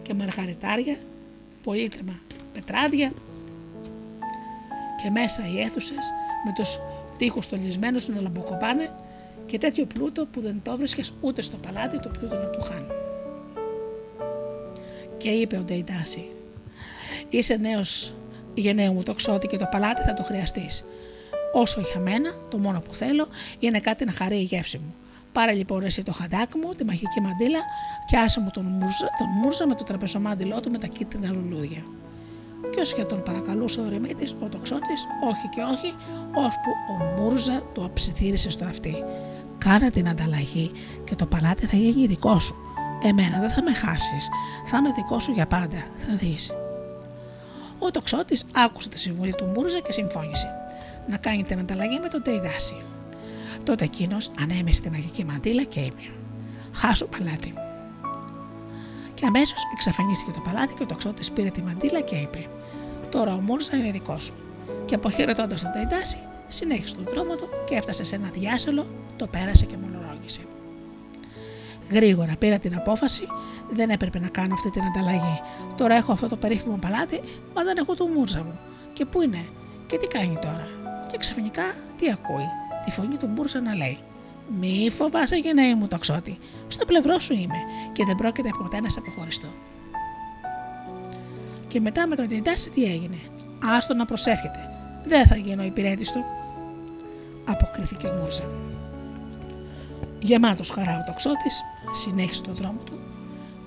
και μαργαριτάρια, πολύτριμα πετράδια και μέσα οι αίθουσες με τους τείχους στολισμένους να λαμποκοπάνε και τέτοιο πλούτο που δεν το βρίσκες ούτε στο παλάτι του πλούτο του χάνει. Και είπε ο Ντεϊντάση, είσαι νέος γενναίου μου το ξότι και το παλάτι θα το χρειαστείς. Όσο για μένα, το μόνο που θέλω είναι κάτι να χαρεί η γεύση μου. Πάρε λοιπόν εσύ το χαντάκ μου, τη μαγική μαντήλα και άσε μου τον μούρζα, τον μούρζα με το τραπεζομάντιλό του με τα κίτρινα λουλούδια και όσο και τον παρακαλούσε ο Ρεμίτης, ο τοξότης, όχι και όχι, ώσπου ο Μούρζα το αψιθύρισε στο αυτί. Κάνε την ανταλλαγή και το παλάτι θα γίνει δικό σου. Εμένα δεν θα με χάσεις, θα είμαι δικό σου για πάντα, θα δεις. Ο τοξότης άκουσε τη συμβουλή του Μούρζα και συμφώνησε να κάνει την ανταλλαγή με τον Τεϊδάση. Τότε εκείνος ανέμεσε τη μαγική μαντήλα και είπε: Χάσου παλάτι και αμέσως εξαφανίστηκε το παλάτι και ο τοξότη πήρε τη μαντήλα και είπε: Τώρα ο Μούρζα είναι δικός σου. Και αποχαιρετώντας τον Ταϊντάση, συνέχισε τον δρόμο του και έφτασε σε ένα διάσελο, το πέρασε και μονολόγησε. Γρήγορα πήρα την απόφαση, δεν έπρεπε να κάνω αυτή την ανταλλαγή. Τώρα έχω αυτό το περίφημο παλάτι, μα δεν έχω το Μούρζα μου. Και πού είναι, και τι κάνει τώρα. Και ξαφνικά τι ακούει, τη φωνή του Μούρζα να λέει: μη φοβάσαι γενναίη μου τοξότη. Στο πλευρό σου είμαι και δεν πρόκειται ποτέ να σε αποχωριστώ. Και μετά με τον Τιντάση τι έγινε. Άστο να προσεύχεται. Δεν θα γίνω υπηρέτης του. Αποκρίθηκε ο Μούρζα. Γεμάτος χαρά ο τοξότης, συνέχισε τον δρόμο του.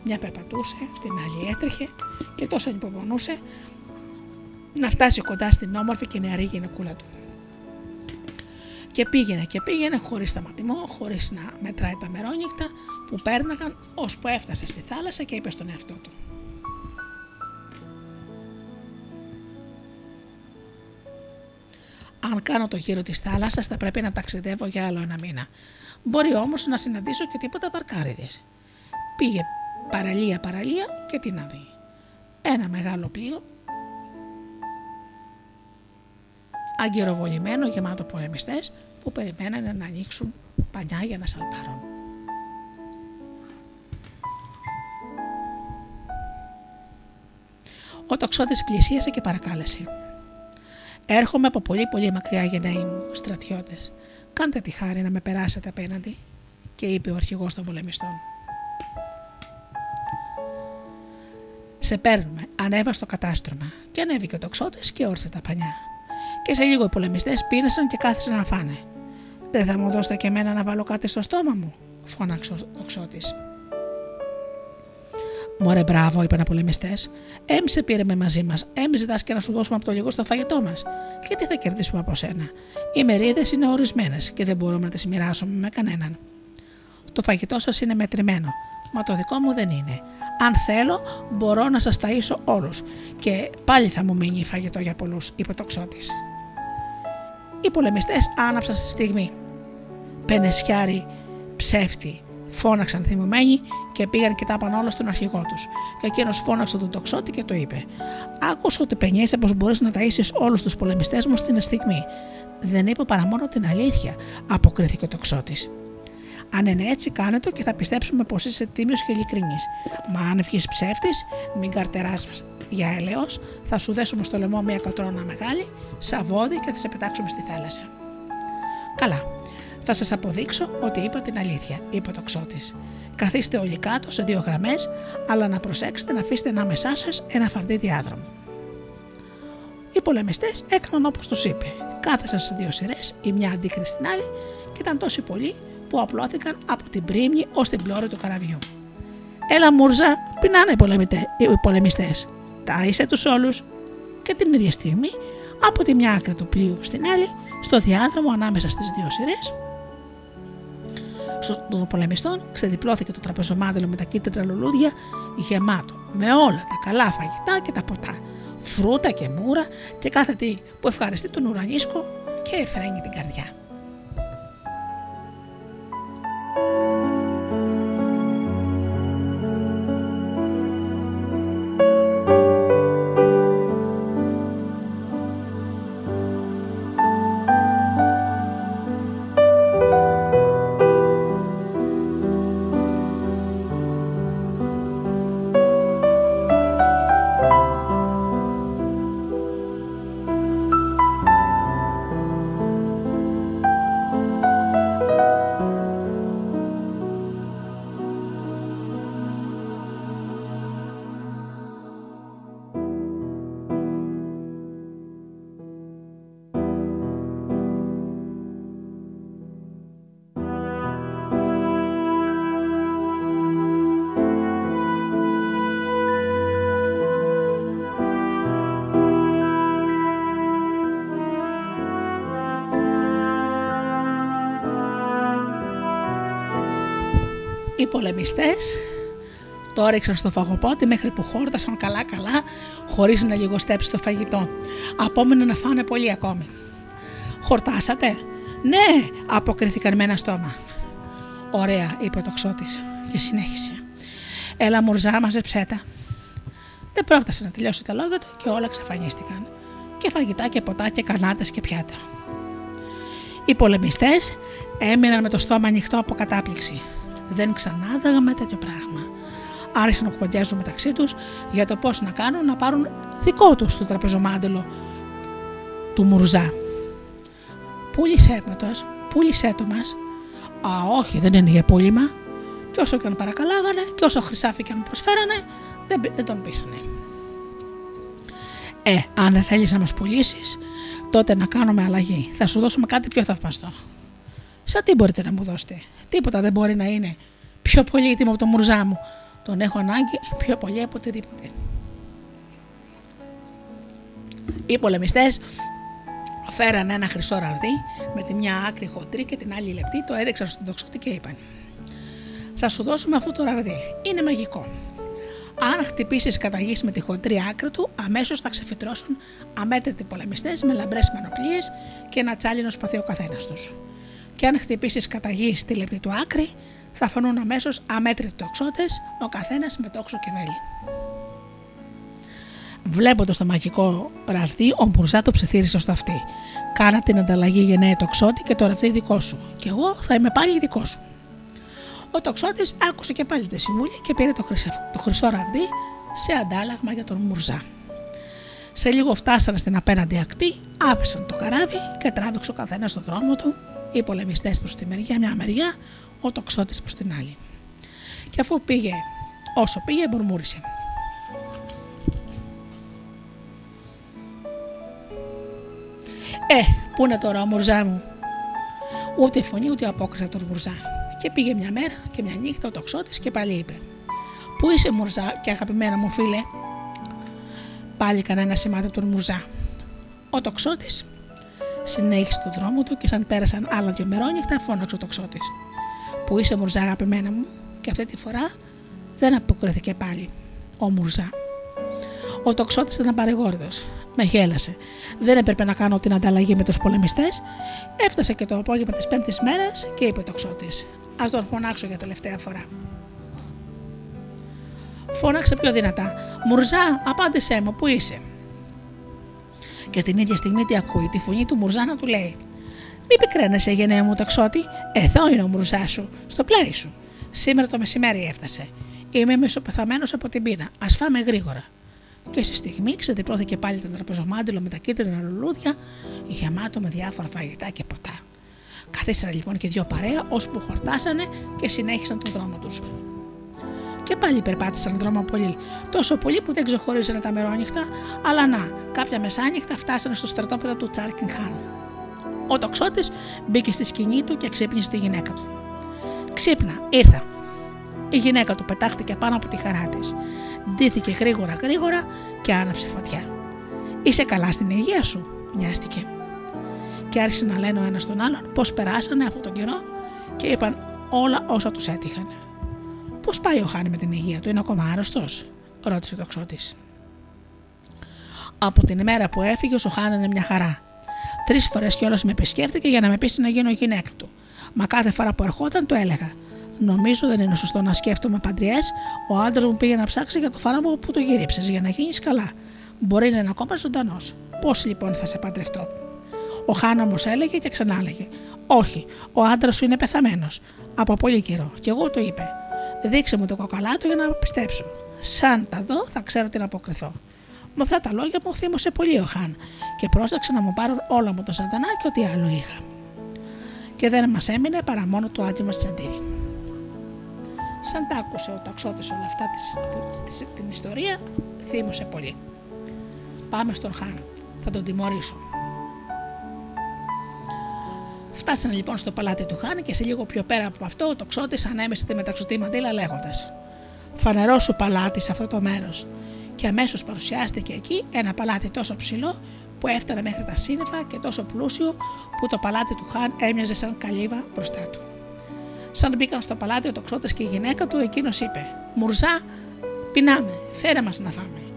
Μια περπατούσε, την άλλη έτρεχε και τόσο ανυπομονούσε να φτάσει κοντά στην όμορφη και νεαρή γυναικούλα του. Και πήγαινε και πήγαινε χωρίς σταματημό, χωρίς να μετράει τα μερόνυχτα που πέρναγαν, ώσπου έφτασε στη θάλασσα και είπε στον εαυτό του. Αν κάνω το γύρο της θάλασσας, θα πρέπει να ταξιδεύω για άλλο ένα μήνα. Μπορεί όμως να συναντήσω και τίποτα παρκάριδες. Πήγε παραλία παραλία και τι να δει. Ένα μεγάλο πλοίο αγκυροβολημένο γεμάτο πολεμιστές που περιμένανε να ανοίξουν πανιά για να σαλπάρουν. Ο τοξότης πλησίασε και παρακάλεσε. Έρχομαι από πολύ πολύ μακριά γενναίοι μου, στρατιώτες. Κάντε τη χάρη να με περάσετε απέναντι, και είπε ο αρχηγός των πολεμιστών. Σε παίρνουμε, ανέβα στο κατάστρωμα και ανέβηκε ο τοξότης και όρσε τα πανιά. Και σε λίγο οι πολεμιστές πίνεσαν και κάθισαν να φάνε. Δεν θα μου δώσετε και εμένα να βάλω κάτι στο στόμα μου, φώναξε ο τοξότη. Μωρέ, μπράβο, είπαν οι πολεμιστές. Έμει σε πήρε μαζί μας. Έμει ζητάς και να σου δώσουμε από το λίγο στο φαγητό μας. Και τι θα κερδίσουμε από σένα. Οι μερίδες είναι ορισμένες και δεν μπορούμε να τις μοιράσουμε με κανέναν. Το φαγητό σας είναι μετρημένο, μα το δικό μου δεν είναι. Αν θέλω, μπορώ να σας ταΐσω όλους και πάλι θα μου μείνει φαγητό για πολλούς, είπε ο τοξότη. Οι πολεμιστές άναψαν στη στιγμή. Πενεσιάρι, ψεύτη, φώναξαν θυμωμένοι και πήγαν και τα είπαν όλα στον αρχηγό τους. Και εκείνος φώναξε τον τοξότη και το είπε: Άκουσα ότι πενιέσαι πως μπορείς να ταΐσεις όλους τους πολεμιστές μου στην στιγμή. Δεν είπε παρά μόνο την αλήθεια, αποκρίθηκε ο τοξότης. Αν είναι έτσι, κάνε το και θα πιστέψουμε πως είσαι τίμιος και ειλικρινής. Μα αν βγεις ψεύτης, μην καρτεράς για έλεος, θα σου δέσουμε στο λαιμό μια κατρώνα μεγάλη, σαβόδι και θα σε πετάξουμε στη θάλασσα. Καλά, θα σας αποδείξω ότι είπα την αλήθεια, είπε ο τοξότης. Καθίστε όλοι κάτω σε δύο γραμμές, αλλά να προσέξετε να αφήσετε ανάμεσά σας ένα φαρδί διάδρομο. Οι πολεμιστές έκαναν όπως τους είπε. Κάθεσαν σε δύο σειρές, η μια αντίκριση στην άλλη, και ήταν τόσοι πολλοί που απλώθηκαν από την πρίμνη ως την πλώρη του καραβιού. Έλα Μούρζα, πεινάνε οι πολεμιστές. Τάισε τους όλους. Και την ίδια στιγμή, από τη μια άκρη του πλοίου στην άλλη, στο διάδρομο ανάμεσα στις δύο σειρές, των πολεμιστών ξεδιπλώθηκε το τραπεζομάδελο με τα κίτρινα λουλούδια γεμάτο με όλα τα καλά φαγητά και τα ποτά, φρούτα και μούρα και κάθε τι που ευχαριστεί τον ουρανίσκο και εφραίνει την καρδιά. Οι πολεμιστές το έριξαν στο φαγοπότη μέχρι που χόρτασαν καλά-καλά χωρίς να λιγοστέψει το φαγητό. Απόμενε να φάνε πολύ ακόμη. Χορτάσατε; Ναι, αποκρίθηκαν με ένα στόμα. Ωραία, είπε ο τοξότης και συνέχισε. Έλα, μουρζά, μαζεψέ τα. Δεν πρόφτασε να τελειώσει τα λόγια του και όλα εξαφανίστηκαν. Και φαγητά και ποτά και κανάτες και πιάτα. Οι πολεμιστές έμειναν με το στόμα ανοιχτό από κατάπληξη δεν ξανάδαγαμε τέτοιο πράγμα. Άρχισαν να κουβεντιάζουν μεταξύ τους για το πώς να κάνουν να πάρουν δικό τους το τραπεζομάντελο του Μουρζά. Πούλησε με το, πούλησε το μα. Α, όχι, δεν είναι για πούλημα. Και όσο και αν παρακαλάγανε και όσο χρυσάφι και αν προσφέρανε, δεν, δεν τον πείσανε. Ε, αν δεν θέλεις να μας πουλήσεις, τότε να κάνουμε αλλαγή. Θα σου δώσουμε κάτι πιο θαυμαστό. Σαν τι μπορείτε να μου δώσετε, Τίποτα δεν μπορεί να είναι πιο πολύτιμο από το μουρζά μου. Τον έχω ανάγκη πιο πολύ από οτιδήποτε. Οι πολεμιστές φέραν ένα χρυσό ραβδί με τη μια άκρη χοντρή και την άλλη λεπτή, το έδειξαν στον τοξότη και είπαν: Θα σου δώσουμε αυτό το ραβδί. Είναι μαγικό. Αν χτυπήσεις κατά γης με τη χοντρή άκρη του, αμέσως θα ξεφυτρώσουν αμέτρητοι πολεμιστές με λαμπρές μανοπλίες και ένα τσάλινο σπαθί ο καθένας τους. Και αν χτυπήσεις κατά γη στη λεπτή του άκρη, θα φανούν αμέσως αμέτρητοι τοξότες, ο καθένας με τόξο και βέλη. Βλέποντα το μαγικό ραβδί, ο Μπουρζά το ψιθύρισε στο αυτή. Κάνα την ανταλλαγή γενναία τοξότη και το ραβδί δικό σου. Και εγώ θα είμαι πάλι δικό σου. Ο τοξότης άκουσε και πάλι τη συμβούλια και πήρε το, χρυσό, το χρυσό ραβδί σε αντάλλαγμα για τον Μουρζά. Σε λίγο φτάσανε στην απέναντι ακτή, άφησαν το καράβι και τράβηξε ο καθένας στο δρόμο του, οι πολεμιστές προς τη μεριά, μια μεριά, ο τοξότης προς την άλλη. Και αφού πήγε όσο πήγε, μουρμούρισε. Ε, πού είναι τώρα ο Μουρζά μου; Ούτε φωνή ούτε απόκριση από τον Μουρζά. Και πήγε μια μέρα και μια νύχτα ο τοξότης και πάλι είπε: Πού είσαι Μουρζά και αγαπημένα μου φίλε; Πάλι κανένα σημάδι από τον Μουρζά. Ο τοξότης συνέχισε τον δρόμο του και σαν πέρασαν άλλα δύο μερόνυχτα φώναξε ο τοξότης. Πού είσαι Μουρζά αγαπημένα μου; Και αυτή τη φορά δεν αποκρίθηκε πάλι ο Μουρζά. Ο τοξότης ήταν απαρηγόρητος. Με γέλασε. Δεν έπρεπε να κάνω την ανταλλαγή με τους πολεμιστές. Έφτασε και το απόγευμα της πέμπτης μέρας και είπε ο τοξότης: Α τον φωνάξω για τελευταία φορά. Φώναξε πιο δυνατά. Μουρζά, απάντησέ μου, πού είσαι; Και την ίδια στιγμή τι ακούει, τη φωνή του Μουρζά να του λέει: Μη πικραίνεσαι, γενναία μου ταξότη, εδώ είναι ο Μουρζά σου, στο πλάι σου. Σήμερα το μεσημέρι έφτασε. Είμαι μισοπεθαμένο από την πείνα. Α φάμε γρήγορα. Και στη στιγμή ξετυπώθηκε πάλι το τραπεζομάντιλο με τα κίτρινα λουλούδια, γεμάτο με διάφορα φαγητά και ποτά. Καθίσανε λοιπόν και δύο παρέα, ώσπου χορτάσανε και συνέχισαν τον δρόμο τους. Και πάλι περπάτησαν δρόμο πολύ, τόσο πολύ που δεν ξεχωρίζανε τα μερόνυχτα, αλλά να, κάποια μεσάνυχτα φτάσανε στο στρατόπεδο του Τσάρκιν Χάν. Ο τοξότης μπήκε στη σκηνή του και ξύπνησε τη γυναίκα του. Ξύπνα, ήρθα. Η γυναίκα του πετάχτηκε πάνω από τη χαρά της. Ντύθηκε γρήγορα γρήγορα και άναψε φωτιά. Είσαι καλά στην υγεία σου, νοιάστηκε. Και άρχισε να λένε ο ένας τον άλλον πώς περάσανε αυτόν τον καιρό και είπαν όλα όσα τους έτυχαν. Πώς πάει ο Χάνι με την υγεία του, είναι ακόμα άρρωστος, ρώτησε το ξώτης. Από την ημέρα που έφυγε, ο Χάνι είναι μια χαρά. Τρεις φορές κιόλας με επισκέφτηκε για να με πείσει να γίνω γυναίκα του. Μα κάθε φορά που ερχόταν το έλεγα. Νομίζω δεν είναι σωστό να σκέφτομαι παντριές. Ο άντρας μου πήγε να ψάξει για το φάρμακο που το γύριψε για να γίνεις καλά. Μπορεί να είναι ακόμα ζωντανός. Πώς λοιπόν θα σε παντρευτώ; Ο Χάνα όμως έλεγε και ξανά έλεγε: Όχι, ο άντρας σου είναι πεθαμένος. Από πολύ καιρό. Και εγώ το είπε. Δείξε μου το κοκαλάτο για να πιστέψω. Σαν τα δω, θα ξέρω τι να αποκριθώ. Με αυτά τα λόγια μου θύμωσε πολύ ο Χάν και πρόσταξε να μου πάρουν όλα μου το σαντανά και ό,τι άλλο είχα. Και δεν μας έμεινε παρά μόνο το άτιμο τσαντήρι. Σαν τα άκουσε ο ταξότης όλα αυτά της, την ιστορία, θύμωσε πολύ. Πάμε στον Χάν, θα τον τιμωρήσω. Φτάσανε λοιπόν στο παλάτι του Χάν και σε λίγο πιο πέρα από αυτό ο τοξότη ανέμεσε τη μεταξωτή μαντήλα λέγοντας: Φανερό σου παλάτι σε αυτό το μέρος. Και αμέσως παρουσιάστηκε εκεί ένα παλάτι τόσο ψηλό που έφτανε μέχρι τα σύννεφα και τόσο πλούσιο που το παλάτι του Χάν έμοιαζε σαν καλύβα μπροστά του. Σαν μπήκαν στο παλάτι ο τοξότης και η γυναίκα του, εκείνος είπε: Μουρζά, πεινάμε, φέρε μας να φάμε.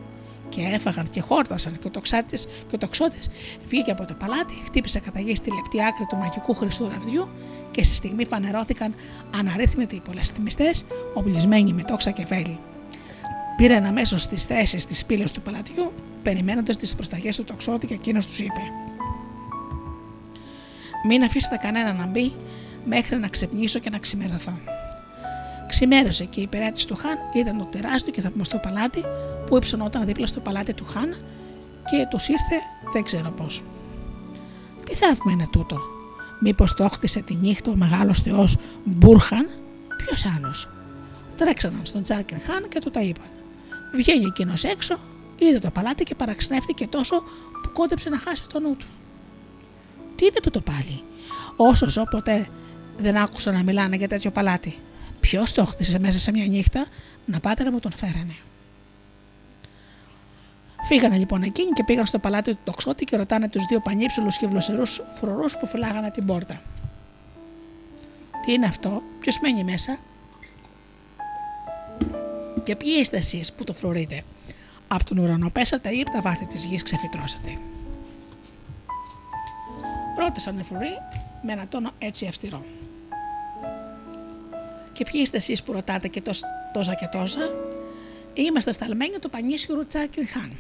Και έφαγαν και χόρτασαν και ο, τοξάτης, και ο τοξότης βγήκε από το παλάτι, χτύπησε κατά γης στη λεπτή άκρη του μαγικού χρυσού ραβδιού και στη στιγμή φανερώθηκαν αναρρύθμιτοι πολεστημιστέ, οπλισμένοι με τόξα και βέλη. Πήραν αμέσω τι θέσεις της πύλης του παλατιού, περιμένοντας τις προσταγές του τοξότη και εκείνος τους είπε: Μην αφήσετε κανένα να μπει μέχρι να ξυπνήσω και να ξημερωθώ. Ξημέρωσε και η υπηρέτη του Χάν ήταν το τεράστιο και θαυμαστό παλάτι που υψωνόταν δίπλα στο παλάτι του Χάν και τους ήρθε δεν ξέρω πώς. Τι θαύμα είναι τούτο, Μήπως το όχτισε τη νύχτα ο μεγάλος θεός Μπούρχαν, ποιος άλλος; Τρέξαναν στον Τζάρκεν Χάν και του τα είπαν. Βγαίνει εκείνος έξω, είδε το παλάτι και παραξενεύτηκε τόσο που κόντεψε να χάσει το νου του. Τι είναι τούτο πάλι, όσο ζω ποτέ δεν άκουσα να μιλάνε για τέτοιο παλάτι. Ποιος το χτίσε μέσα σε μια νύχτα, να πάτε να μου τον φέρανε. Φύγανε λοιπόν εκείνοι και πήγαν στο παλάτι του τοξότη και ρωτάνε τους δύο πανίψουλου και βλοσερούς φρουρούς που φυλάγανε την πόρτα. Τι είναι αυτό, ποιος μένει μέσα, και ποιοι είστε εσείς που το φρουρείτε; Από τον ουρανό πέσατε ή από τα βάθη της γης ξεφυτρώσατε; Ρώτησαν οι φρουροί με ένα τόνο έτσι αυστηρό. Και ποιοι είστε εσείς που ρωτάτε και τόσα και τόσα, είμαστε σταλμένοι του πανίσιου Τσάρκιν Χάν.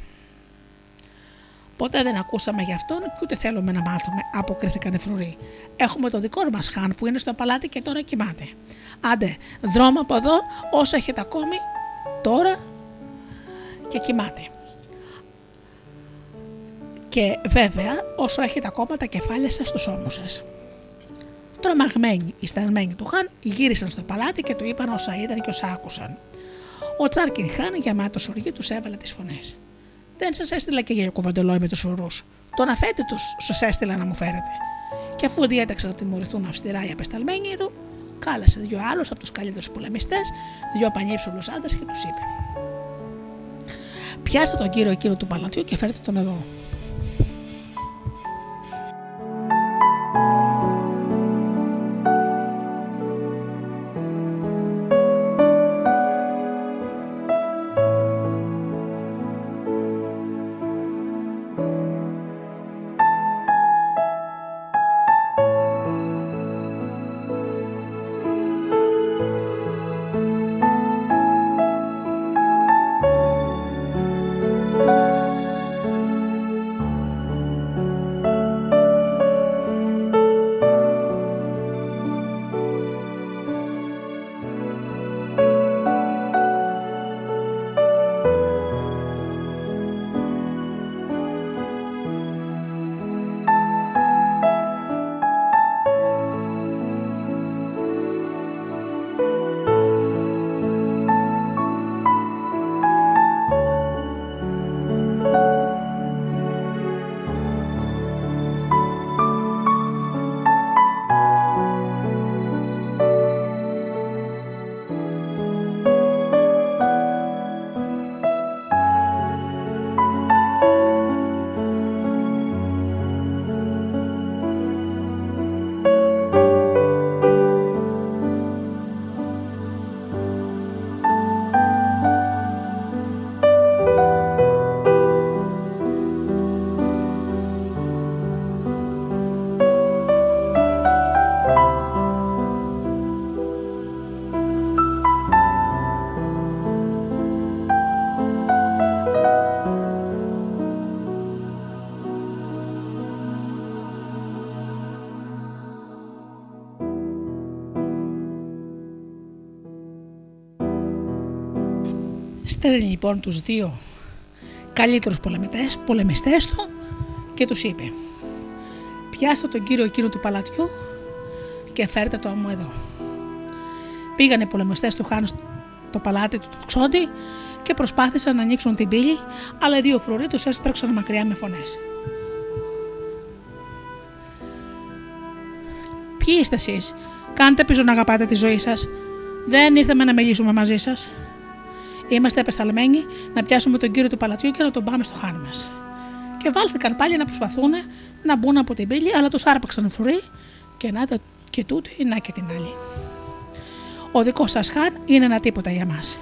Ποτέ δεν ακούσαμε γι' αυτόν και ούτε θέλουμε να μάθουμε, αποκρίθηκαν οι φρουροί. Έχουμε το δικό μας Χάν που είναι στο παλάτι και τώρα κοιμάται. Άντε, δρόμο από εδώ όσο έχετε ακόμη τώρα και κοιμάται. Και βέβαια όσο έχετε ακόμα τα κεφάλια σας στους ώμους σας. Τρομαγμένοι οι σταλμένοι του Χαν γύρισαν στο παλάτι και του είπαν όσα είδαν και όσα άκουσαν. Ο Τσάρκιν Χάν γεμάτος οργή τους έβαλε τις φωνές. Δεν σας έστειλα και για κουβαντελόι με τους ουρού. Τον αφέτε τους, σας έστειλα να μου φέρετε. Και αφού διέταξαν να τιμωρηθούν αυστηρά οι απεσταλμένοι του, κάλεσε δύο άλλους από τους καλύτερους πολεμιστές, δύο πανίψουλου άντρες και τους είπε: Πιάστε τον κύριο εκείνο του παλατιού και φέρτε τον εδώ. Στέλνει λοιπόν τους δύο καλύτερους πολεμιστές, πολεμιστές του και τους είπε «Πιάστε τον κύριο εκείνο του παλατιού και φέρτε το μου εδώ». Πήγανε οι πολεμιστές του Χάν στο παλάτι του Τοξόντι και προσπάθησαν να ανοίξουν την πύλη, αλλά οι δύο φρουροί τους έσπραξαν μακριά με φωνές. Ποιοι είστε εσείς, κάντε πίσω να αγαπάτε τη ζωή σας. Δεν ήρθαμε να μιλήσουμε μαζί σας. Είμαστε επεσταλμένοι να πιάσουμε τον κύριο του παλατιού και να τον πάμε στο χάν μας. Και βάλθηκαν πάλι να προσπαθούν να μπουν από την πύλη, αλλά τους άρπαξαν φρουροί και να και τούτη, να και την άλλη. Ο δικός σας χάν είναι ένα τίποτα για μας.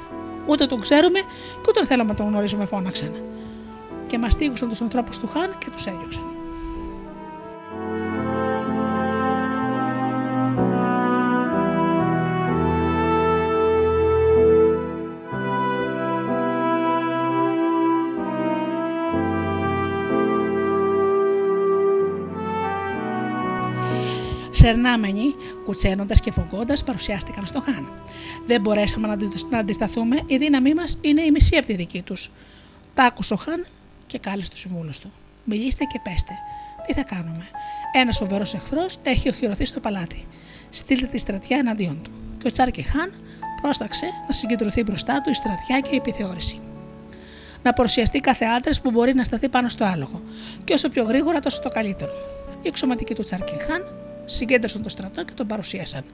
Ούτε τον ξέρουμε και ούτε θέλουμε να τον γνωρίζουμε, φώναξαν. Και μαστίγουσαν τους ανθρώπους του χάν και τους έδιωξαν. Σερνάμενοι, κουτσένοντας και φογκώντα, παρουσιάστηκαν στο Χάν. Δεν μπορέσαμε να αντισταθούμε, η δύναμή μας είναι η μισή από τη δική τους. Τα άκουσε ο Χάν και κάλεσε τους συμβούλους του. Μιλήστε και πέστε. Τι θα κάνουμε; Ένας σοβαρός εχθρός έχει οχυρωθεί στο παλάτι. Στείλτε τη στρατιά εναντίον του. Και ο Τσάρκι Χάν πρόσταξε να συγκεντρωθεί μπροστά του η στρατιά και η επιθεώρηση. Να παρουσιαστεί κάθε άντρας που μπορεί να σταθεί πάνω στο άλογο. Και όσο πιο γρήγορα, τόσο το καλύτερο. Η εξωματική του Τσάρκι Χάν συγκέντρωσαν το στρατό και τον παρουσίασαν.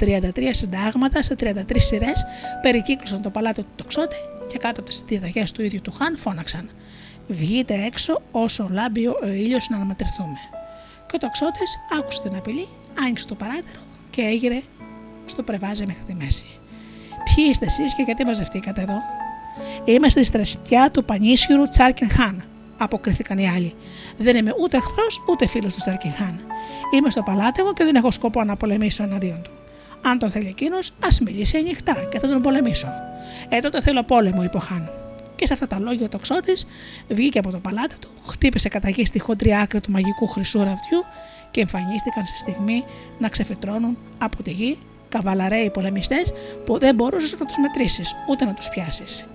33 συντάγματα σε 33 σειρές περικύκλωσαν το παλάτι του τοξότη και κάτω από τις διαταγέ του ίδιου του Χάν φώναξαν. Βγείτε έξω όσο λάμπει ο ήλιος να αναμετρηθούμε. Και ο τοξότης άκουσε την απειλή, άνοιξε το παράθυρο και έγειρε στο πρεβάζι μέχρι τη μέση. Ποιοι είστε εσείς και γιατί μαζευτήκατε εδώ, Είμαστε στη στρατιά του πανίσχυρου Τσάρκιν Χάν, αποκρίθηκαν οι άλλοι. Δεν είμαι ούτε εχθρός ούτε φίλος του Τσάρκιν Χάν. Είμαι στο παλάτι μου και δεν έχω σκοπό να πολεμήσω εναντίον του. Αν τον θέλει εκείνος, ας μιλήσει ανοιχτά και θα τον πολεμήσω. Ε, τότε θέλω πόλεμο, είπε ο Χάν. Και σε αυτά τα λόγια ο τοξότης βγήκε από το παλάτι του, χτύπησε κατά γη στη χοντρή άκρη του μαγικού χρυσού ραβδιού και εμφανίστηκαν σε στιγμή να ξεφυτρώνουν από τη γη καβαλαρέοι πολεμιστές που δεν μπορούσες να τους μετρήσεις ούτε να τους πιάσεις.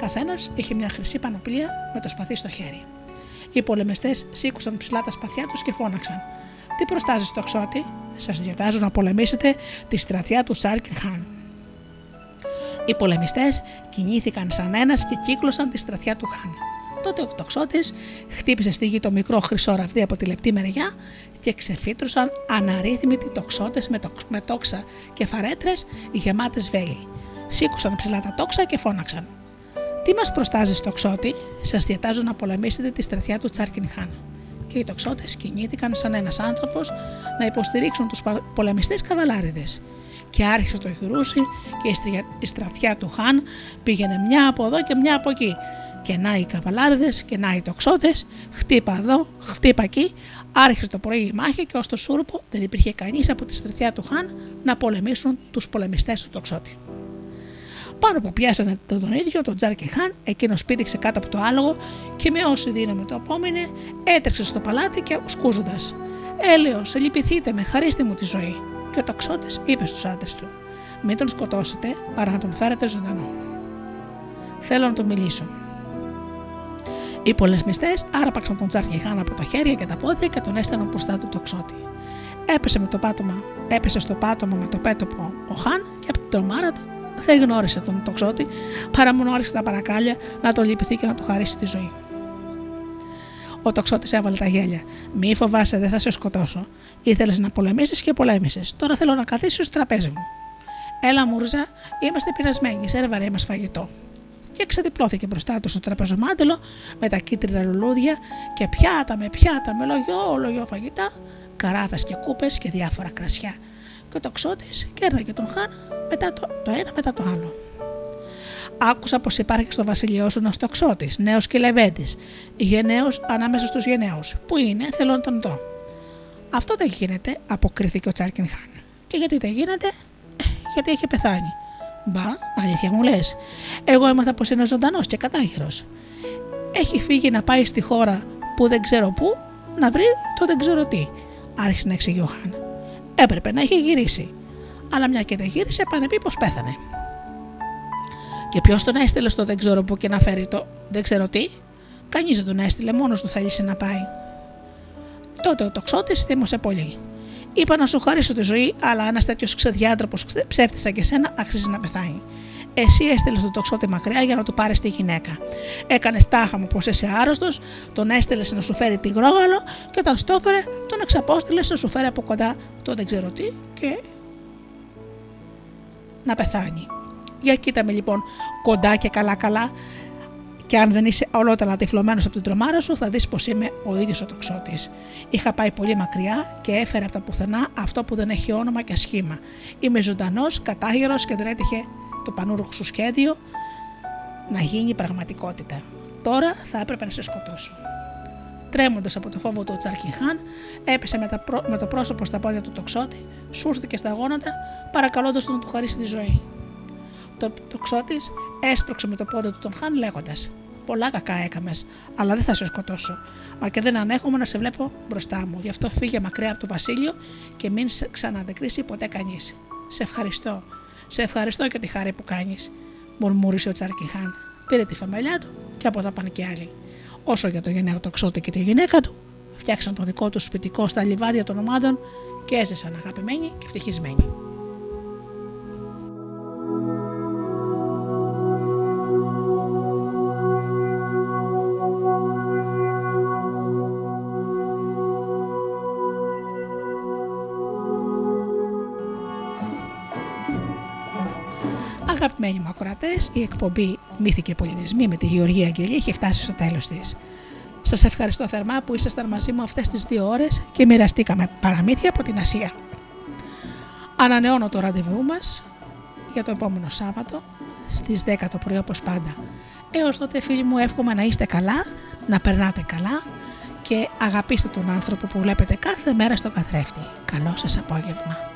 Καθένας είχε μια χρυσή πανοπλία με το σπαθί στο χέρι. Οι πολεμιστές σήκωσαν ψηλά τα σπαθιά τους και φώναξαν: Τι προστάζεις στο ξώτη, σας διατάζω να πολεμήσετε τη στρατιά του Σάρκιν Χάν. Οι πολεμιστές κινήθηκαν σαν ένας και κύκλωσαν τη στρατιά του Χάν. Τότε ο τοξότης χτύπησε στη γη το μικρό χρυσό ραβδί από τη λεπτή μεριά και ξεφύτρωσαν αναρρύθμιτοι τοξότες με, με τόξα και φαρέτρες γεμάτες βέλη. Σήκωσαν ψηλά τα τόξα και φώναξαν: τι μας προστάζει, τοξότη, σας διατάζω να πολεμήσετε τη στρατιά του Τσάρκιν Χάν. Και οι τοξότες κινήθηκαν σαν ένας άνθρωπος να υποστηρίξουν τους πολεμιστές καβαλάριδες. Και άρχισε το γυρούσι και η στρατιά του Χάν πήγαινε μια από εδώ και μια από εκεί. Και να οι καβαλάριδες και να οι τοξότες, χτύπα εδώ, χτύπα εκεί, άρχισε το πρωί η μάχη και ως το σούρπο δεν υπήρχε κανείς από τη στρατιά του Χάν να πολεμήσουν τους πολεμιστές του τοξότη. Πάνω που πιάσανε τον ίδιο, τον Τζάρκι Χάν, εκείνος πήδηξε κάτω από το άλογο και με όση δύναμη το απόμεινε, έτρεξε στο παλάτι και σκούζοντας. Έλεος, λυπηθείτε με, χαρίστε μου τη ζωή. Και ο ταξότης είπε στους άντρες του: Μην τον σκοτώσετε, παρά να τον φέρετε ζωντανό. Θέλω να τον μιλήσω. Οι πολεμιστέ άρπαξαν τον Τζάρκι Χάν από τα χέρια και τα πόδια και τον έστελναν μπροστά του τοξότη. Έπεσε, με το πάτωμα, έπεσε στο πάτωμα με το πέτωπο ο Χάν και από την τρομάρα του δεν γνώρισε τον τοξότη, παρά μόνο άρχισε τα παρακάλια να τον λυπηθεί και να του χαρίσει τη ζωή. Ο τοξότης έβαλε τα γέλια. Μη φοβάσαι, δεν θα σε σκοτώσω. Ήθελες να πολεμήσεις και πολέμησες. Τώρα θέλω να καθίσεις στο τραπέζι μου. Έλα, Μούρζα, είμαστε πεινασμένοι, σερβαρέ μας φαγητό. Και ξεδιπλώθηκε μπροστά του στο τραπεζομάντελο με τα κίτρινα λουλούδια και πιάτα με πιάτα με λογιό, λογιό φαγητά, καράφε και κούπες και διάφορα κρασιά. Και ο τοξότη κέρναγε τον Χάν μετά το, το ένα μετά το άλλο. Άκουσα πως υπάρχει στο βασιλειό σου ένας τοξότη, νέος και λεβέντης, γενναίος ανάμεσα στους γενναίους. Πού είναι, θέλω να τον δω. Αυτό δεν γίνεται, αποκρίθηκε ο Τσάρκιν Χάν. Και γιατί δεν γίνεται, ε, γιατί έχει πεθάνει. Μπα, αλήθεια μου λες. Εγώ έμαθα πως είναι ζωντανός και κατάγερο. Έχει φύγει να πάει στη χώρα που δεν ξέρω πού, να βρει το δεν ξέρω τι, άρχισε να εξηγεί ο Χάν. Έπρεπε να έχει γυρίσει αλλά μια και δεν γύρισε, πάνε πει πως πέθανε. Και ποιος τον έστειλε στο δεν ξέρω πού και να φέρει το δεν ξέρω τι. Κανείς δεν τον έστειλε, μόνος του θέλησε να πάει. Τότε ο τοξότης θύμωσε πολύ. Είπα να σου χαρίσω τη ζωή, αλλά ένας τέτοιος ξεδιάντροπο ψεύτη και σένα αξίζει να πεθάνει. Εσύ έστειλες τον τοξότη μακριά για να του πάρεις τη γυναίκα. Έκανες τάχα μου πως είσαι άρρωστος, τον έστειλες να σου φέρει τη γρόγαλο και όταν στόφερε, τον εξαπόστειλε να σου φέρει από κοντά το δεν ξέρω τι και να πεθάνει. Για κοίτα με λοιπόν κοντά και καλά καλά και αν δεν είσαι ολότελα τυφλωμένος από την τρομάρα σου, θα δεις πως είμαι ο ίδιος ο τοξότης. Είχα πάει πολύ μακριά και έφερα από τα πουθενά αυτό που δεν έχει όνομα και σχήμα. Είμαι ζωντανός, κατάγερος και δεν έτυχε το πανούργο σου σχέδιο να γίνει πραγματικότητα. Τώρα θα έπρεπε να σε σκοτώσω. Τρέμοντας από το φόβο του Τσαρκιχάν, έπεσε με, τα με το πρόσωπο στα πόδια του τοξότη, σούρθηκε στα γόνατα, παρακαλώντας τον να του χαρίσει τη ζωή. Το τοξότης έσπρωξε με το πόδι του τον Χάν, λέγοντας: Πολλά κακά έκαμες, αλλά δεν θα σε σκοτώσω. Μα και δεν ανέχομαι να σε βλέπω μπροστά μου. Γι' αυτό φύγε μακριά από το βασίλειο και μην σε ξαναδεκρίσει ποτέ κανείς. Σε ευχαριστώ. Σε ευχαριστώ για τη χάρη που κάνεις, μουρμούρισε ο Τσαρκιχάν. Πήρε τη φαμελιά του και από εδώ πάνε και άλλοι. Όσο για το γενναίο τοξότη και τη γυναίκα του, φτιάξαν το δικό τους σπιτικό στα λιβάδια των ομάδων και έζησαν αγαπημένοι και ευτυχισμένοι. Αγαπημένοι μου ακροατές, η εκπομπή Μύθοι και Πολιτισμοί με τη Γεωργία Αγγελή έχει φτάσει στο τέλος της. Σας ευχαριστώ θερμά που ήσασταν μαζί μου αυτές τις δύο ώρες και μοιραστήκαμε παραμύθια από την Ασία. Ανανεώνω το ραντεβού μας για το επόμενο Σάββατο στις 10 το πρωί όπως πάντα. Έως τότε φίλοι μου εύχομαι να είστε καλά, να περνάτε καλά και αγαπήστε τον άνθρωπο που βλέπετε κάθε μέρα στο καθρέφτη. Καλό σας απόγευμα.